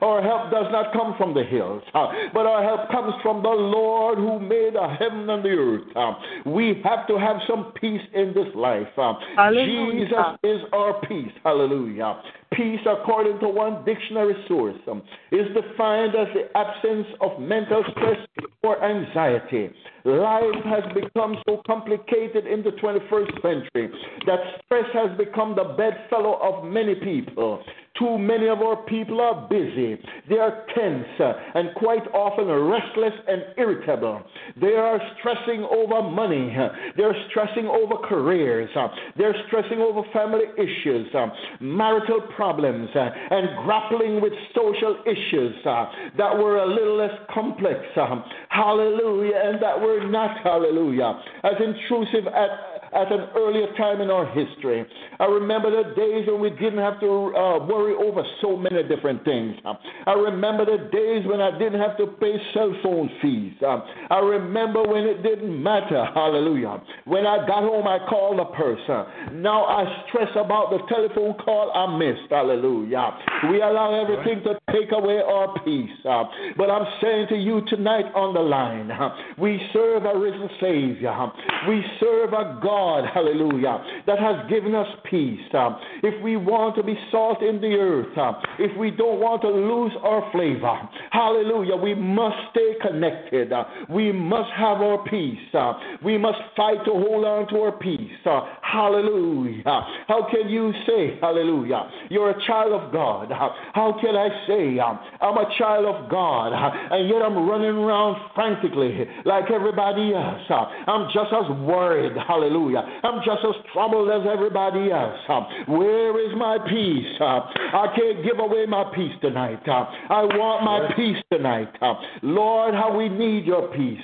Our help does not come from the hills, but our help comes from the Lord who made the heaven and the earth. We have to have some peace in this life. Hallelujah. Jesus is our peace. Hallelujah. Peace, according to one dictionary source, is defined as the absence of mental stress or anxiety. Life has become so complicated in the 21st century that stress has become the bedfellow of many people. Too many of our people are busy. They are tense uh, and quite often restless and irritable. They are stressing over money. Uh, They're stressing over careers. Uh, They're stressing over family issues, marital problems, and grappling with social issues that were a little less complex. Hallelujah. And that were not, hallelujah, as intrusive at at an earlier time in our history. I remember the days when we didn't have to uh, worry over so many different things. Uh, I remember the days when I didn't have to pay cell phone fees. Uh, I remember when it didn't matter. Hallelujah. When I got home, I called a person. Now I stress about the telephone call I missed. Hallelujah. We allow everything to take away our peace. Uh, but I'm saying to you tonight on the line, we serve a risen Savior. We serve a God God, hallelujah, that has given us peace. Uh, if we want to be salt in the earth, uh, if we don't want to lose our flavor, hallelujah, we must stay connected. Uh, we must have our peace. Uh, we must fight to hold on to our peace. Uh, hallelujah. How can you say, hallelujah, you're a child of God? How can I say, uh, I'm a child of God, and yet I'm running around frantically like everybody else? I'm just as worried, Hallelujah. I'm just as troubled as everybody else. Where is my peace? I can't give away my peace tonight. I want my peace tonight. Lord, how we need your peace.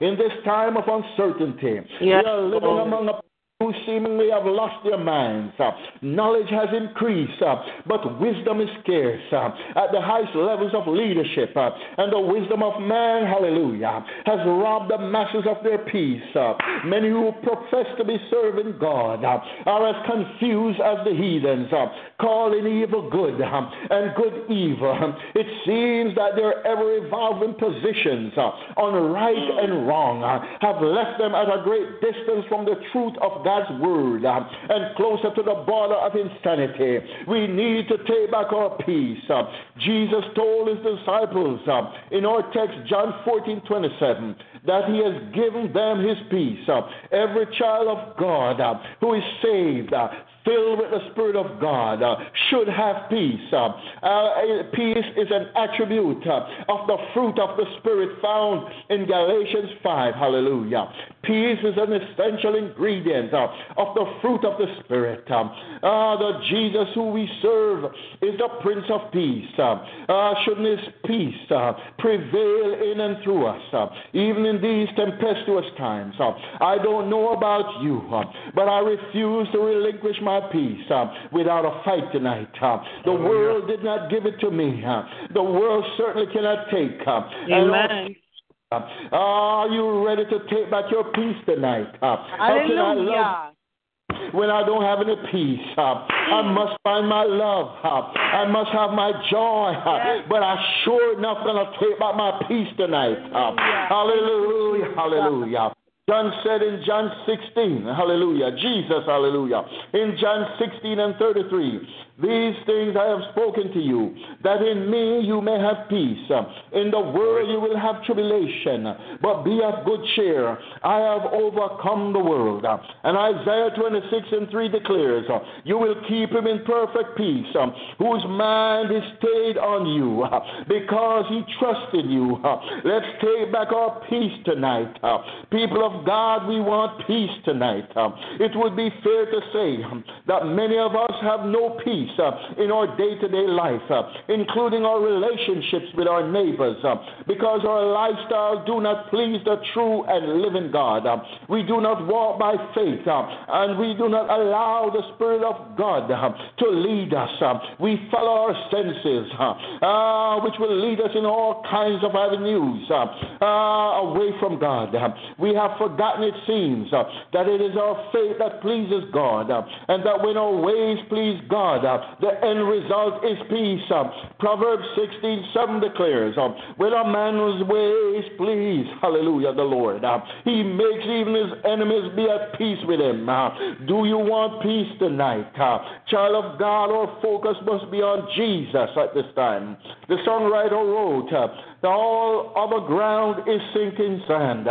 In this time of uncertainty, yes. we are living among a who seemingly have lost their minds. Uh, knowledge has increased, uh, but wisdom is scarce uh, at the highest levels of leadership. And the wisdom of man, hallelujah, has robbed the masses of their peace. Many who profess to be serving God are as confused as the heathens, calling evil good and good evil. It seems that their ever evolving positions on right and hmm. wrong have left them at a great distance from the truth of God's word and closer to the border of insanity. We need to take back our peace. Jesus told his disciples in our text, John 14 27, that he has given them his peace. Every child of God who is saved filled with the Spirit of God uh, should have peace. Uh, uh, peace is an attribute of the fruit of the Spirit found in Galatians 5. Hallelujah. Peace is an essential ingredient uh, of the fruit of the Spirit. Uh, the Jesus who we serve is the Prince of Peace. Uh, shouldn't His peace uh, prevail in and through us, um, even in these tempestuous times? I don't know about you, but I refuse to relinquish my peace without a fight tonight. the world did not give it to me. the world certainly cannot take. Amen. Are you ready to take back your peace tonight? Hallelujah when I don't have any peace. Uh, I must find my love. Uh, I must have my joy. Uh, but I sure enough gonna take back my peace tonight. Uh, hallelujah. Hallelujah. John said in John 16, hallelujah, Jesus, hallelujah, in John 16 and 33, these things I have spoken to you, that in me you may have peace. In the world you will have tribulation, but be of good cheer. I have overcome the world. And Isaiah 26 and 3 declares, You will keep him in perfect peace, whose mind is stayed on you, because he trusted you. Let's take back our peace tonight. People of God, we want peace tonight. It would be fair to say that many of us have no peace peace uh, in our day to day life, uh, including our relationships with our neighbors, uh, because our lifestyle do not please the true and living God. Uh, we do not walk by faith, uh, and we do not allow the Spirit of God uh, to lead us. we follow our senses, which will lead us in all kinds of avenues away from God. we have forgotten, it seems, that it is our faith that pleases God, and that when our ways please God, the end result is peace. Proverbs 16 7 declares, When a man's ways please, hallelujah, the Lord, he makes even his enemies be at peace with him. Do you want peace tonight? Child of God, our focus must be on Jesus at this time. The songwriter wrote, All other ground is sinking sand.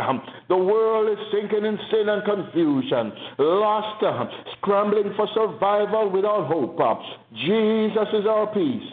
The world is sinking in sin and confusion, lost, scrambling for survival without hope. Jesus is our peace.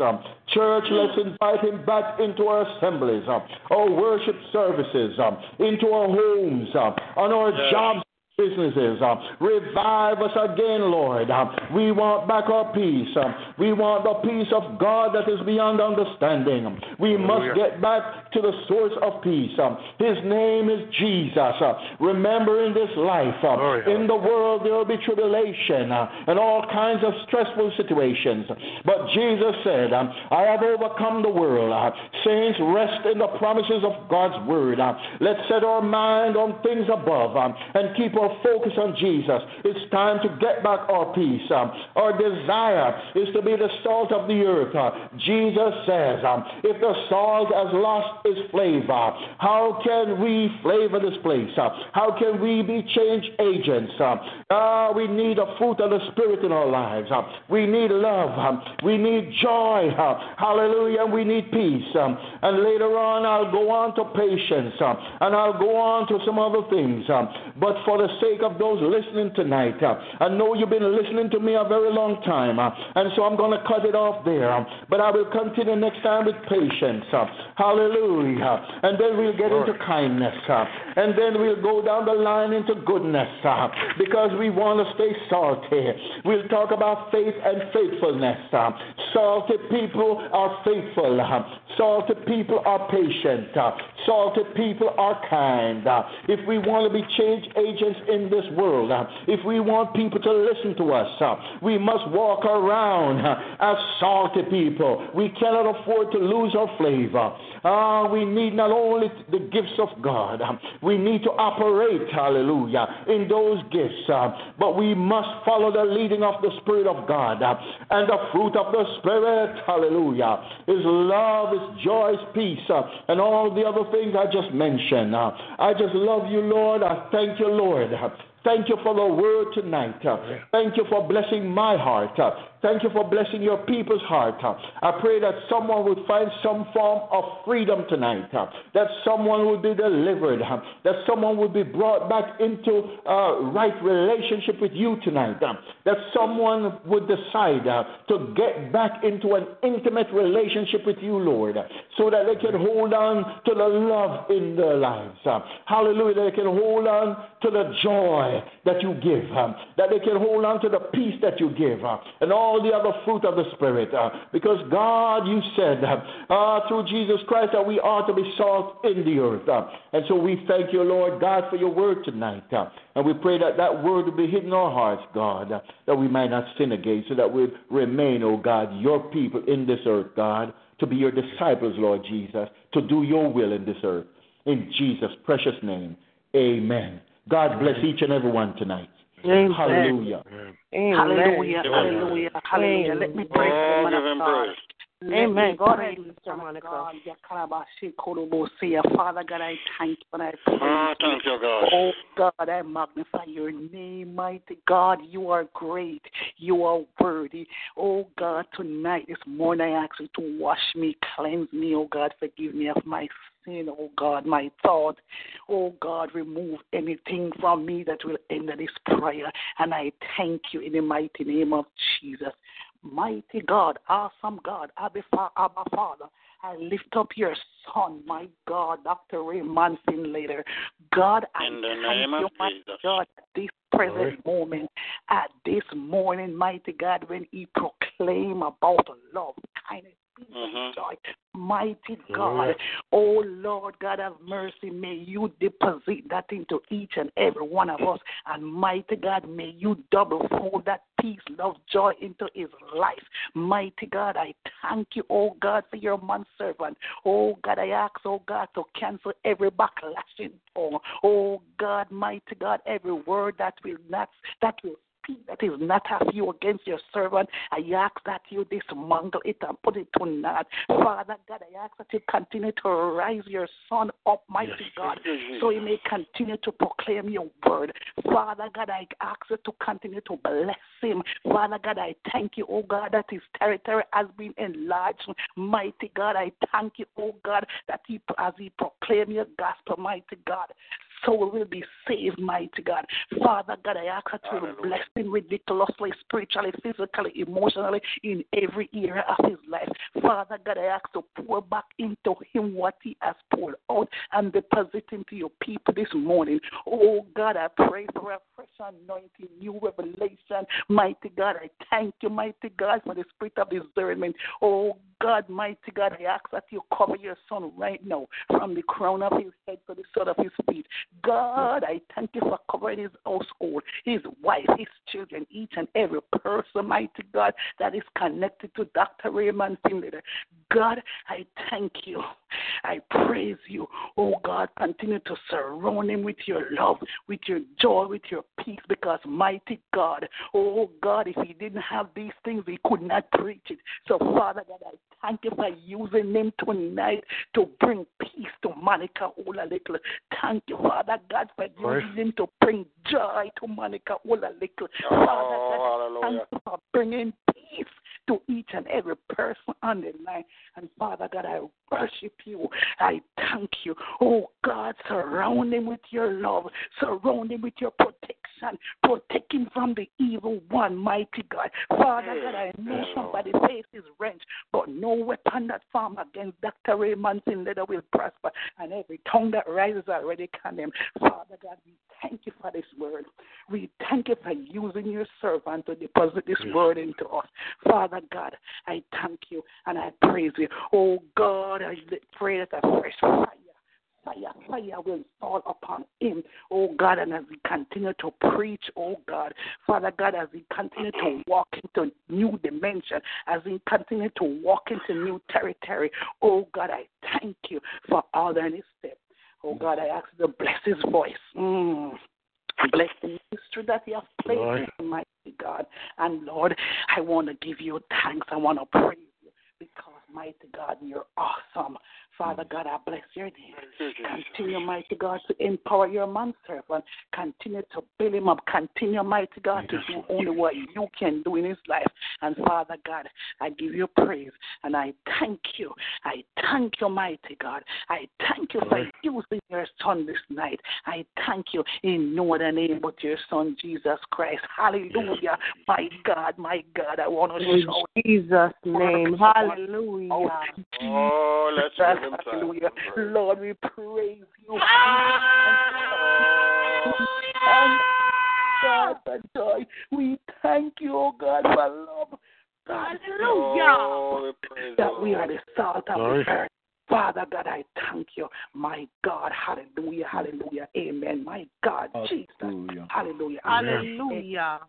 Church, let's invite him back into our assemblies, our worship services, into our homes, on our jobs businesses. Uh, revive us again, Lord. Uh, we want back our peace. Uh, we want the peace of God that is beyond understanding. We must get back to the source of peace. His name is Jesus. Remember in this life, in the world there will be tribulation uh, and all kinds of stressful situations. But Jesus said, I have overcome the world. Uh, saints, rest in the promises of God's word. Uh, let's set our mind on things above and keep our focus on Jesus. It's time to get back our peace. Um, our desire is to be the salt of the earth. Uh, Jesus says, um, if the salt has lost its flavor, how can we flavor this place? Uh, how can we be change agents? Uh, we need a fruit of the Spirit in our lives. Uh, we need love. Um, we need joy. Uh, hallelujah. We need peace. Um, and later on, I'll go on to patience. Um, and I'll go on to some other things. Um, but for the sake of those listening tonight. Uh, I know you've been listening to me a very long time, uh, and so I'm going to cut it off there. Um, but I will continue next time with patience. Uh, hallelujah. And then we'll get into kindness. And then we'll go down the line into goodness because we want to stay salty. We'll talk about faith and faithfulness. Salty people are faithful. Salty people are patient. Salty people are kind. If we want to be change agents in this world, uh, if we want people to listen to us, uh, we must walk around uh, as salty people. We cannot afford to lose our flavor. Uh, we need not only the gifts of God, we need to operate, hallelujah, in those gifts, but we must follow the leading of the Spirit of God. and the fruit of the Spirit, hallelujah, is love, is joy, is peace, and all the other things I just mentioned. I just love you, Lord. I thank you, Lord. Thank you for the word tonight. Thank you for blessing my heart. Thank you for blessing your people's heart. I pray that someone would find some form of freedom tonight, that someone would be delivered, that someone would be brought back into a right relationship with you tonight, that someone would decide to get back into an intimate relationship with you, Lord, so that they can hold on to the love in their lives. Hallelujah. That they can hold on to the joy that you give, that they can hold on to the peace that you give, and all all the other fruit of the Spirit. Uh, because God, you said uh, through Jesus Christ that we are to be salt in the earth. Uh, and so we thank you, Lord God, for your word tonight. Uh, and we pray that that word will be hidden in our hearts, God, uh, that we might not sin again, so that we remain, oh God, your people in this earth, God, to be your disciples, Lord Jesus, to do your will in this earth. In Jesus' precious name, amen. God bless each and every one tonight. Amen. Hallelujah. Amen. Hallelujah. Hallelujah. Hallelujah. Let me pray Oh, for give the man of God. Amen. Go ahead, Praise Monica. God. Yakarabashi. Father God, I thank you and I praise Ah, thank you, God. Oh God, I magnify your name, mighty God. You are great. You are worthy. Oh God, tonight, this morning, I ask you to wash me, cleanse me, oh God, forgive me of my sin, oh God, my thought. Oh God, remove anything from me that will end this prayer. And I thank you in the mighty name of Jesus. Mighty God, awesome God, Abba, Fa- Abba Father, I lift up your son, my God, Dr. Raymond Findlater. God, I In the thank name you, of my Jesus. God, at this present moment, at this morning, mighty God, when he proclaim about love, kindness, Mhm. joy. Mighty God, oh Lord God have mercy, may you deposit that into each and every one of us. And mighty God, may you double fold that peace, love, joy into his life. Mighty God, I thank you, oh God, for your man servant. Oh God, I ask, oh God, to cancel every backlashing tongue. Oh God, mighty God, every word that will not that will speak that is not of you against your servant, I ask that you dismantle it and put it to naught. Father God, I ask that you continue to rise your son up, mighty God, so he may continue to proclaim your word. Father God, I ask you to continue to bless him. Father God, I thank you, oh God, that his territory has been enlarged. Mighty God, I thank you, oh God, that he as he proclaim your gospel, mighty God soul will be saved, mighty God. Father God, I ask that you will bless him ridiculously, spiritually, physically, emotionally, in every area of his life. Father God, I ask to pour back into him what he has poured out and deposit into your people this morning. Oh God, I pray for a fresh anointing, new revelation. Mighty God, I thank you, mighty God, for the spirit of discernment. Oh God, mighty God, I ask that you cover your son right now from the crown of his head to the sole of his feet. God, I thank you for covering his household, his wife, his children, each and every person, mighty God, that is connected to Dr. Raymond Finley. God, I thank you. I praise you. Oh God, continue to surround him with your love, with your joy, with your peace, because mighty God, oh God, if he didn't have these things, he could not preach it. So, Father God, I thank you for using him tonight to bring peace to Monica Ola Little. Thank you, Father God, for using him to bring joy to Monica Ola Little. Father oh, God, thank you for bringing peace to each and every person on the line. And Father God, I worship you. I thank you. Oh God, surround him with your love, surround him with your protection, protect him from the evil one, mighty God. Father God, I mm. know somebody faces wrench, but no weapon that form against Dr. Raymond's in Findlater will prosper, and every tongue that rises already condemned. Father God, we thank you for this word. We thank you for using your servant to deposit this word into us. Father God, I thank you and I praise you. Oh God, I pray that a fresh fire fire, fire will fall upon him, oh God, and as he continue to preach, oh God, Father God, as he continue to walk into new dimension, as he continue to walk into new territory, oh God, I thank you for all that his steps. Oh God, I ask you to bless his voice. Mm. Bless the ministry that you have placed Lord. in mighty God. And Lord, I want to give you thanks. I want to praise you because, mighty God, you're awesome. Father God, I bless your name. Continue, mighty God, to empower your man servant. Continue to build him up. Continue, mighty God, to do only what you can do in his life. And Father God, I give you praise and I thank you. I thank you, mighty God. I thank you for using your son this night. I thank you in no other name but your son, Jesus Christ. Hallelujah. My God, my God, I want to In shout. Jesus' name. Hallelujah. Oh, let's give him thanks. Hallelujah. Lord, we praise you. And God, for joy. We thank you, oh God, for love. God, we praise the that we are the salt of the earth. Father God, I thank you. My God, hallelujah, hallelujah, amen. My God, Jesus, Hallelujah. hallelujah, Hallelujah.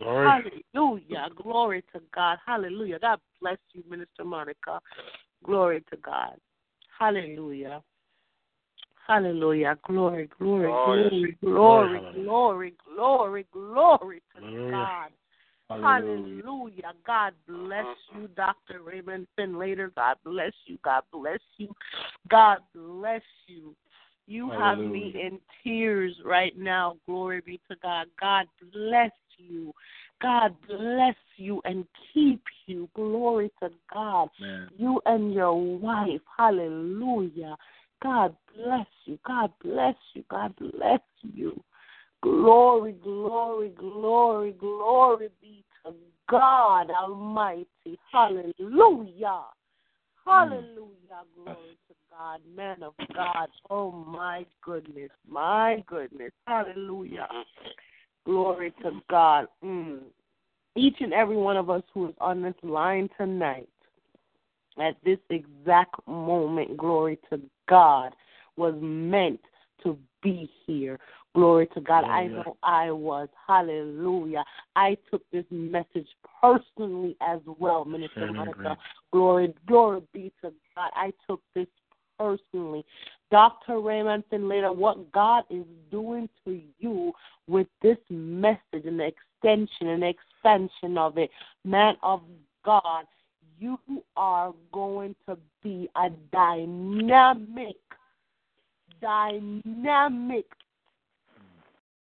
Lord. Hallelujah. Glory to God. Hallelujah. God bless you, Minister Monica. Glory to God. Hallelujah. Hallelujah. Glory, glory, Oh, yes. glory, glory, glory, glory, glory to Hallelujah. God. Hallelujah. Hallelujah. God bless uh-huh. you, Dr. Raymond Findlater. God bless you. God bless you. God bless you. You have me in tears right now. Glory be to God. God bless you. God bless you and keep you. Glory to God. Man. You and your wife. Hallelujah. God bless you. God bless you. God bless you. Glory, glory, glory, glory be to God Almighty. Hallelujah. Hallelujah. Glory to God. Man of God. Oh my goodness. My goodness. Hallelujah. Glory to God. Mm. Each and every one of us who is on this line tonight, at this exact moment, glory to God, was meant to be here. Glory to God. I know I was. Hallelujah. I took this message personally as well, Minister Monica. Glory, glory be to God. I took this personally. Dr. Raymond Findlater, what God is doing to you with this message and the extension and expansion of it, man of God, you are going to be a dynamic, dynamic,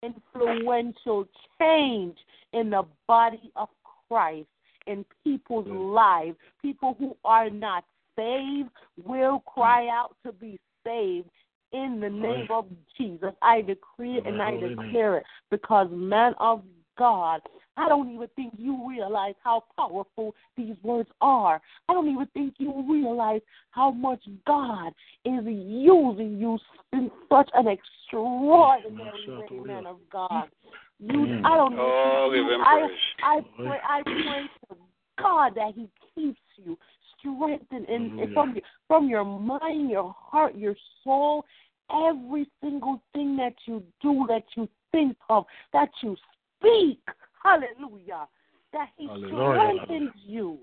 influential change in the body of Christ, in people's lives. People who are not saved will cry out to be saved in the name of Jesus. I decree it and I declare it because, man of God, I don't even think you realize how powerful these words are. I don't even think you realize how much God is using you in such an extraordinary way, man of God. You, I don't Oh, give him I. I pray, I pray to God that He keeps you strengthened in, in mm-hmm. from your, from your mind, your heart, your soul, every single thing that you do, that you think of, that you speak. Hallelujah. That He Hallelujah. strengthens you.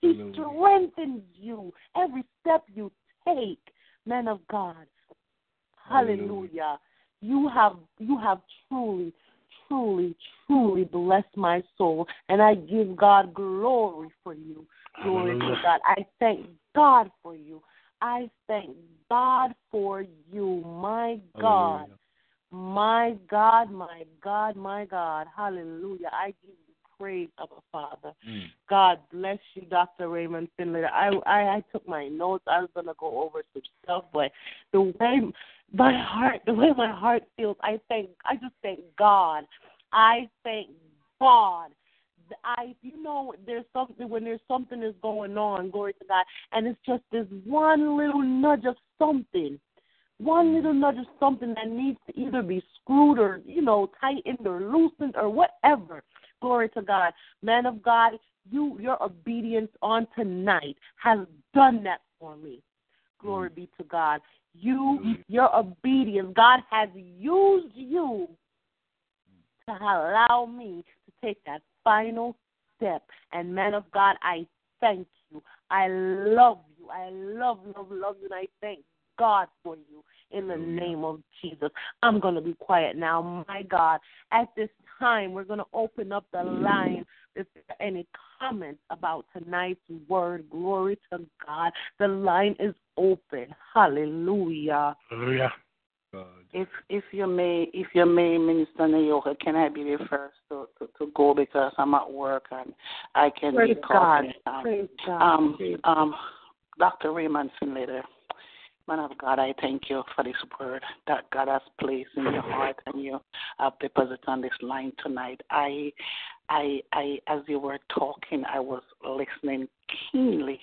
He strengthens you every step you take, man of God. Hallelujah. You have you have truly, truly, truly blessed my soul, and I give God glory for you. Glory to God. I thank God for you. I thank God for you, my God. My God, my God, my God. Hallelujah. I give you praise, Abba Father. Mm. God bless you, Dr. Raymond Findlater. I, I I took my notes. I was gonna go over some stuff, but the way my heart the way my heart feels, I thank I just thank God. I thank God. I you know there's something when there's something is going on, glory to God, and it's just this one little nudge of something one little nudge of something that needs to either be screwed or, you know, tightened or loosened or whatever. Glory to God. Man of God, you your obedience on tonight has done that for me. Glory be to God. You your obedience, God has used you to allow me to take that final step. And man of God, I thank you. I love you. I love, love, love you, and I thank God for you in the name of Jesus. I'm going to be quiet now. My God, at this time, we're going to open up the line. If there are any comments about tonight's word, glory to God. The line is open. Hallelujah. Hallelujah. If if you may, if you may, Minister Nayoka, can I be the first to, to, to go because I'm at work and I can Praise be God. talking. Um, Praise God. um, Praise um, Dr. Raymond Findlater, man of God, I thank you for this word that God has placed in your heart and you have deposited on this line tonight. I, I, I, as you were talking, I was listening keenly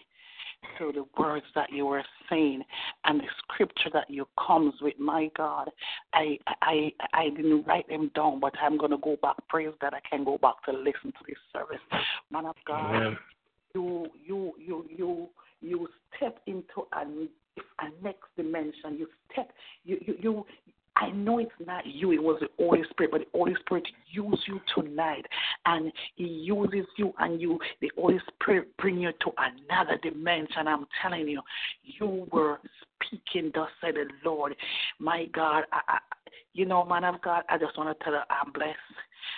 to the words that you were saying and the scripture that you comes with. My God, I, I, I didn't write them down, but I'm gonna go back. Praise that I can go back to listen to this service. Man of God, Amen. you you you you you step into a, a next dimension. You step you you you. I know it's not you, it was the Holy Spirit, but the Holy Spirit used you tonight and He uses you and you the Holy Spirit bring you to another dimension. I'm telling you, you were speaking, thus said the Lord. My God, I, I, you know, man of God, I just want to tell you I'm blessed.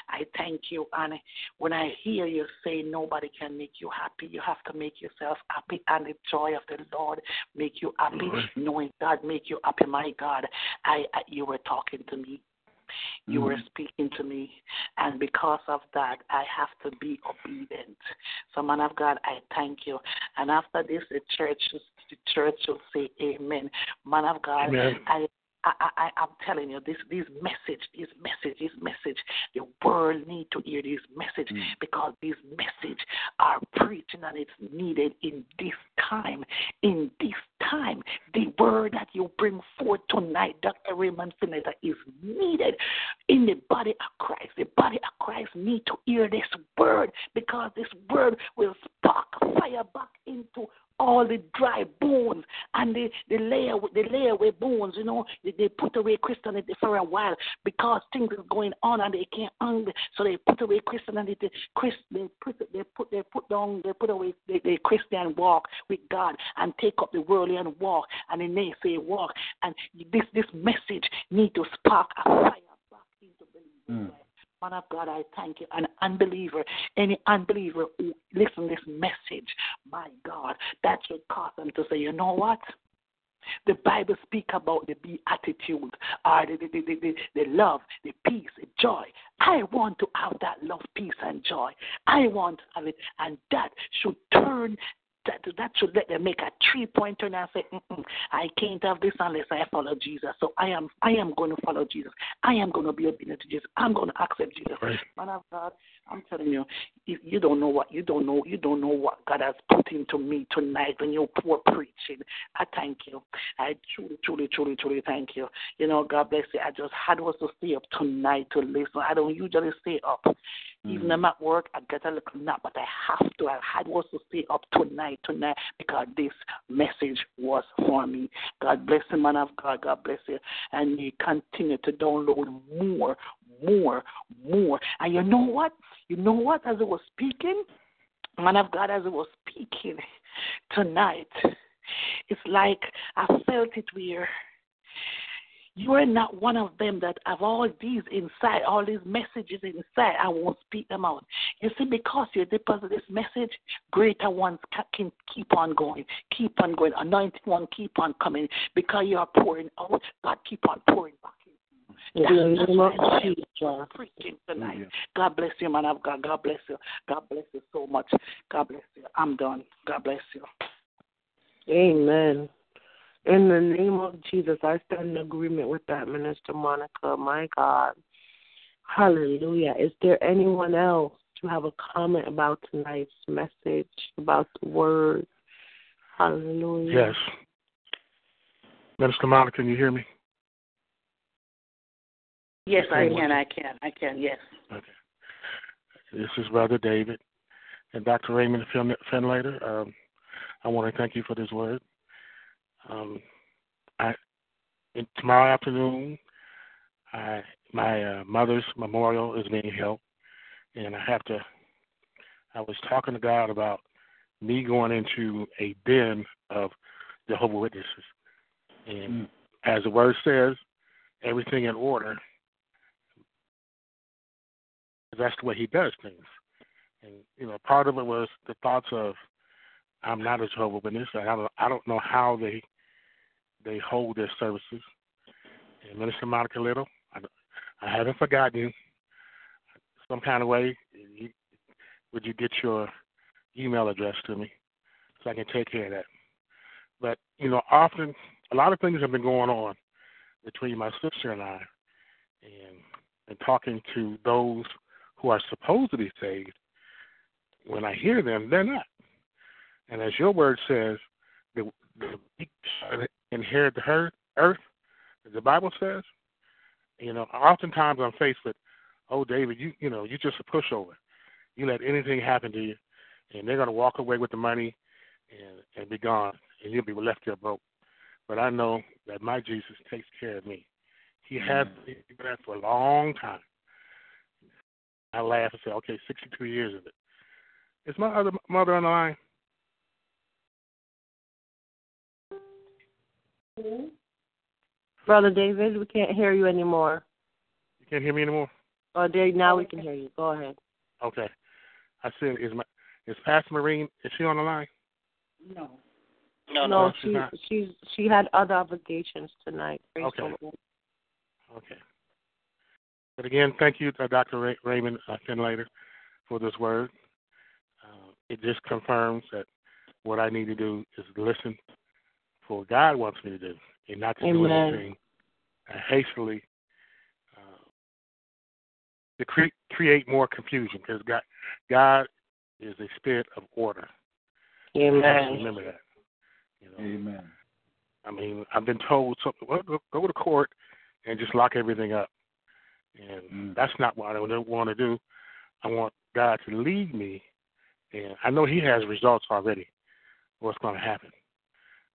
I thank you. And when I hear you say nobody can make you happy, you have to make yourself happy. And the joy of the Lord make you happy. Knowing God make you happy, my God. I, I you were talking to me. You were mm. speaking to me, and because of that, I have to be obedient. So, man of God, I thank you. And after this, the church, the church will say, Amen. Man of God, Amen. I I, I, I'm telling you, this this message, this message, this message, the world need to hear this message mm. because this message are preaching and it's needed in this time. In this time, the word that you bring forth tonight, Dr. Raymond Findlater, is needed in the body of Christ. The body of Christ need to hear this word because this word will spark fire back into all the dry bones and they, they lay away, they lay away bones, you know, they, they put away Christianity for a while because things is going on and they can't handle. So they put away Christianity. They, Christ, they put they put they put down they put away the, the Christian walk with God and take up the worldly and walk and the naysay walk. And this this message need to spark a fire back into believers. Mm. Man of God, I thank you. An unbeliever, any unbeliever listen this message, my God, that should cause them to say, you know what? The Bible speak about the beatitude, or the, the, the, the love, the peace, the joy. I want to have that love, peace, and joy. I want to have it, and that should turn that that should let them make a three pointer and say, I can't have this unless I follow Jesus. So I am I am going to follow Jesus. I am going to be obedient to Jesus. I'm going to accept Jesus. Right. Man of God, I'm telling you, you, you don't know what you don't know you don't know what God has put into me tonight when you were preaching. I thank you. I truly, truly, truly, truly thank you. You know, God bless you. I just had was to stay up tonight to listen. I don't usually stay up. Even mm. I'm at work, I get a little nap, but I have to. I had was to stay up tonight, tonight, because this message was for me. God bless you, man of God. God bless you. And you continue to download more, more, more. And you know what? You know what? As I was speaking, man of God, as I was speaking tonight, it's like I felt it where you are not one of them that have all these inside, all these messages inside. I won't speak them out. You see, because you deposit this message, greater ones can keep on going, keep on going. Anointed one keep on coming because you are pouring out. God keep on pouring back in. In the That's name of Jesus. preaching tonight. God bless you, man of God. God bless you. God bless you so much. God bless you. I'm done. God bless you. Amen. In the name of Jesus, I stand in agreement with that, Minister Monica. My God. Hallelujah. Is there anyone else to have a comment about tonight's message, about the word? Hallelujah. Yes. Minister Monica, can you hear me? Yes, I can. I can. I can. Yes. Okay. This is Brother David and Dr. Raymond Fin- Findlater. Um, I want to thank you for this word. Um, I in, tomorrow afternoon, I my uh, mother's memorial is being held, and I have to. I was talking to God about me going into a den of Jehovah Witnesses, and as the word says, everything in order. That's the way He does things, and you know, part of it was the thoughts of I'm not a Jehovah Witness. I don't I don't know how they they hold their services. And Minister Monica Little, I, I haven't forgotten you. Some kind of way, you, would you get your email address to me so I can take care of that? But you know, often a lot of things have been going on between my sister and I, and and talking to those who are supposed to be saved. When I hear them, they're not. And as your word says, the, the weak inherit the earth, the Bible says. You know, oftentimes I'm faced with, oh, David, you you know, you're just a pushover. You let anything happen to you, and they're going to walk away with the money and and be gone, and you'll be left there broke. But I know that my Jesus takes care of me. He has mm. been doing that for a long time. I laugh and say, okay, 62 years of it. Is my other mother on the line? Brother David, we can't hear you anymore. You can't hear me anymore? Oh, there, now we can hear you. Go ahead. Okay. I said, is my is Pastor Maureen? Is she on the line? No. No, no, she's she not. she's she had other obligations tonight. Praise Okay. Okay. But again, thank you, uh, Dr. Ray- Raymond uh, Findlater, for this word. Uh, it just confirms that what I need to do is listen for what God wants me to do, and not to do anything uh, hastily uh, to cre- create more confusion. Because God, God is a spirit of order. I have to Amen. Remember that. You know, Amen. I mean, I've been told something. Well, go, go to court and just lock everything up, and Mm. that's not what I don't want to do. I want God to lead me, and I know He has results already. what's going to happen.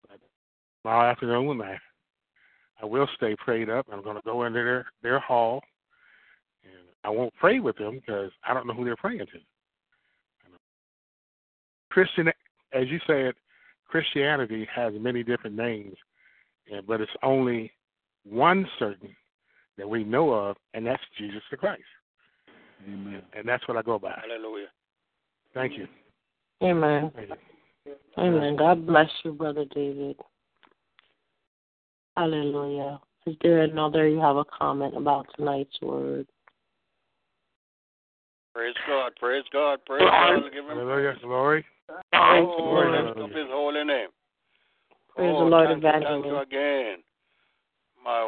But tomorrow afternoon, I I will stay prayed up. I'm going to go into their their hall, and I won't pray with them because I don't know who they're praying to. Christian, as you said, Christianity has many different names, and, but it's only one certain that we know of, and that's Jesus the Christ. Amen. And that's what I go by. Hallelujah. Thank you. Amen. Thank you. Amen. God bless you, Brother David. Hallelujah. Is there another you have a comment about tonight's word? Praise God. Praise God. Praise God. Give him Hallelujah. Glory. Praise the Oh, Lord. lift up his holy name. Praise oh, the Lord, oh, thank you, thank you Evangelist. again, my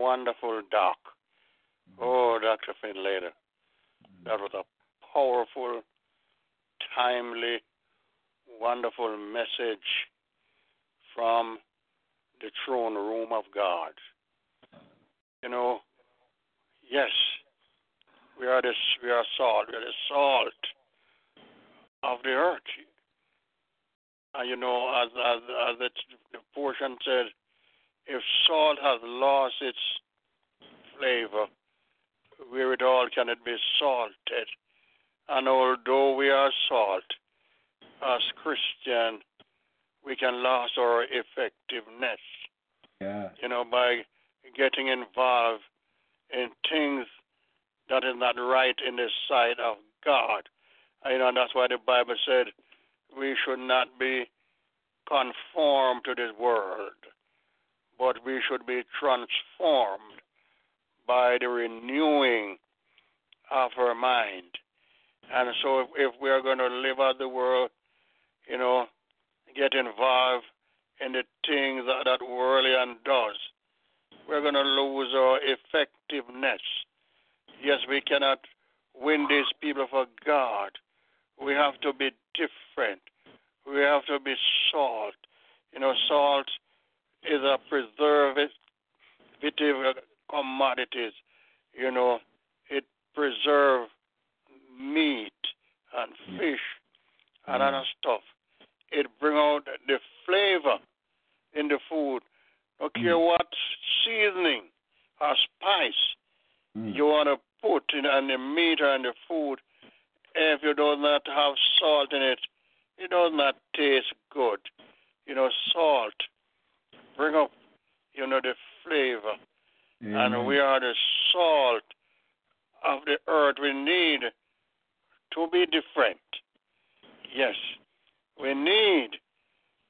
wonderful doc. Mm-hmm. Oh, Dr. Findlater. Mm-hmm. That was a powerful, timely, wonderful message from the throne room of God. You know, yes, we are this we are salt, we are the salt of the earth. And you know, as as as the portion said, if salt has lost its flavor, wherewithal can it be salted? And although we are salt, as Christian, we can lose our effectiveness. Yeah. You know, by getting involved in things that is not right in the sight of God. You know, and that's why the Bible said we should not be conformed to this world, but we should be transformed by the renewing of our mind. And so, if, if we are going to live out the world, you know, get involved in the things that that world does, we're going to lose our effectiveness. Yes, we cannot win these people for God. We have to be different. We have to be salt. You know, salt is a preservative commodities. You know, it preserves meat and fish and mm. other stuff. It bring out the flavor in the food. No care mm. what seasoning or spice mm. you want to put in on the meat or in the food, if you do not have salt in it, it does not taste good. You know, salt bring up, you know, the flavor. And mm-hmm. we are the salt of the earth. We need to be different. Yes, we need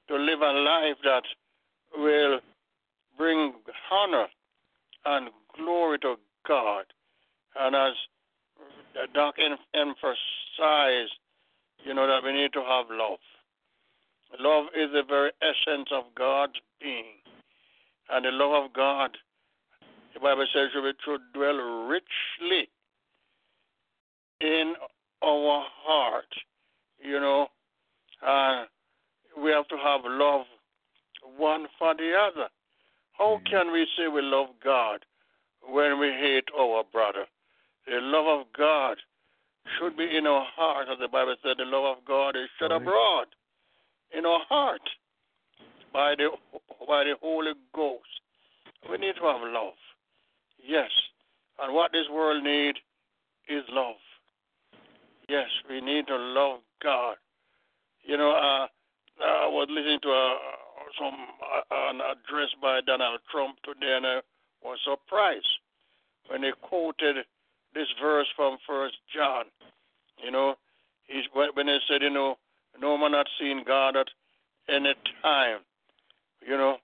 to live a life that will bring honor and glory to God. And as Doc em- emphasized, you know, that we need to have love. Love is the very essence of God's being. And the love of God, the Bible says, should, should dwell richly in our heart. You know, uh, we have to have love one for the other. How can we say we love God when we hate our brother? The love of God should be in our heart, as the Bible said, the love of God is shed abroad in our heart by the by the Holy Ghost. We need to have love. Yes. And what this world needs is love. Yes, we need to love God. You know, uh, I was listening to a, some uh, an address by Donald Trump today, and I was surprised when he quoted this verse from First John. You know, he's when he said, you know, no man had seen God at any time. You know,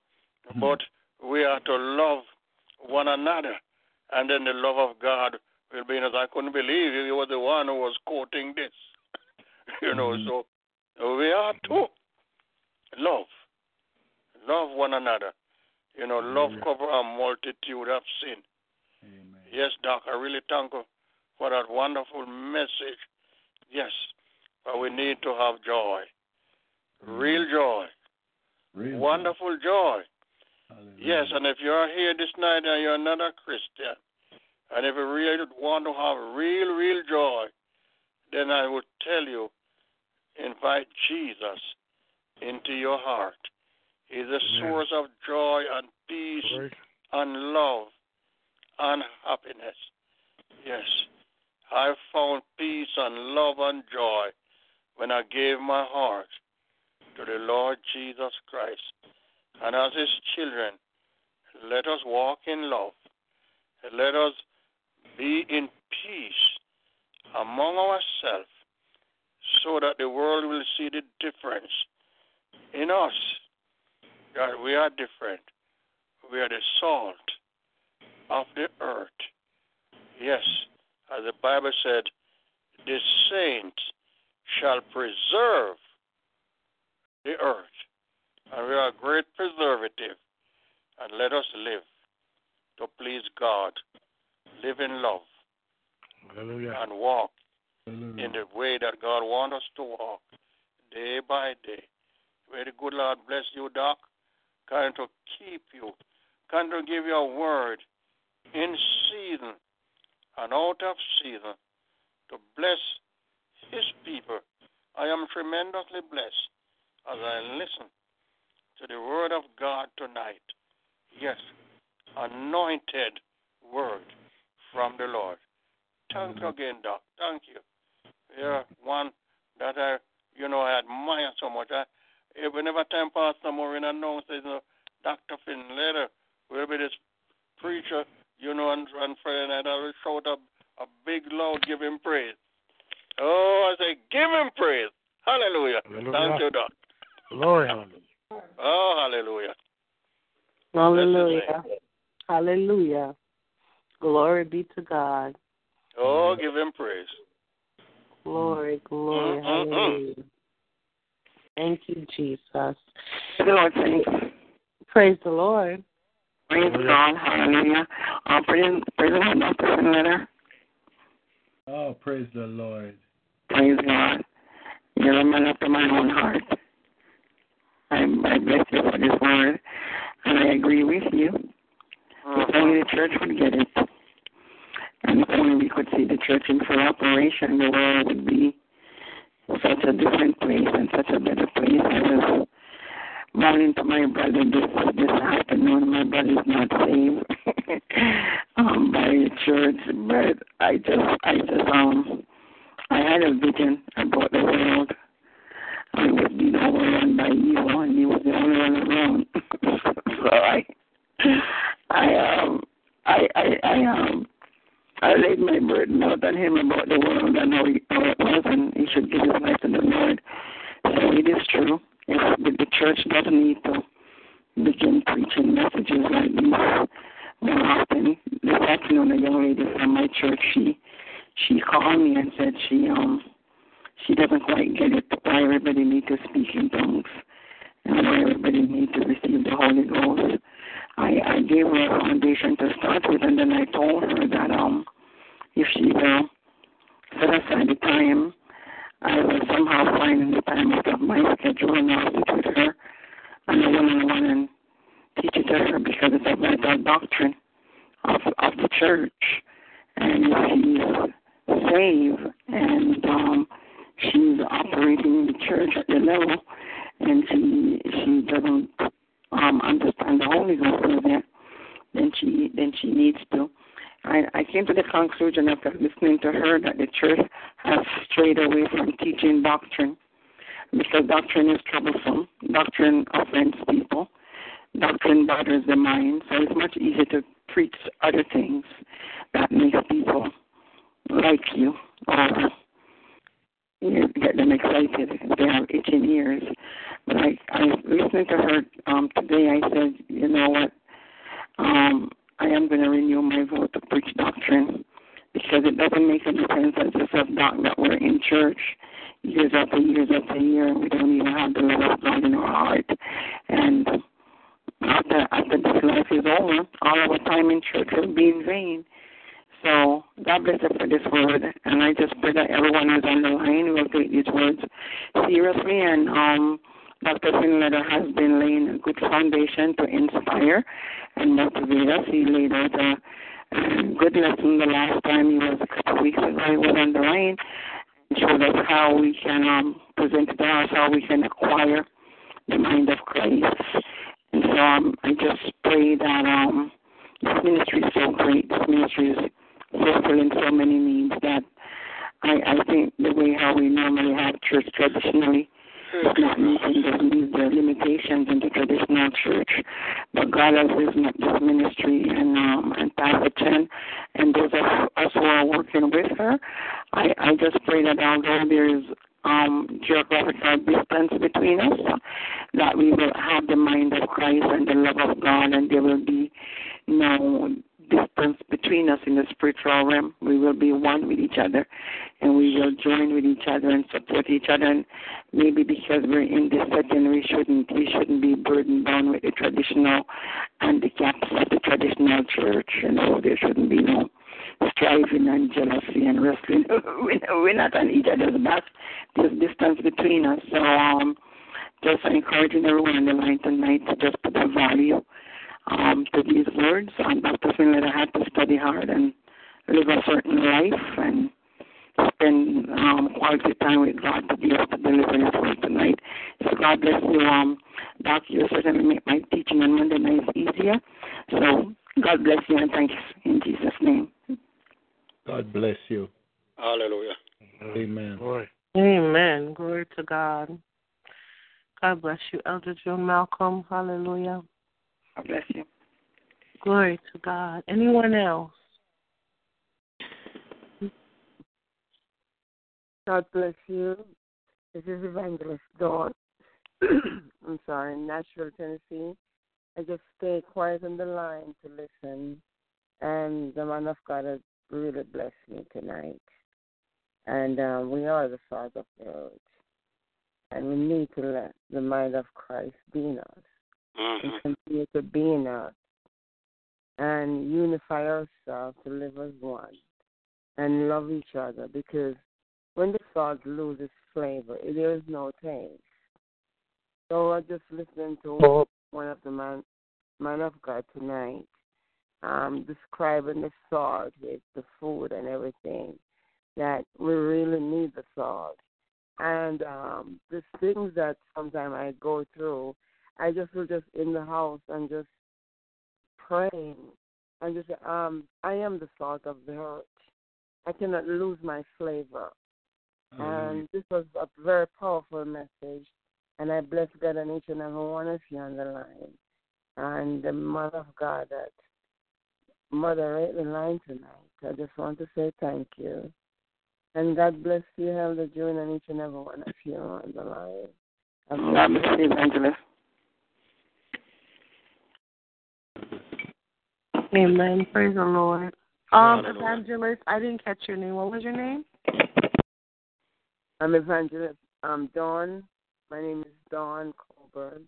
hmm. but we are to love one another, and then the love of God will be in us. I couldn't believe he was the one who was quoting this. <laughs> you know, hmm. so we are to love, love one another. You know, love cover a multitude of sin. Yes, Doc, I really thank you for that wonderful message. Yes, but we need to have joy, mm. real joy, wonderful joy. Yes, and if you are here this night and you're not a Christian, and if you really want to have real, real joy, then I would tell you, invite Jesus into your heart. He's a source of joy and peace and love and happiness. Yes, I found peace and love and joy when I gave my heart to the Lord Jesus Christ. And as His children, let us walk in love. Let us be in peace among ourselves so that the world will see the difference in us. That we are different. We are the salt of the earth. Yes, as the Bible said, the saints shall preserve the earth. And we are a great preservative. And let us live to please God, live in love, Hallelujah. and walk Hallelujah. in the way that God wants us to walk day by day. May the good Lord bless you, Doc. Kind to keep you, kind to give you a word in season and out of season to bless His people. I am tremendously blessed as I listen to the word of God tonight. Yes, anointed word from the Lord. Thank you again, Doc. Thank you. You're one that I, you know, I admire so much. I, eh, whenever time Pastor Maureen announces, uh, Dr. Findlater will be this preacher, you know, and, and Friday night I will shout a, a big loud, give him praise. Oh, I say, give him praise. Hallelujah. Hallelujah. Thank you, Doc. Glory. Hallelujah. Oh, hallelujah. Hallelujah. Hallelujah. Glory be to God. Oh, give him praise. Glory, glory, Mm-mm-mm. hallelujah. Thank you, Jesus. The Lord thanks. Praise the Lord. Praise God. Hallelujah. Uh, praise, praise the Lord, Dr. Findlater. Oh, praise the Lord. Praise God. You're a man after my own heart. I, I bless you for this word, and I agree with you. If uh-huh. only the church would get it, and if only we could see the church in full operation, the world would be such a different place and such a better place. I was mourning to my brother this this afternoon. My brother is not saved <laughs> um, by the church, but I just I just um I had a vision about the world. I was being overrun by evil, and he was the only one around. <laughs> so I, I um, I, I, I um, I laid my burden out on him about the world and how, he, how it was, and he should give his life to the Lord. So it is true. The, the church doesn't need to begin preaching messages like these more often. This afternoon, a young lady from my church, she she called me and said she um she doesn't quite get it why everybody needs to speak in tongues and why everybody needs to receive the Holy Ghost. I, I gave her a foundation to start with and then I told her that um if she will set aside the time I will somehow find the time of my schedule and I'll sit with her and a one on one and teach it to her because it's a vital doctrine of of the church. And she's saved and um she's operating the church at the level and she she doesn't um understand the Holy Ghost yet, then she then she needs to. I, I came to the conclusion after listening to her that the church has strayed away from teaching doctrine because doctrine is troublesome. Doctrine offends people. Doctrine bothers the mind, so it's much easier to preach other things that makes people like you or you get them excited. They have itching ears. But I, I listening to her um, today. I said, you know what? Um, I am going to renew my vote to preach doctrine because it doesn't make any sense as a self doc that we're in church years after years after year and we don't even have the love of God in our heart. And after after this life is over, all our time in church will be in vain. So God bless you for this word, and I just pray that everyone who's on the line will take these words seriously. And um, Dr. Findlater has been laying a good foundation to inspire and motivate us. He laid out a, a good lesson the last time he was a couple weeks ago. He was on the line and showed us how we can um, present it to us, how we can acquire the mind of Christ. And so um, I just pray that um, this ministry is so great. This ministry is fulfilling so many needs that I, I think the way how we normally have church traditionally is not meeting the, limitations in the traditional church. But God has up this ministry and um and Pastor Chen and those of us who are working with her. I, I just pray that although there is um, geographical distance between us, that we will have the mind of Christ and the love of God, and there will be no distance between us in the spiritual realm. We will be one with each other, and we will join with each other and support each other. And maybe because we're in this setting, we shouldn't we shouldn't be burdened down with the traditional handicaps of the traditional church. You know, there shouldn't be no striving and jealousy and wrestling. <laughs> we're not on each other's back. There's distance between us. So um, just encouraging everyone on the line tonight to just put a value um, to these words. Um, Dr. Findlater I had to study hard and live a certain life and spend um, quality time with God to be able to deliver His word tonight. So God bless you. Um, Doc, you certainly make my teaching on Monday nights easier. So God bless you and thank you in Jesus' name. God bless you. Hallelujah. Amen. Boy. Amen. Glory to God. God bless you, Elder John Malcolm. Hallelujah. God bless you. Glory to God. Anyone else? God bless you. This is Evangelist Dawn. <clears throat> I'm sorry, Nashville, Tennessee. I just stay quiet on the line to listen, and the man of God has really blessed me tonight. And um, we are the salt of the earth, and we need to let the mind of Christ be in us and continue to be in us and unify ourselves to live as one and love each other because when the salt loses flavor, there is no taste. So I just listened to one of the man, man of God tonight, um, describing the salt with the food and everything, that we really need the salt. And um, the things that sometimes I go through, I just was just in the house and just praying and just um I am the salt of the earth. I cannot lose my flavor. And this was a very powerful message and I bless God and each and every one of you on the line. And the mother of God that moderate the line tonight. I just want to say thank you. And God bless you, Elder June, and each and every one of you on the line. God bless you, Evangelist. Amen. Praise the Lord. Um, Evangelist, I didn't catch your name. What was your name? I'm Evangelist um, Dawn. My name is Dawn Colburn.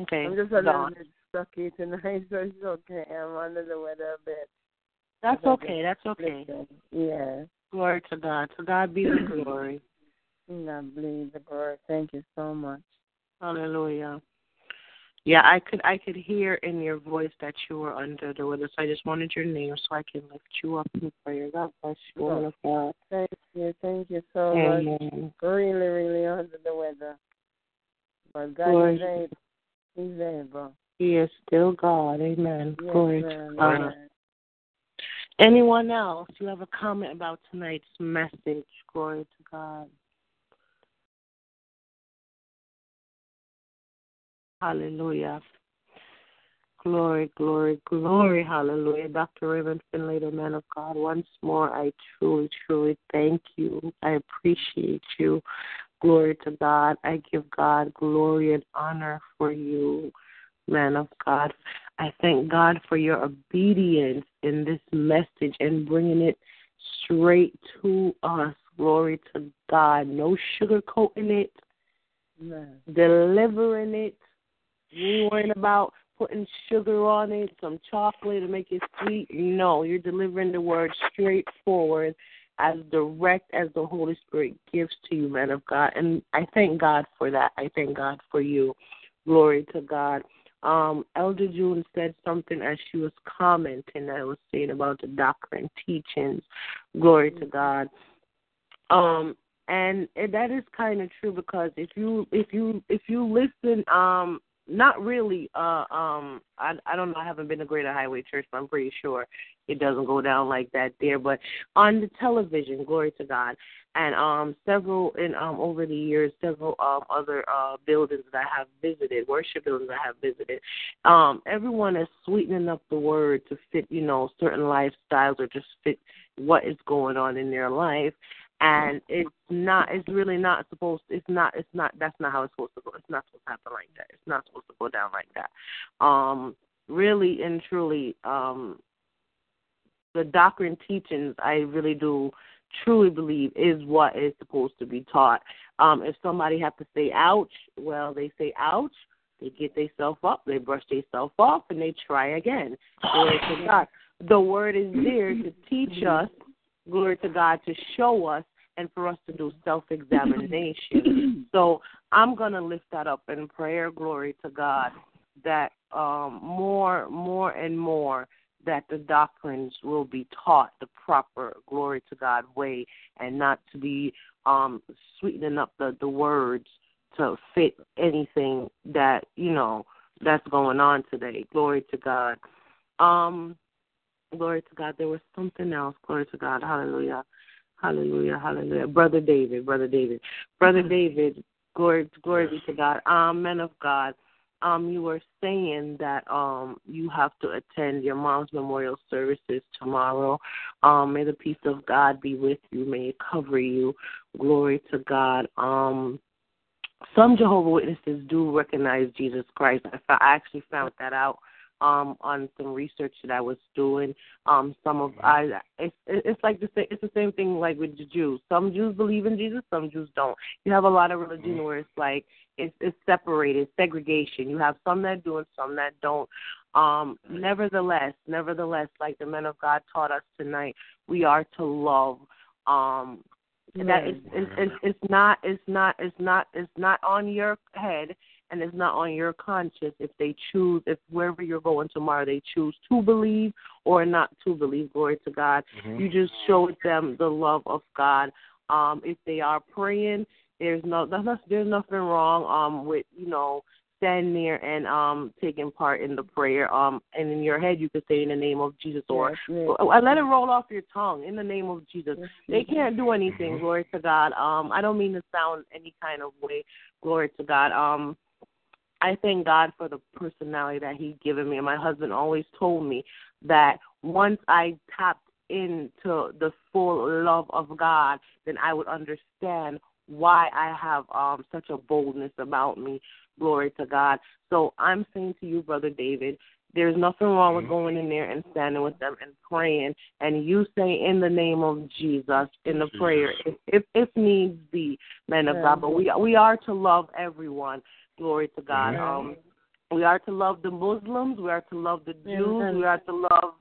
Okay. I'm just a Dawn. little bit sucky tonight, <laughs> so it's okay. I'm under the weather a bit. That's okay. That's okay. Listen, Yeah. Glory to God. To God be the <clears throat> glory. God believe the word. Thank you so much. Hallelujah. Yeah, I could I could hear in your voice that you were under the weather, so I just wanted your name so I can lift you up in prayer. God bless you, woman of God. Thank you. Thank you so much. Really, really under the weather. But God Glory. is able. He's able. He is still God. Amen. Yes, Glory to God. Amen. Anyone else? You have a comment about tonight's message? Glory to God. Hallelujah. Glory, glory, glory, hallelujah. Dr. Raymond Findlater, the man of God, once more, I truly, truly thank you. I appreciate you. Glory to God. I give God glory and honor for you, man of God. I thank God for your obedience in this message and bringing it straight to us. Glory to God. No sugarcoating it, Amen. delivering it. You worrying about putting sugar on it, some chocolate to make it sweet. No, you're delivering the word straightforward, as direct as the Holy Spirit gives to you, man of God. And I thank God for that. I thank God for you. Glory to God. Um, Elder June said something as she was commenting. I was saying about the doctrine teachings. Glory to God. Um, and, and that is kind of true because if you if you if you listen um not really uh um I I don't know I haven't been to Greater Highway Church but I'm pretty sure it doesn't go down like that there. But on the television glory to God and um several in um over the years several um other uh buildings that I have visited worship buildings I have visited um everyone is sweetening up the word to fit you know certain lifestyles or just fit what is going on in their life and it's not it's really not supposed it's not it's not that's not how it's supposed to go. It's not supposed to happen like that. It's not supposed to go down like that. Um really and truly um the doctrine teachings i really do truly believe is what is supposed to be taught. Um if somebody have to say ouch well they say ouch they get themselves up they brush themselves off and they try again. Glory to god. The word is there to teach us glory to god to show us and for us to do self examination. <clears throat> so I'm going to lift that up in prayer. Glory to God that um, more, more and more that the doctrines will be taught the proper glory to God way and not to be um, sweetening up the, the words to fit anything that, you know, that's going on today. Glory to God. Um, glory to God. There was something else. Glory to God. Hallelujah. Hallelujah, hallelujah. Brother David, Brother David. Brother David, glory glory be to God. Um, men of God. Um, you were saying that um you have to attend your mom's memorial services tomorrow. Um, may the peace of God be with you, may it cover you. Glory to God. Um some Jehovah Witnesses do recognize Jesus Christ. I actually found that out um on some research that I was doing. Um some of I it's it's like the same it's the same thing like with the Jews. Some Jews believe in Jesus, some Jews don't. You have a lot of religion where it's like it's it's separated, segregation. You have some that do and some that don't. Um nevertheless, nevertheless, like the men of God taught us tonight, we are to love um that it's, it's it's it's not it's not it's not it's not on your head and it's not on your conscience if they choose if wherever you're going tomorrow they choose to believe or not to believe. Glory to god. Mhm. you just show them the love of god. Um if they are praying there's no <laughs> there's there's nothing wrong um with you know standing there and um taking part in the prayer. Um and in your head you could say in the name of jesus or Yes, yes. or let it roll off your tongue in the name of jesus. They can't do anything glory to god. Um i don't mean to sound any kind of way glory to god. Um I thank God for the personality that He's given me. And my husband always told me that once I tapped into the full love of God, then I would understand why I have um such a boldness about me. Glory to God. So I'm saying to you, Brother David, there's nothing wrong with going in there and standing with them and praying and you say in the name of Jesus in the prayer if if, if needs be, man of God. But we we are to love everyone. Glory to God. Um we are to love the Muslims. We are to love the Jews. We are to love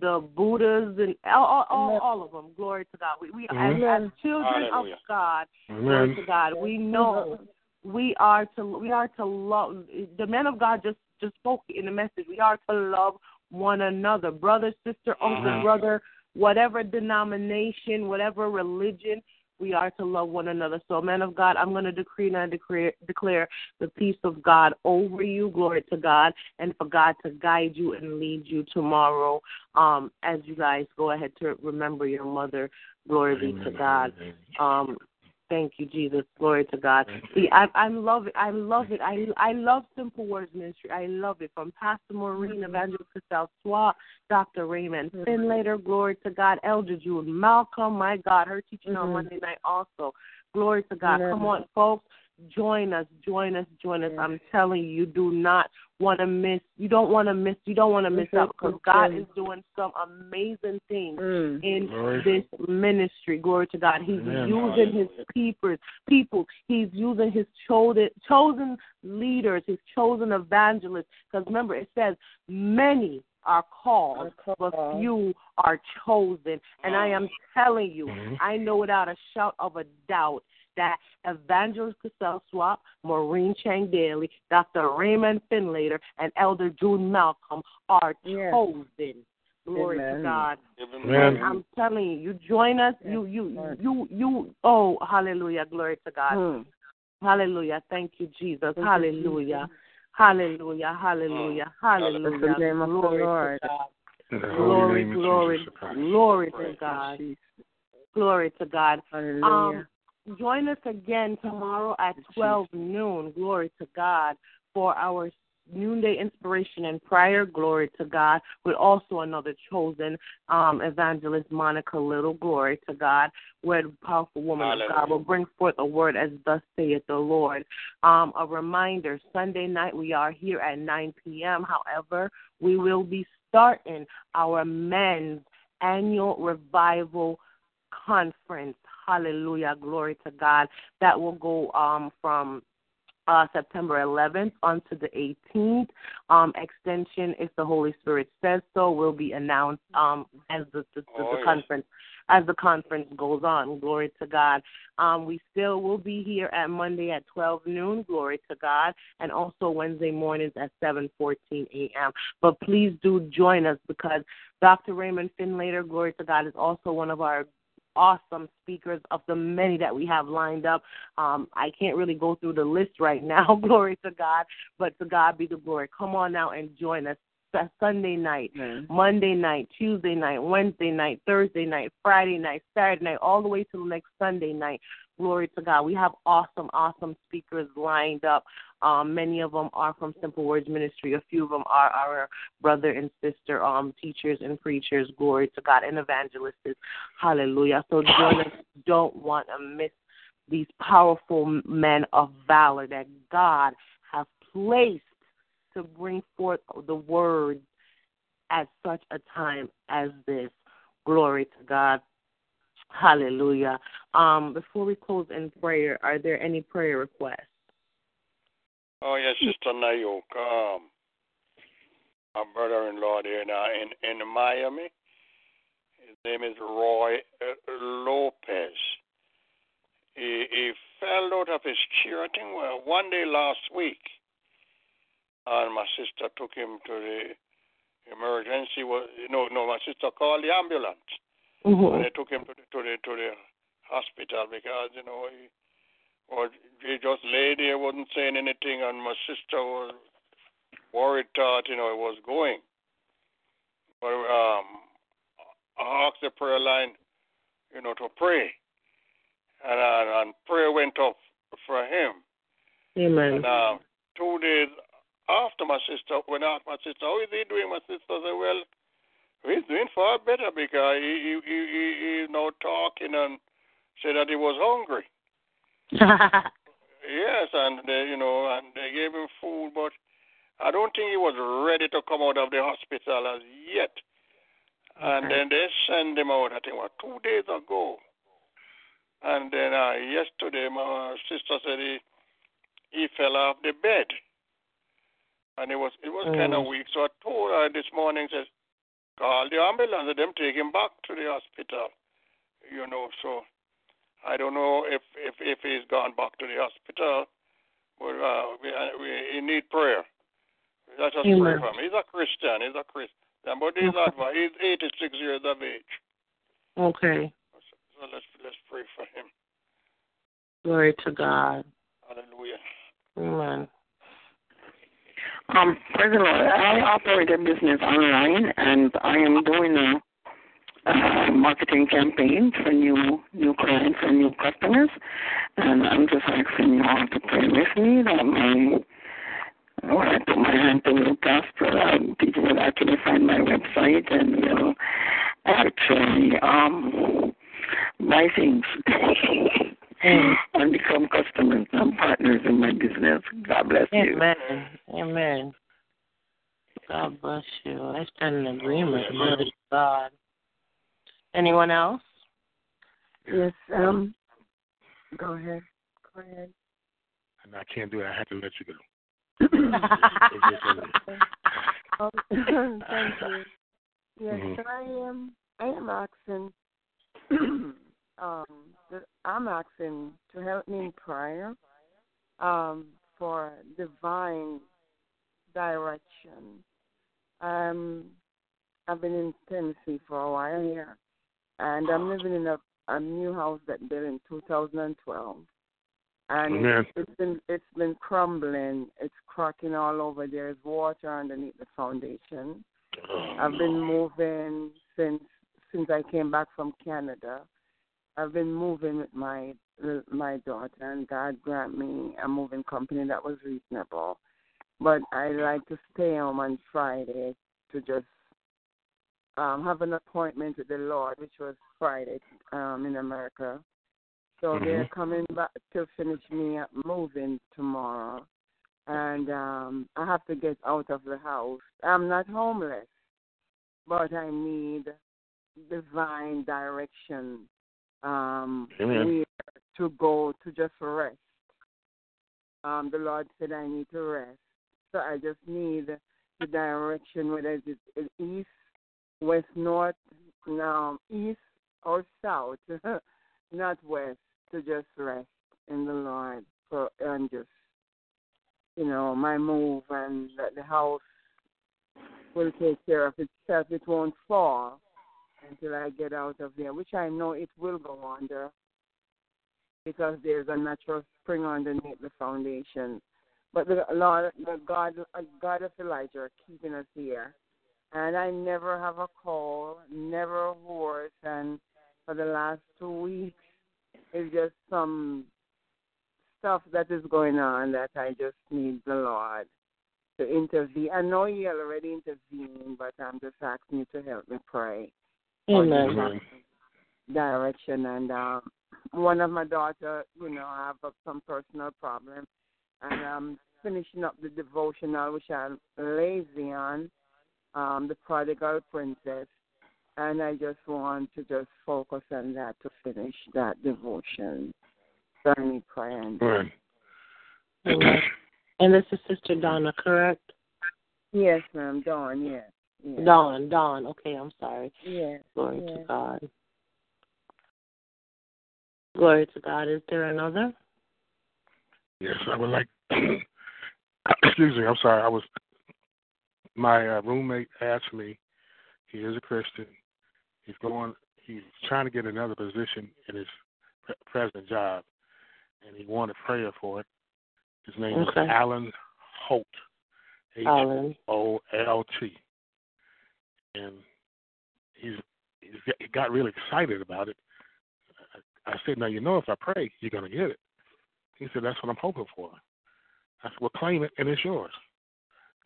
the Buddhas and all, all, all, all of them. Glory to God. We, we as, as children of Hallelujah. God, glory to God. We know we are to we are to love. The man of God just just spoke in the message. We are to love one another, brother, sister, uncle, brother, whatever denomination, whatever religion. We are to love one another. So, man of God, I'm going to decree and I declare, declare the peace of God over you. Glory to God. And for God to guide you and lead you tomorrow um, as you guys go ahead to remember your mother. Glory be to God. Um, thank you, Jesus. Glory to God. See, I, I love it. I love it. I I love Simple Words Ministry. I love it. From Pastor Maureen, Evangelist Christelle Swat, Dr. Raymond Findlater, glory to God. Elder Jude Malcolm, my God, her teaching on Mhm. Monday night also. Glory to God. Amen. Come on, folks. Join us, join us, join us. I'm telling you, you do not want to miss. You don't want to miss. You don't want to miss out because God is doing some amazing things Mm. in Glory. this ministry. Glory to God. He's Amen. using his people, people. He's using his chosen chosen leaders, his chosen evangelists. Because remember, it says many are called, but few are chosen. And I am telling you, Mhm. I know without a shout of a doubt that Evangelist Cassell Swap, Maureen Chang Daly, Dr. Raymond Findlater, and Elder June Malcolm are Yes. chosen. Glory Amen. to God. Amen. I'm telling you, you join us. You, you, you, you. Oh, hallelujah. Glory to God. Hmm. Hallelujah. Thank you, Jesus. you, Hallelujah. Hallelujah. Hallelujah. Hallelujah. Bless the of the Glory Lord. to God. In the holy Glory, glory, glory to God. Glory to God. Hallelujah. Um, join us again tomorrow at 12 noon. Glory to God for our noonday inspiration and prayer. Glory to God. With also another chosen um, evangelist, Monica Little. Glory to God. Where the powerful woman of God will bring forth a word as thus saith the Lord. Um, a reminder: Sunday night we are here at 9 p.m. However, we will be starting our men's annual revival conference. Hallelujah. Glory to God. That will go um, from uh, September 11th onto the 18th. Um, extension, if the Holy Spirit says so, will be announced um, as the, the, the, Oh, the conference as the conference goes on. Glory to God. Um, we still will be here at Monday at 12 noon. Glory to God, and also Wednesday mornings at 7:14 a.m. But please do join us because Dr. Raymond Findlater, glory to God, is also one of our awesome speakers of the many that we have lined up. Um, I can't really go through the list right now, <laughs> glory to God, but to God be the glory. Come on now and join us. Sunday night, Monday night, Tuesday night, Wednesday night, Thursday night, Friday night, Saturday night, all the way till next Sunday night. Glory to God. We have awesome, awesome speakers lined up. Um, many of them are from Simple Words Ministry. A few of them are our brother and sister um, teachers and preachers. Glory to God and evangelists. Hallelujah. So join us. Don't want to miss these powerful men of valor that God has placed to bring forth the word at such a time as this. Glory to God. Hallelujah. Um, before we close in prayer, are there any prayer requests? Oh yes, Sister Nayok. Um, my brother-in-law there now in in Miami. His name is Roy uh, Lopez. He, he fell out of his chair. I think well, one day last week, and my sister took him to the emergency. Was no, no, my sister called the ambulance. And they took him to the to the to the hospital because you know he or he just lay there, wasn't saying anything, and my sister was worried, thought you know it was going. But um, I asked the prayer line, you know, to pray, and and, and prayer went up for him. Amen. And um, two days after my sister, when I asked my sister, how is he doing? My sister said, well, he's doing far better because he he he, he he's now talking and said that he was hungry. <laughs> Yes, and they, you know, and they gave him food, but I don't think he was ready to come out of the hospital as yet. And Okay. then they sent him out. I think what two days ago. And then uh, yesterday, my sister said he he fell off the bed, and it was it was kind of Mm. weak. So I told her this morning, says, call the ambulance, and them take him back to the hospital. You know, so I don't know if if if he's gone back to the hospital, but uh, we uh, we he need prayer. Let us pray Amen. for him. He's a Christian. He's a Christian, but he's adva- he's 86 years of age. Okay. So let's let's pray for him. Glory to God. Hallelujah. Amen. Um, praise. I operate a business online, and I am doing a, uh marketing campaign for new new clients and new customers. And I'm just asking you all to pray with me that my when I put my hand to will prosper, um, people will actually find my website and will actually um buy things <laughs> and become customers and partners in my business. God bless you. Amen. Amen. God bless you. I stand in agreement. Glory God. Anyone else? Yes, um, go ahead. Go ahead. And I can't do it. I have to let you go. <laughs> <laughs> Thank you. Yes, Mhm. I am. I am asking. <clears throat> um, that I'm asking to help me in prayer. Um, for divine direction. Um, I've been in Tennessee for a while here, and I'm living in a a new house that built in 2012, and Amen. it's been it's been crumbling. It's cracking all over. There's water underneath the foundation. I've been moving since since I came back from Canada. I've been moving with my my daughter, and God grant me a moving company that was reasonable. But I like to stay home on Friday to just um, have an appointment with the Lord, which was Friday um, in America. So they're Mhm. coming back to finish me up moving tomorrow, and um, I have to get out of the house. I'm not homeless, but I need divine direction um, Amen. to go to just rest. Um, the Lord said I need to rest, so I just need the direction, whether it's east, west, north, um, east or south, <laughs> not west, to just rest in the Lord for and just you know my move and that the house will take care of itself. It won't fall until I get out of there, which I know it will go under because there's a natural spring underneath the foundation. But the Lord, the God, uh, God of Elijah, are keeping us here, and I never have a call, never a horse, and for the last two weeks, it's just some stuff that is going on that I just need the Lord to intervene. I know He already intervened, but I'm just asking you to help me pray Amen. divine direction. And um, one of my daughter, you know, I have uh, some personal problem, and I'm finishing up the devotional, which I'm lazy on, um, the Prodigal Princess, and I just want to just focus on that to finish that devotion. So I need prayer. And Amen. Amen. <clears throat> And this is Sister Donna, correct? yes, ma'am, Dawn. Yes. Yes. Dawn, Dawn. Okay, I'm sorry. Yes. Glory yes. to God. Glory to God. Is there another? Yes, I would like. <coughs> excuse me. I'm sorry. I was. My uh, roommate asked me. He is a Christian. He's going. He's trying to get another position in his pre- present job, and he wanted prayer for it. His name Okay. is Alan Holt. H Alan. O L T. And he's, he's got, he got really excited about it. I, I said, "Now you know, if I pray, you're gonna get it." He said, "That's what I'm hoping for." I said, "Well, claim it, and it's yours."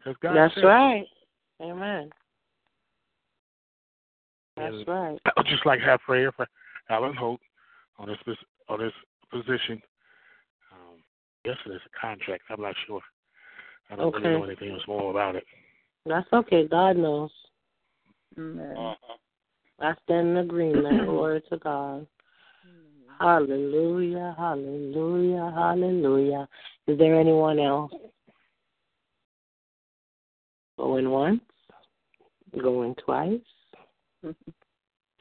That's said- right. Amen. That's And right. <coughs> I would just like to have prayer for Alan Holt on this on this position. Um, yes, it is a contract. I'm not sure. I don't Okay. really know anything else more about it. That's okay. God knows. Amen. Uh-huh. I stand in agreement. <clears throat> Glory to God. Hallelujah, hallelujah, hallelujah. Is there anyone else? Going once, going twice. <laughs>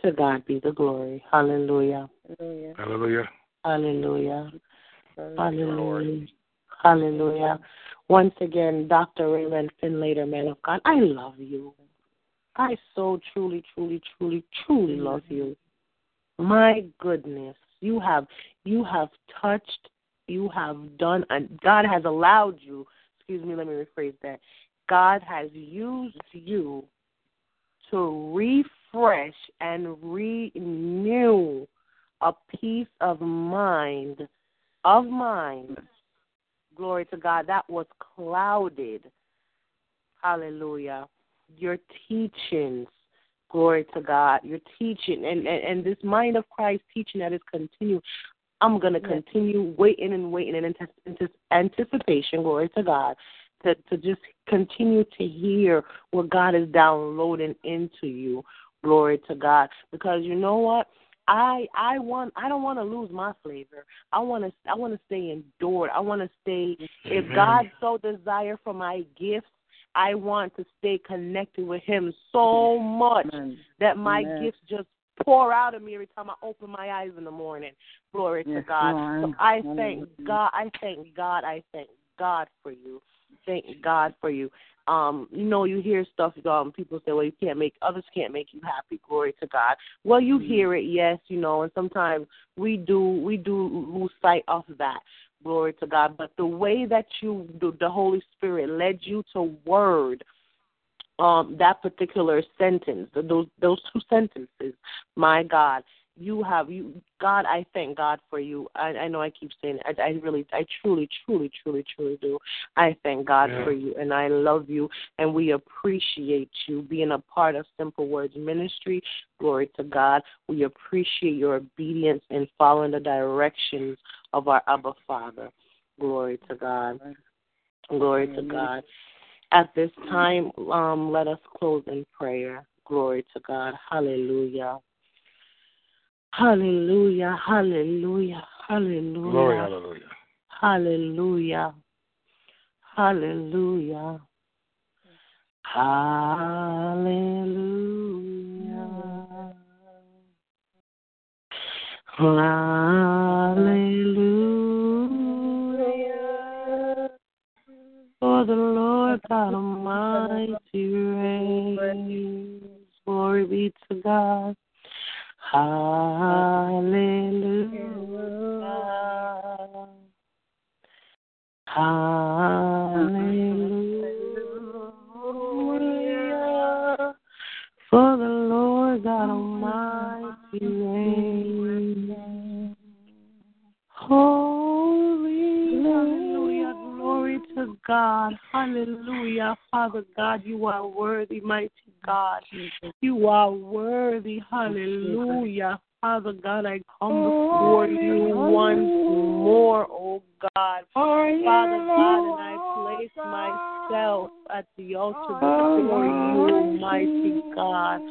To God be the glory. Hallelujah, Hallelujah. Hallelujah. hallelujah, Hallelujah. hallelujah, hallelujah. Once again, Dr. Raymond Findlater, man of God, I love you. I so truly, truly, truly, truly mm-hmm. love you. My goodness, you have you have touched, you have done, and God has allowed you. Excuse me, let me rephrase that. God has used you to refresh and renew a peace of mind, of mind. Glory to God. That was clouded. Hallelujah. Your teachings. Glory to God. Your teaching and, and, and this mind of Christ teaching that is continued. I'm going to Yes. continue waiting and waiting in antis- antis- anticipation, glory to God, to, to just continue to hear what God is downloading into you. Glory to God. Because you know what? I I want I don't want to lose my flavor. I want to I want to stay endured. I want to stay if God so desire for my gifts, I want to stay connected with him so much Amen. that my Amen. gifts just pour out of me every time I open my eyes in the morning. Glory to God. Lord. So I thank God. I thank God. I thank God for you. thank God for you. Um, you know, you hear stuff. Um, people say, "Well, you can't make others can't make you happy." Glory to God. Well, you hear it, yes, you know, and sometimes we do we do lose sight of that. Glory to God. But the way that you, the, Holy Spirit led you to word um, that particular sentence, those those two sentences, my God, you have you God, I thank God for you. I, I know I keep saying it. I, I really, I truly, truly, truly, truly do. I thank God Yeah. for you, and I love you, and we appreciate you being a part of Simple Words Ministry. Glory to God. We appreciate your obedience in following the directions of our Abba Father. Glory to God. Glory to God. At this time, um, let us close in prayer. Glory to God. Hallelujah. Hallelujah. Hallelujah. Hallelujah. Glory, hallelujah. Hallelujah. Hallelujah. Hallelujah. Hallelujah. For the Lord God Almighty reigns. Glory be to God. Hallelujah. Hallelujah. For the Lord God Almighty reigns. Holy, hallelujah, glory to God, hallelujah, Father God, you are worthy, mighty God, you are worthy, hallelujah, Father God, I come before you once more, oh God, Father God, and I place myself at the altar before you, mighty God.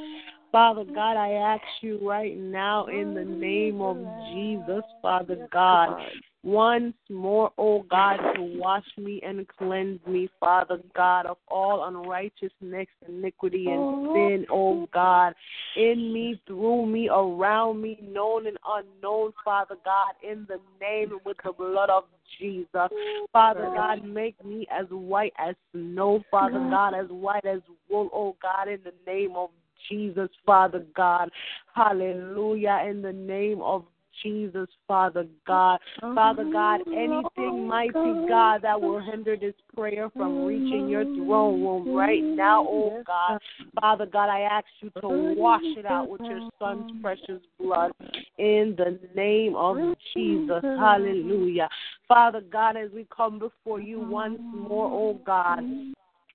Father God, I ask you right now in the name of Jesus, Father God, once more, oh God, to wash me and cleanse me, Father God, of all unrighteousness, iniquity, and oh. sin, oh God, in me, through me, around me, known and unknown, Father God, in the name and with the blood of Jesus. Father God, make me as white as snow, Father God, as white as wool, oh God, in the name of Jesus, Father God. Hallelujah. In the name of Jesus, Father God. Father God, anything, mighty God, that will hinder this prayer from reaching your throne room right now, oh God. Father God, I ask you to wash it out with your son's precious blood in the name of Jesus. Hallelujah. Father God, as we come before you once more, oh God.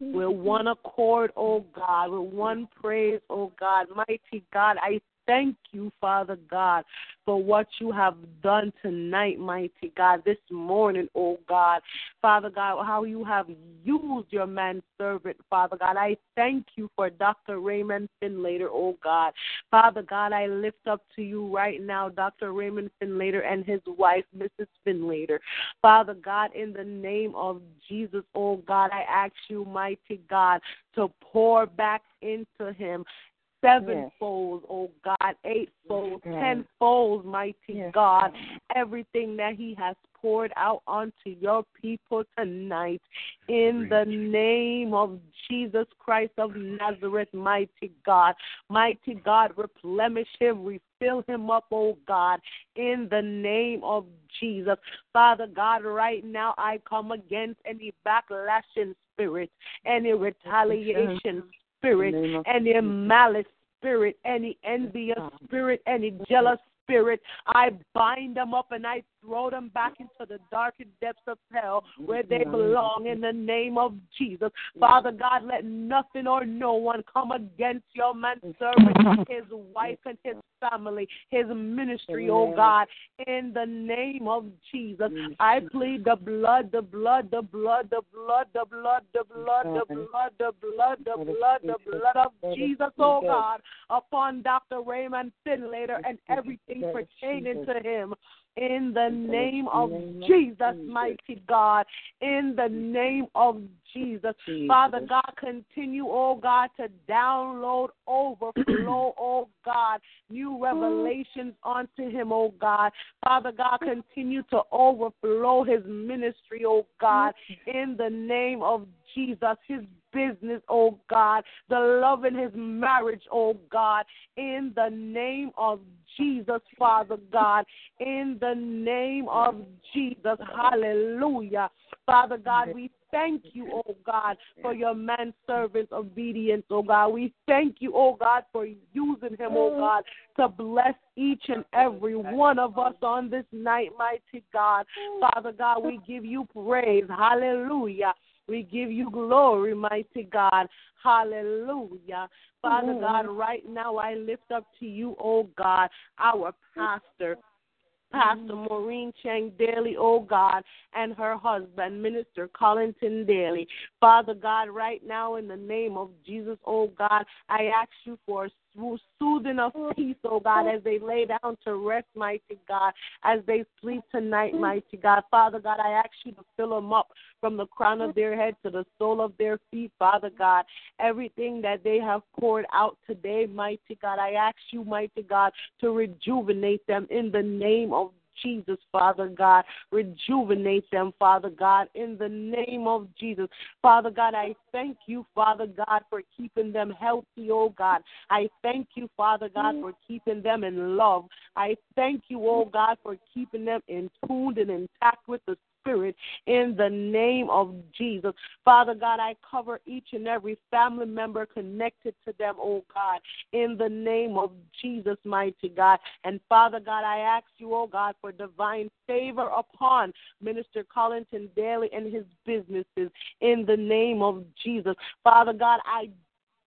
With one accord, oh God, with one praise, oh God. Mighty God, I thank you, Father God, for what you have done tonight, mighty God, this morning, oh God. Father God, how you have used your man servant, Father God. I thank you for Dr. Raymond Findlater, oh God. Father God, I lift up to you right now Dr. Raymond Findlater and his wife, Mrs. Findlater. Father God, in the name of Jesus, oh God, I ask you, mighty God, to pour back into him sevenfold, oh God, eightfold, tenfold, mighty God, everything that He has poured out onto your people tonight. In the name of Jesus Christ of Nazareth, mighty God, mighty God, replenish Him, refill Him up, oh God, in the name of Jesus. Father God, right now I come against any backlashing spirit, any retaliation spirit, any malice spirit, any envious spirit, any jealous spirit. I bind them up and I throw them back into the darkest depths of hell where they mm-hmm. belong in the name of Jesus. Father God, let nothing or no one come against your man <laughs> servant, his wife and his family, his ministry, oh God, in the name of Jesus. I plead the blood, the blood, the blood, the blood, the blood, the blood, the blood, the blood, the blood, the blood of Jesus, oh God, upon Dr. Raymond Findlater and everything pertaining to him. In the name of Jesus, mighty God, in the name of Jesus. Father God, continue, oh God, to download, overflow, <clears throat> oh God, new mm. revelations onto him, oh God. Father God, continue to overflow his ministry, oh mm. God, in the name of Jesus, his business, oh God, the love in his marriage, oh God, in the name of Jesus, Father God, in the name of Jesus, hallelujah. Father God, we thank you, oh God, for your manservant's obedience, oh God. We thank you, oh God, for using him, oh God, to bless each and every one of us on this night, mighty God. Father God, we give you praise. Hallelujah. We give you glory, mighty God. Hallelujah. Father God, right now I lift up to you, oh God, our pastor. Pastor Maureen Chang Daly, oh God, and her husband, Minister Collington Daly. Father God, right now in the name of Jesus, oh God, I ask you for soothing of peace, oh God, as they lay down to rest, mighty God, as they sleep tonight, mighty God. Father God, I ask you to fill them up from the crown of their head to the sole of their feet, Father God. Everything that they have poured out today, mighty God, I ask you, mighty God, to rejuvenate them in the name of Jesus, Father God. Rejuvenate them, Father God, in the name of Jesus. Father God, I thank you, Father God, for keeping them healthy, oh God. I thank you, Father God, for keeping them in love. I thank you, oh God, for keeping them in tuned and intact with the Spirit in the name of Jesus. Father God, I cover each and every family member connected to them, oh God, in the name of Jesus, mighty God. And Father God, I ask you, oh God, for divine favor upon Minister Collington Daly and his businesses in the name of Jesus. Father God, I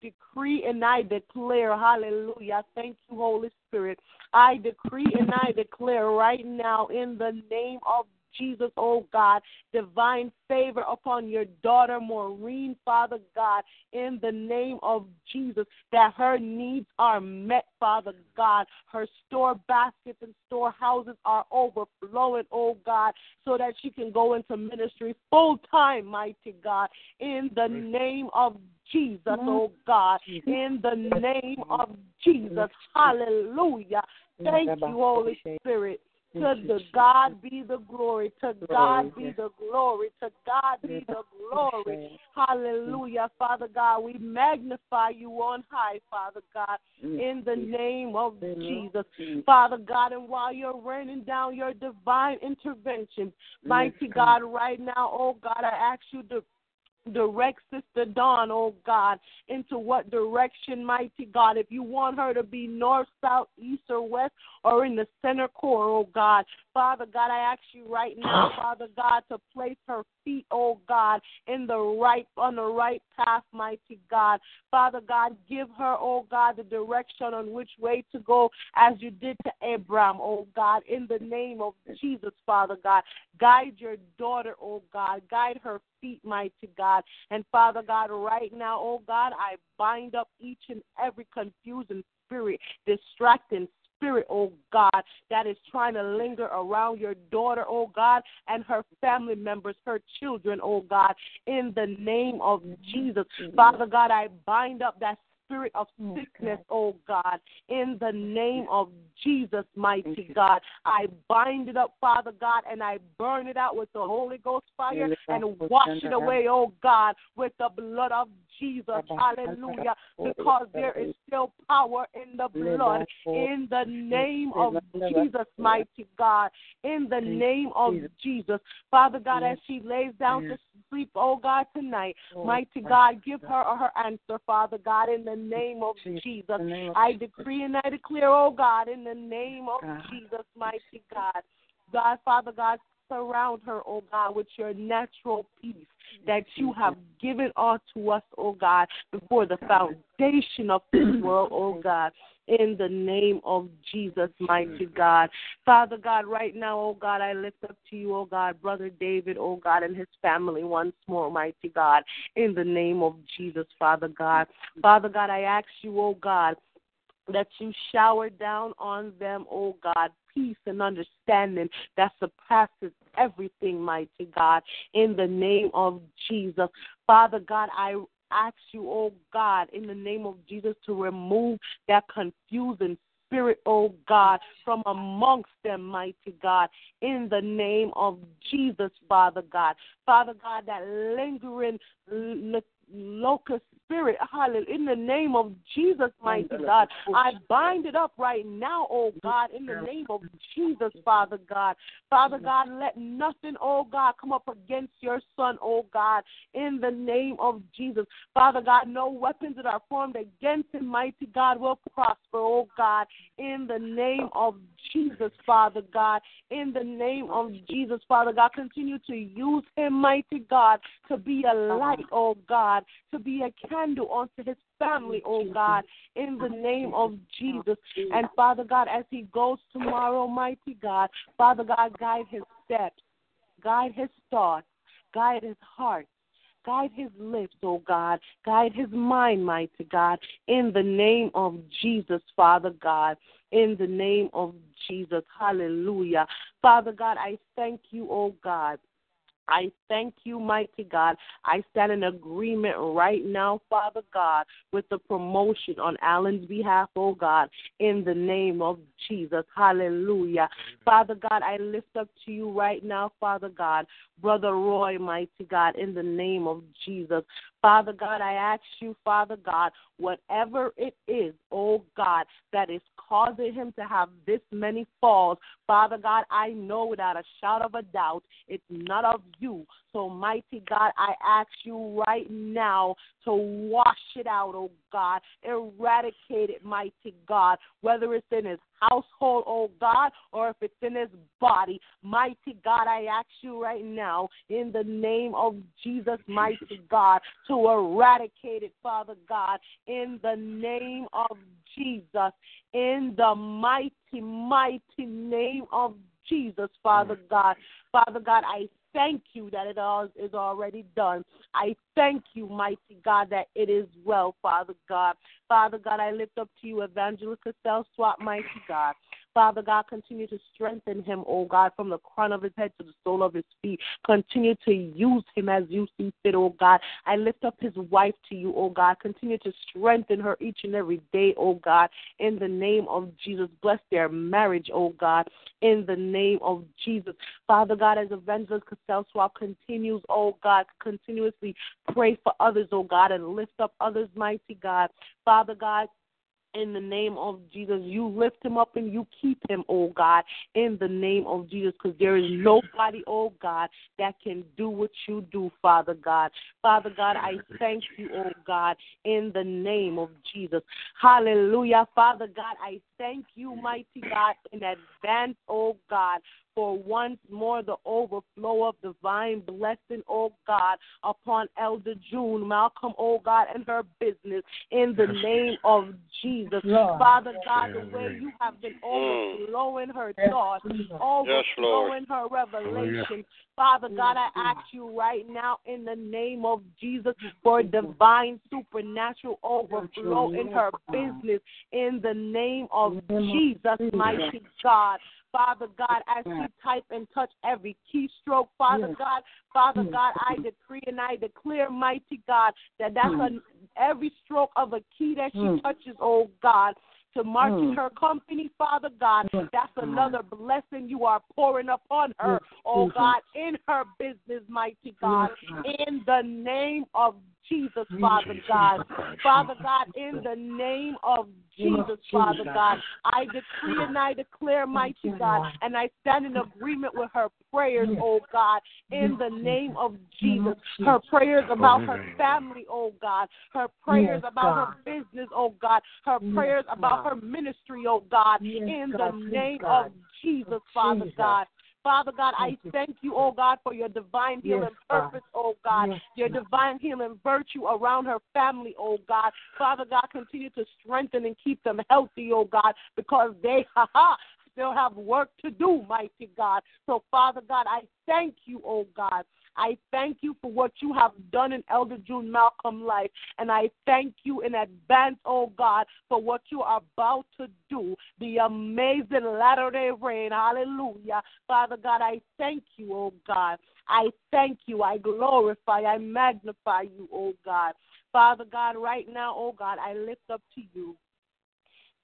decree and I declare, hallelujah. Thank you, Holy Spirit. I decree and I declare right now in the name of Jesus, oh God, divine favor upon your daughter Maureen, Father God, in the name of Jesus, that her needs are met, Father God. Her store baskets and storehouses are overflowing, oh God, so that she can go into ministry full time, mighty God, in the name of Jesus, oh God, in the name of Jesus. Hallelujah. Thank you, Holy Spirit. To the God be the glory. To God be the glory. To God be the glory. Hallelujah, Father God. We magnify you on high, Father God, in the name of Jesus. Father God, and while you're raining down your divine intervention, mighty God, right now, oh God, I ask you to direct Sister Dawn, oh God, into what direction, mighty God. If you want her to be north, south, east, or west, or in the center core, oh God. Father God, I ask you right now, <gasps> Father God, to place her feet, oh God, in the right on the right path, mighty God. Father God, give her, oh God, the direction on which way to go as you did to Abraham, oh God, in the name of Jesus, Father God. Guide your daughter, oh God. Guide her feet, mighty God. And Father God, right now, oh God, I bind up each and every confusing spirit, distracting spirit, oh God, that is trying to linger around your daughter, oh God, and her family members, her children, oh God, in the name of Jesus. Father God, I bind up that spirit of sickness, oh God, in the name of Jesus, mighty God. I bind it up, Father God, and I burn it out with the Holy Ghost fire and wash it away, oh God, with the blood of Jesus. Hallelujah. Because there is still power in the blood. In the name of Jesus, mighty God. In the name of Jesus. Father God, as she lays down to sleep, oh God, tonight, mighty God, give her her answer, Father God, in the name of Jesus. I decree and I declare, oh God, in the name of Jesus, mighty God. God, Father God, surround her, oh God, with your natural peace that you have given unto us, oh God, before the foundation of this <clears throat> world, oh God. In the name of Jesus, mighty God. Father God, right now, oh God, I lift up to you, oh God, Brother David, oh God, and his family once more, mighty God. In the name of Jesus, Father God. Father God, I ask you, oh God, that you shower down on them, oh God, peace and understanding that surpasses everything, mighty God, in the name of Jesus. Father God, I ask you, oh God, in the name of Jesus, to remove that confusing spirit, oh God, from amongst them, mighty God, in the name of Jesus, Father God. Father God, that lingering locust spirit, hallelujah, in the name of Jesus, mighty God. I bind it up right now, oh God, in the name of Jesus, Father God. Father God, let nothing, oh God, come up against your son, oh God, in the name of Jesus. Father God, no weapons that are formed against him, mighty God, will prosper, oh God, in the name of Jesus, Father God. In the name of Jesus, Father God, continue to use him, mighty God, to be a light, oh God, to be a candle unto his family, oh God, in the name of Jesus. And Father God, as he goes tomorrow, mighty God, Father God, guide his steps, guide his thoughts, guide his heart. Guide his lips, oh God. Guide his mind, mighty God. In the name of Jesus, Father God. In the name of Jesus. Hallelujah. Father God, I thank you, oh God. I thank you, mighty God. I stand in agreement right now, Father God, with the promotion on Alan's behalf, oh God, in the name of Jesus. Hallelujah. Father God, I lift up to you right now, Father God, Brother Roy, mighty God, in the name of Jesus. Father God, I ask you, Father God, whatever it is, oh God, that is causing him to have this many falls, Father God, I know without a shadow of a doubt it's not of you. So, mighty God, I ask you right now to wash it out, oh God. Eradicate it, mighty God, whether it's in his household, oh God, or if it's in his body. Mighty God, I ask you right now, in the name of Jesus, mighty God, to eradicate it, Father God, in the name of Jesus, in the mighty, mighty name of Jesus, Father God. Father God, I thank you that it all is already done. I thank you, mighty God, that it is well, Father God. Father God, I lift up to you Evangelist Cassell Swap, mighty God. Father God, continue to strengthen him, oh God, from the crown of his head to the sole of his feet. Continue to use him as you see fit, oh God. I lift up his wife to you, oh God. Continue to strengthen her each and every day, oh God. In the name of Jesus, bless their marriage, oh God. In the name of Jesus. Father God, as Evangelist Cassell Swap continues, oh God, continuously pray for others, oh God, and lift up others, mighty God. Father God, in the name of Jesus. You lift him up and you keep him, oh God, in the name of Jesus, because there is nobody, oh God, that can do what you do, Father God. Father God, I thank you, oh God, in the name of Jesus. Hallelujah. Father God, I thank you, mighty God, in advance, oh God, for once more the overflow of divine blessing, oh God, upon Elder June Malcolm, oh God, and her business in the name of Jesus. Father God, the way you have been mm. overflowing her thoughts, overflowing her oh, revelation. Father God, I ask you right now in the name of Jesus for divine supernatural overflow in her business in the name of Jesus, mighty God. Father God, as she type and touch every keystroke, Father God, Father God, I decree and I declare, mighty God, that that's a, every stroke of a key that she mm. touches, oh God, to market mm. her company, Father God. That's another blessing you are pouring upon her, oh mm-hmm. God, in her business, mighty God. In the name of Jesus, Father God. Father God, in the name of Jesus, Father God, I decree and I declare, mighty God, and I stand in agreement with her prayers, oh God, in the name of Jesus. Her prayers about her family, oh God. Her prayers about her business, oh God. Her prayers about her ministry, oh God, in the name of Jesus, Father God. Father God, I thank you, oh God, for your divine healing purpose, oh God, your divine healing virtue around her family, oh God. Father God, continue to strengthen and keep them healthy, oh God, because they, <laughs> ha ha, still have work to do, mighty God. So, Father God, I thank you, oh God. I thank you for what you have done in Elder June Malcolm life. And I thank you in advance, oh God, for what you are about to do. The amazing latter day rain. Hallelujah. Father God, I thank you, oh God. I thank you. I glorify. I magnify you, oh God. Father God, right now, oh God, I lift up to you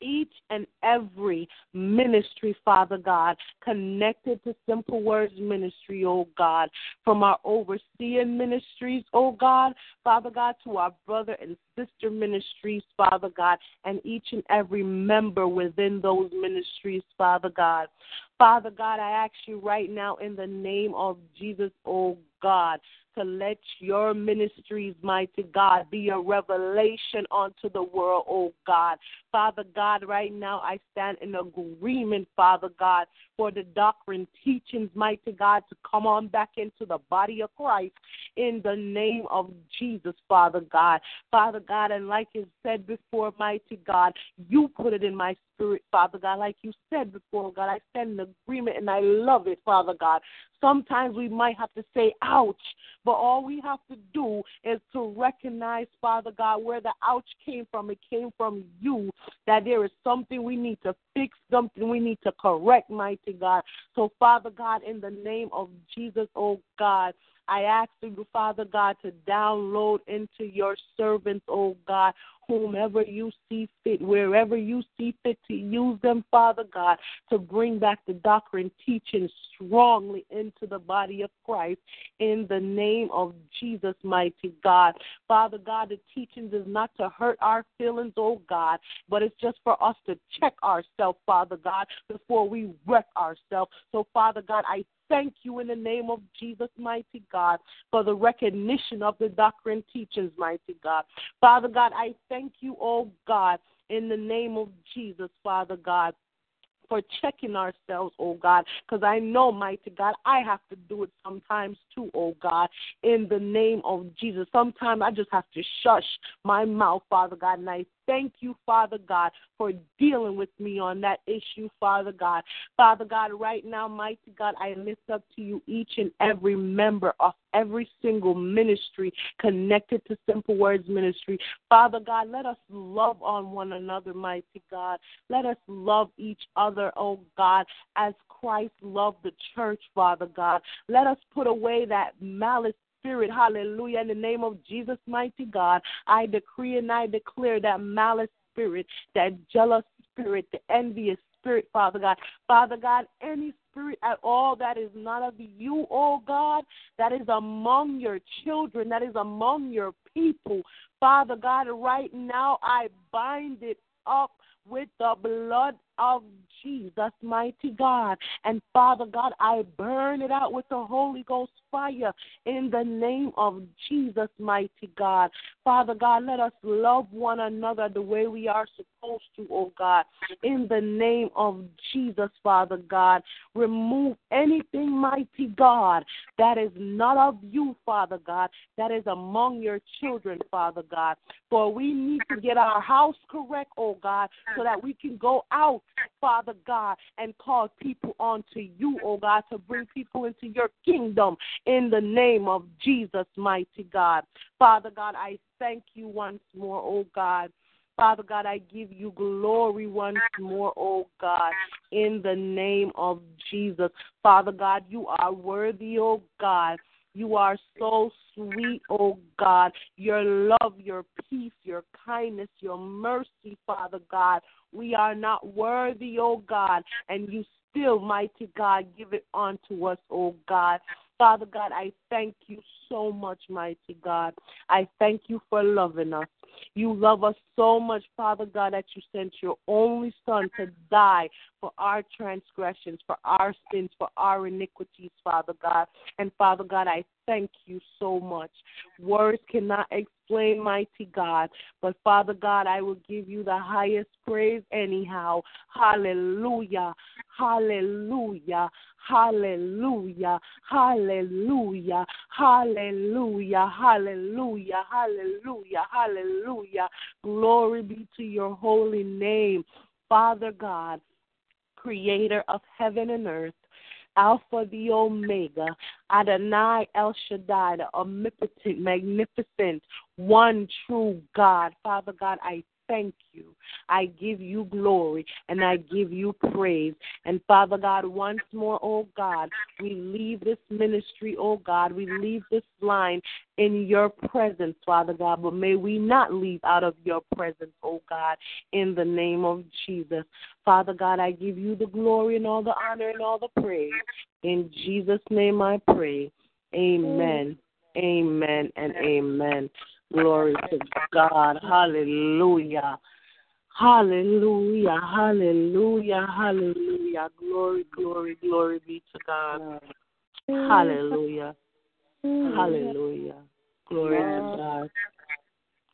each and every ministry, Father God, connected to Simple Words Ministry, oh God, from our overseeing ministries, oh God, Father God, to our brother and sister ministries, Father God, and each and every member within those ministries, Father God. Father God, I ask you right now in the name of Jesus, oh God, to let your ministries, mighty God, be a revelation unto the world, oh God. Father God, right now I stand in agreement, Father God, for the doctrine teachings, mighty God, to come on back into the body of Christ in the name of Jesus, Father God. Father God, and like you said before, mighty God, you put it in my spirit, Father God, like you said before, God. I stand in agreement and I love it, Father God. Sometimes we might have to say, ouch, but all we have to do is to recognize, Father God, where the ouch came from. It came from you, that there is something we need to fix, something we need to correct, mighty God. So, Father God, in the name of Jesus, oh God, I ask you, Father God, to download into your servants, oh God, whomever you see fit, wherever you see fit to use them, Father God, to bring back the doctrine teaching strongly into the body of Christ in the name of Jesus, mighty God. Father God, the teachings is not to hurt our feelings, oh God, but it's just for us to check ourselves, Father God, before we wreck ourselves. So, Father God, I thank you in the name of Jesus, mighty God, for the recognition of the doctrine teachings, mighty God. Father God, I thank you, oh God, in the name of Jesus, Father God for checking ourselves, oh God, because I know, mighty God, I have to do it sometimes too, oh God, in the name of Jesus. Sometimes I just have to shush my mouth, Father God, and I thank you, Father God, for dealing with me on that issue, Father God. Father God, right now, mighty God, I lift up to you each and every member of every single ministry connected to Simple Words Ministry. Father God, let us love on one another, mighty God. Let us love each other, oh God, as Christ loved the church, Father God. Let us put away that malice spirit. Hallelujah. In the name of Jesus, mighty God, I decree and I declare that malice spirit, that jealous spirit, the envious spirit, Father God. Father God, any spirit at all that is not of you, oh God, that is among your children, that is among your people. Father God, right now I bind it up with the blood of Jesus, mighty God. And Father God, I burn it out with the Holy Ghost fire in the name of Jesus, mighty God. Father God, let us love one another the way we are supposed to, oh God. In the name of Jesus, Father God, remove anything, mighty God, that is not of you, Father God, that is among your children, Father God. For we need to get our house correct, oh God, so that we can go out, Father God, and call people onto you, oh God, to bring people into your kingdom in the name of Jesus, mighty God. Father God, I thank you once more, oh God. Father God, I give you glory once more, oh God, in the name of Jesus. Father God, you are worthy, oh God. You are so sweet, oh God. Your love, your peace, your kindness, your mercy, Father God. We are not worthy, oh God, and you still, mighty God, give it unto us, oh God. Father God, I thank you so much, mighty God. I thank you for loving us. You love us so much, Father God, that you sent your only Son to die for our transgressions, for our sins, for our iniquities, Father God. And Father God, I thank you so much. Words cannot explain, mighty God, but Father God, I will give you the highest praise anyhow. Hallelujah. Hallelujah. Hallelujah. Hallelujah. Hallelujah. Hallelujah. Hallelujah. Hallelujah. Glory be to your holy name. Father God, creator of heaven and earth. Alpha, the Omega, Adonai El Shaddai, the omnipotent, magnificent, one true God. Father God, I thank you. I give you glory and I give you praise. And Father God, once more, oh God, we leave this ministry, oh God, we leave this line in your presence, Father God, but may we not leave out of your presence, oh God, in the name of Jesus. Father God, I give you the glory and all the honor and all the praise. In Jesus' name I pray. Amen. Amen and amen. Glory to God. Hallelujah. Hallelujah. Hallelujah. Hallelujah. Glory, glory, glory be to God. Hallelujah. Hallelujah. Glory to God.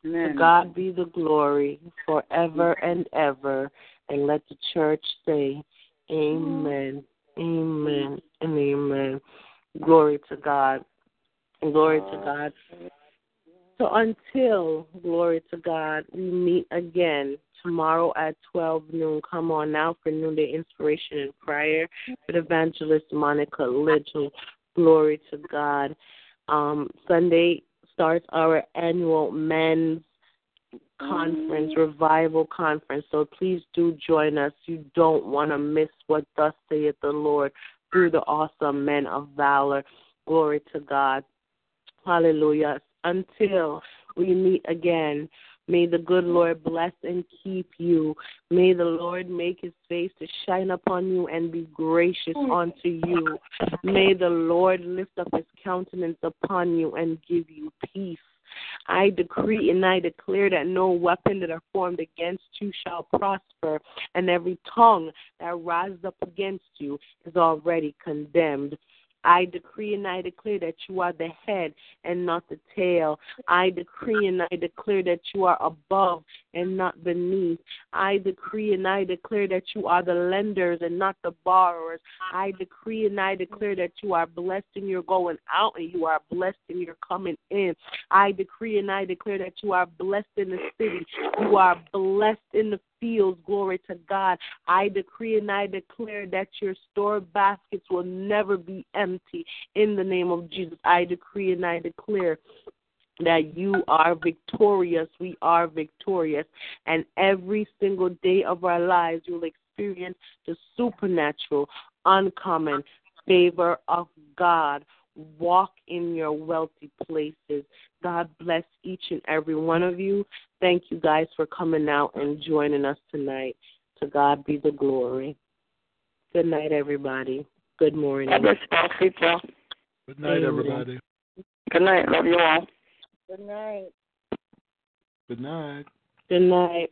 To God be the glory forever and ever. And let the church say, Amen. Amen and amen. Glory to God. Glory to God. So until, glory to God, we meet again tomorrow at 12 noon. Come on now for noonday inspiration and prayer with evangelist Monica Little. Glory to God. Um, Sunday starts our annual men's conference, revival conference. So please do join us. You don't want to miss what thus saith the Lord through the awesome men of valor. Glory to God. Hallelujah. Until we meet again, may the good Lord bless and keep you. May the Lord make his face to shine upon you and be gracious unto you. May the Lord lift up his countenance upon you and give you peace. I decree and I declare that no weapon that are formed against you shall prosper, and every tongue that rises up against you is already condemned. I decree and I declare that you are the head and not the tail. I decree and I declare that you are above and not beneath. I decree and I declare that you are the lenders and not the borrowers. I decree and I declare that you are blessed in your going out and you are blessed in your coming in. I decree and I declare that you are blessed in the city. You are blessed in the fields. Glory to God. I decree and I declare that your store baskets will never be empty. In the name of Jesus, I decree and I declare that you are victorious. We are victorious. And every single day of our lives, you'll experience the supernatural, uncommon favor of God. Walk in your wealthy places. God bless each and every one of you. Thank you guys for coming out and joining us tonight. To God be the glory. Good night, everybody. Good morning. God bless you all, people. Good night, everybody. Good night. Love you all. Good night. Good night. Good night.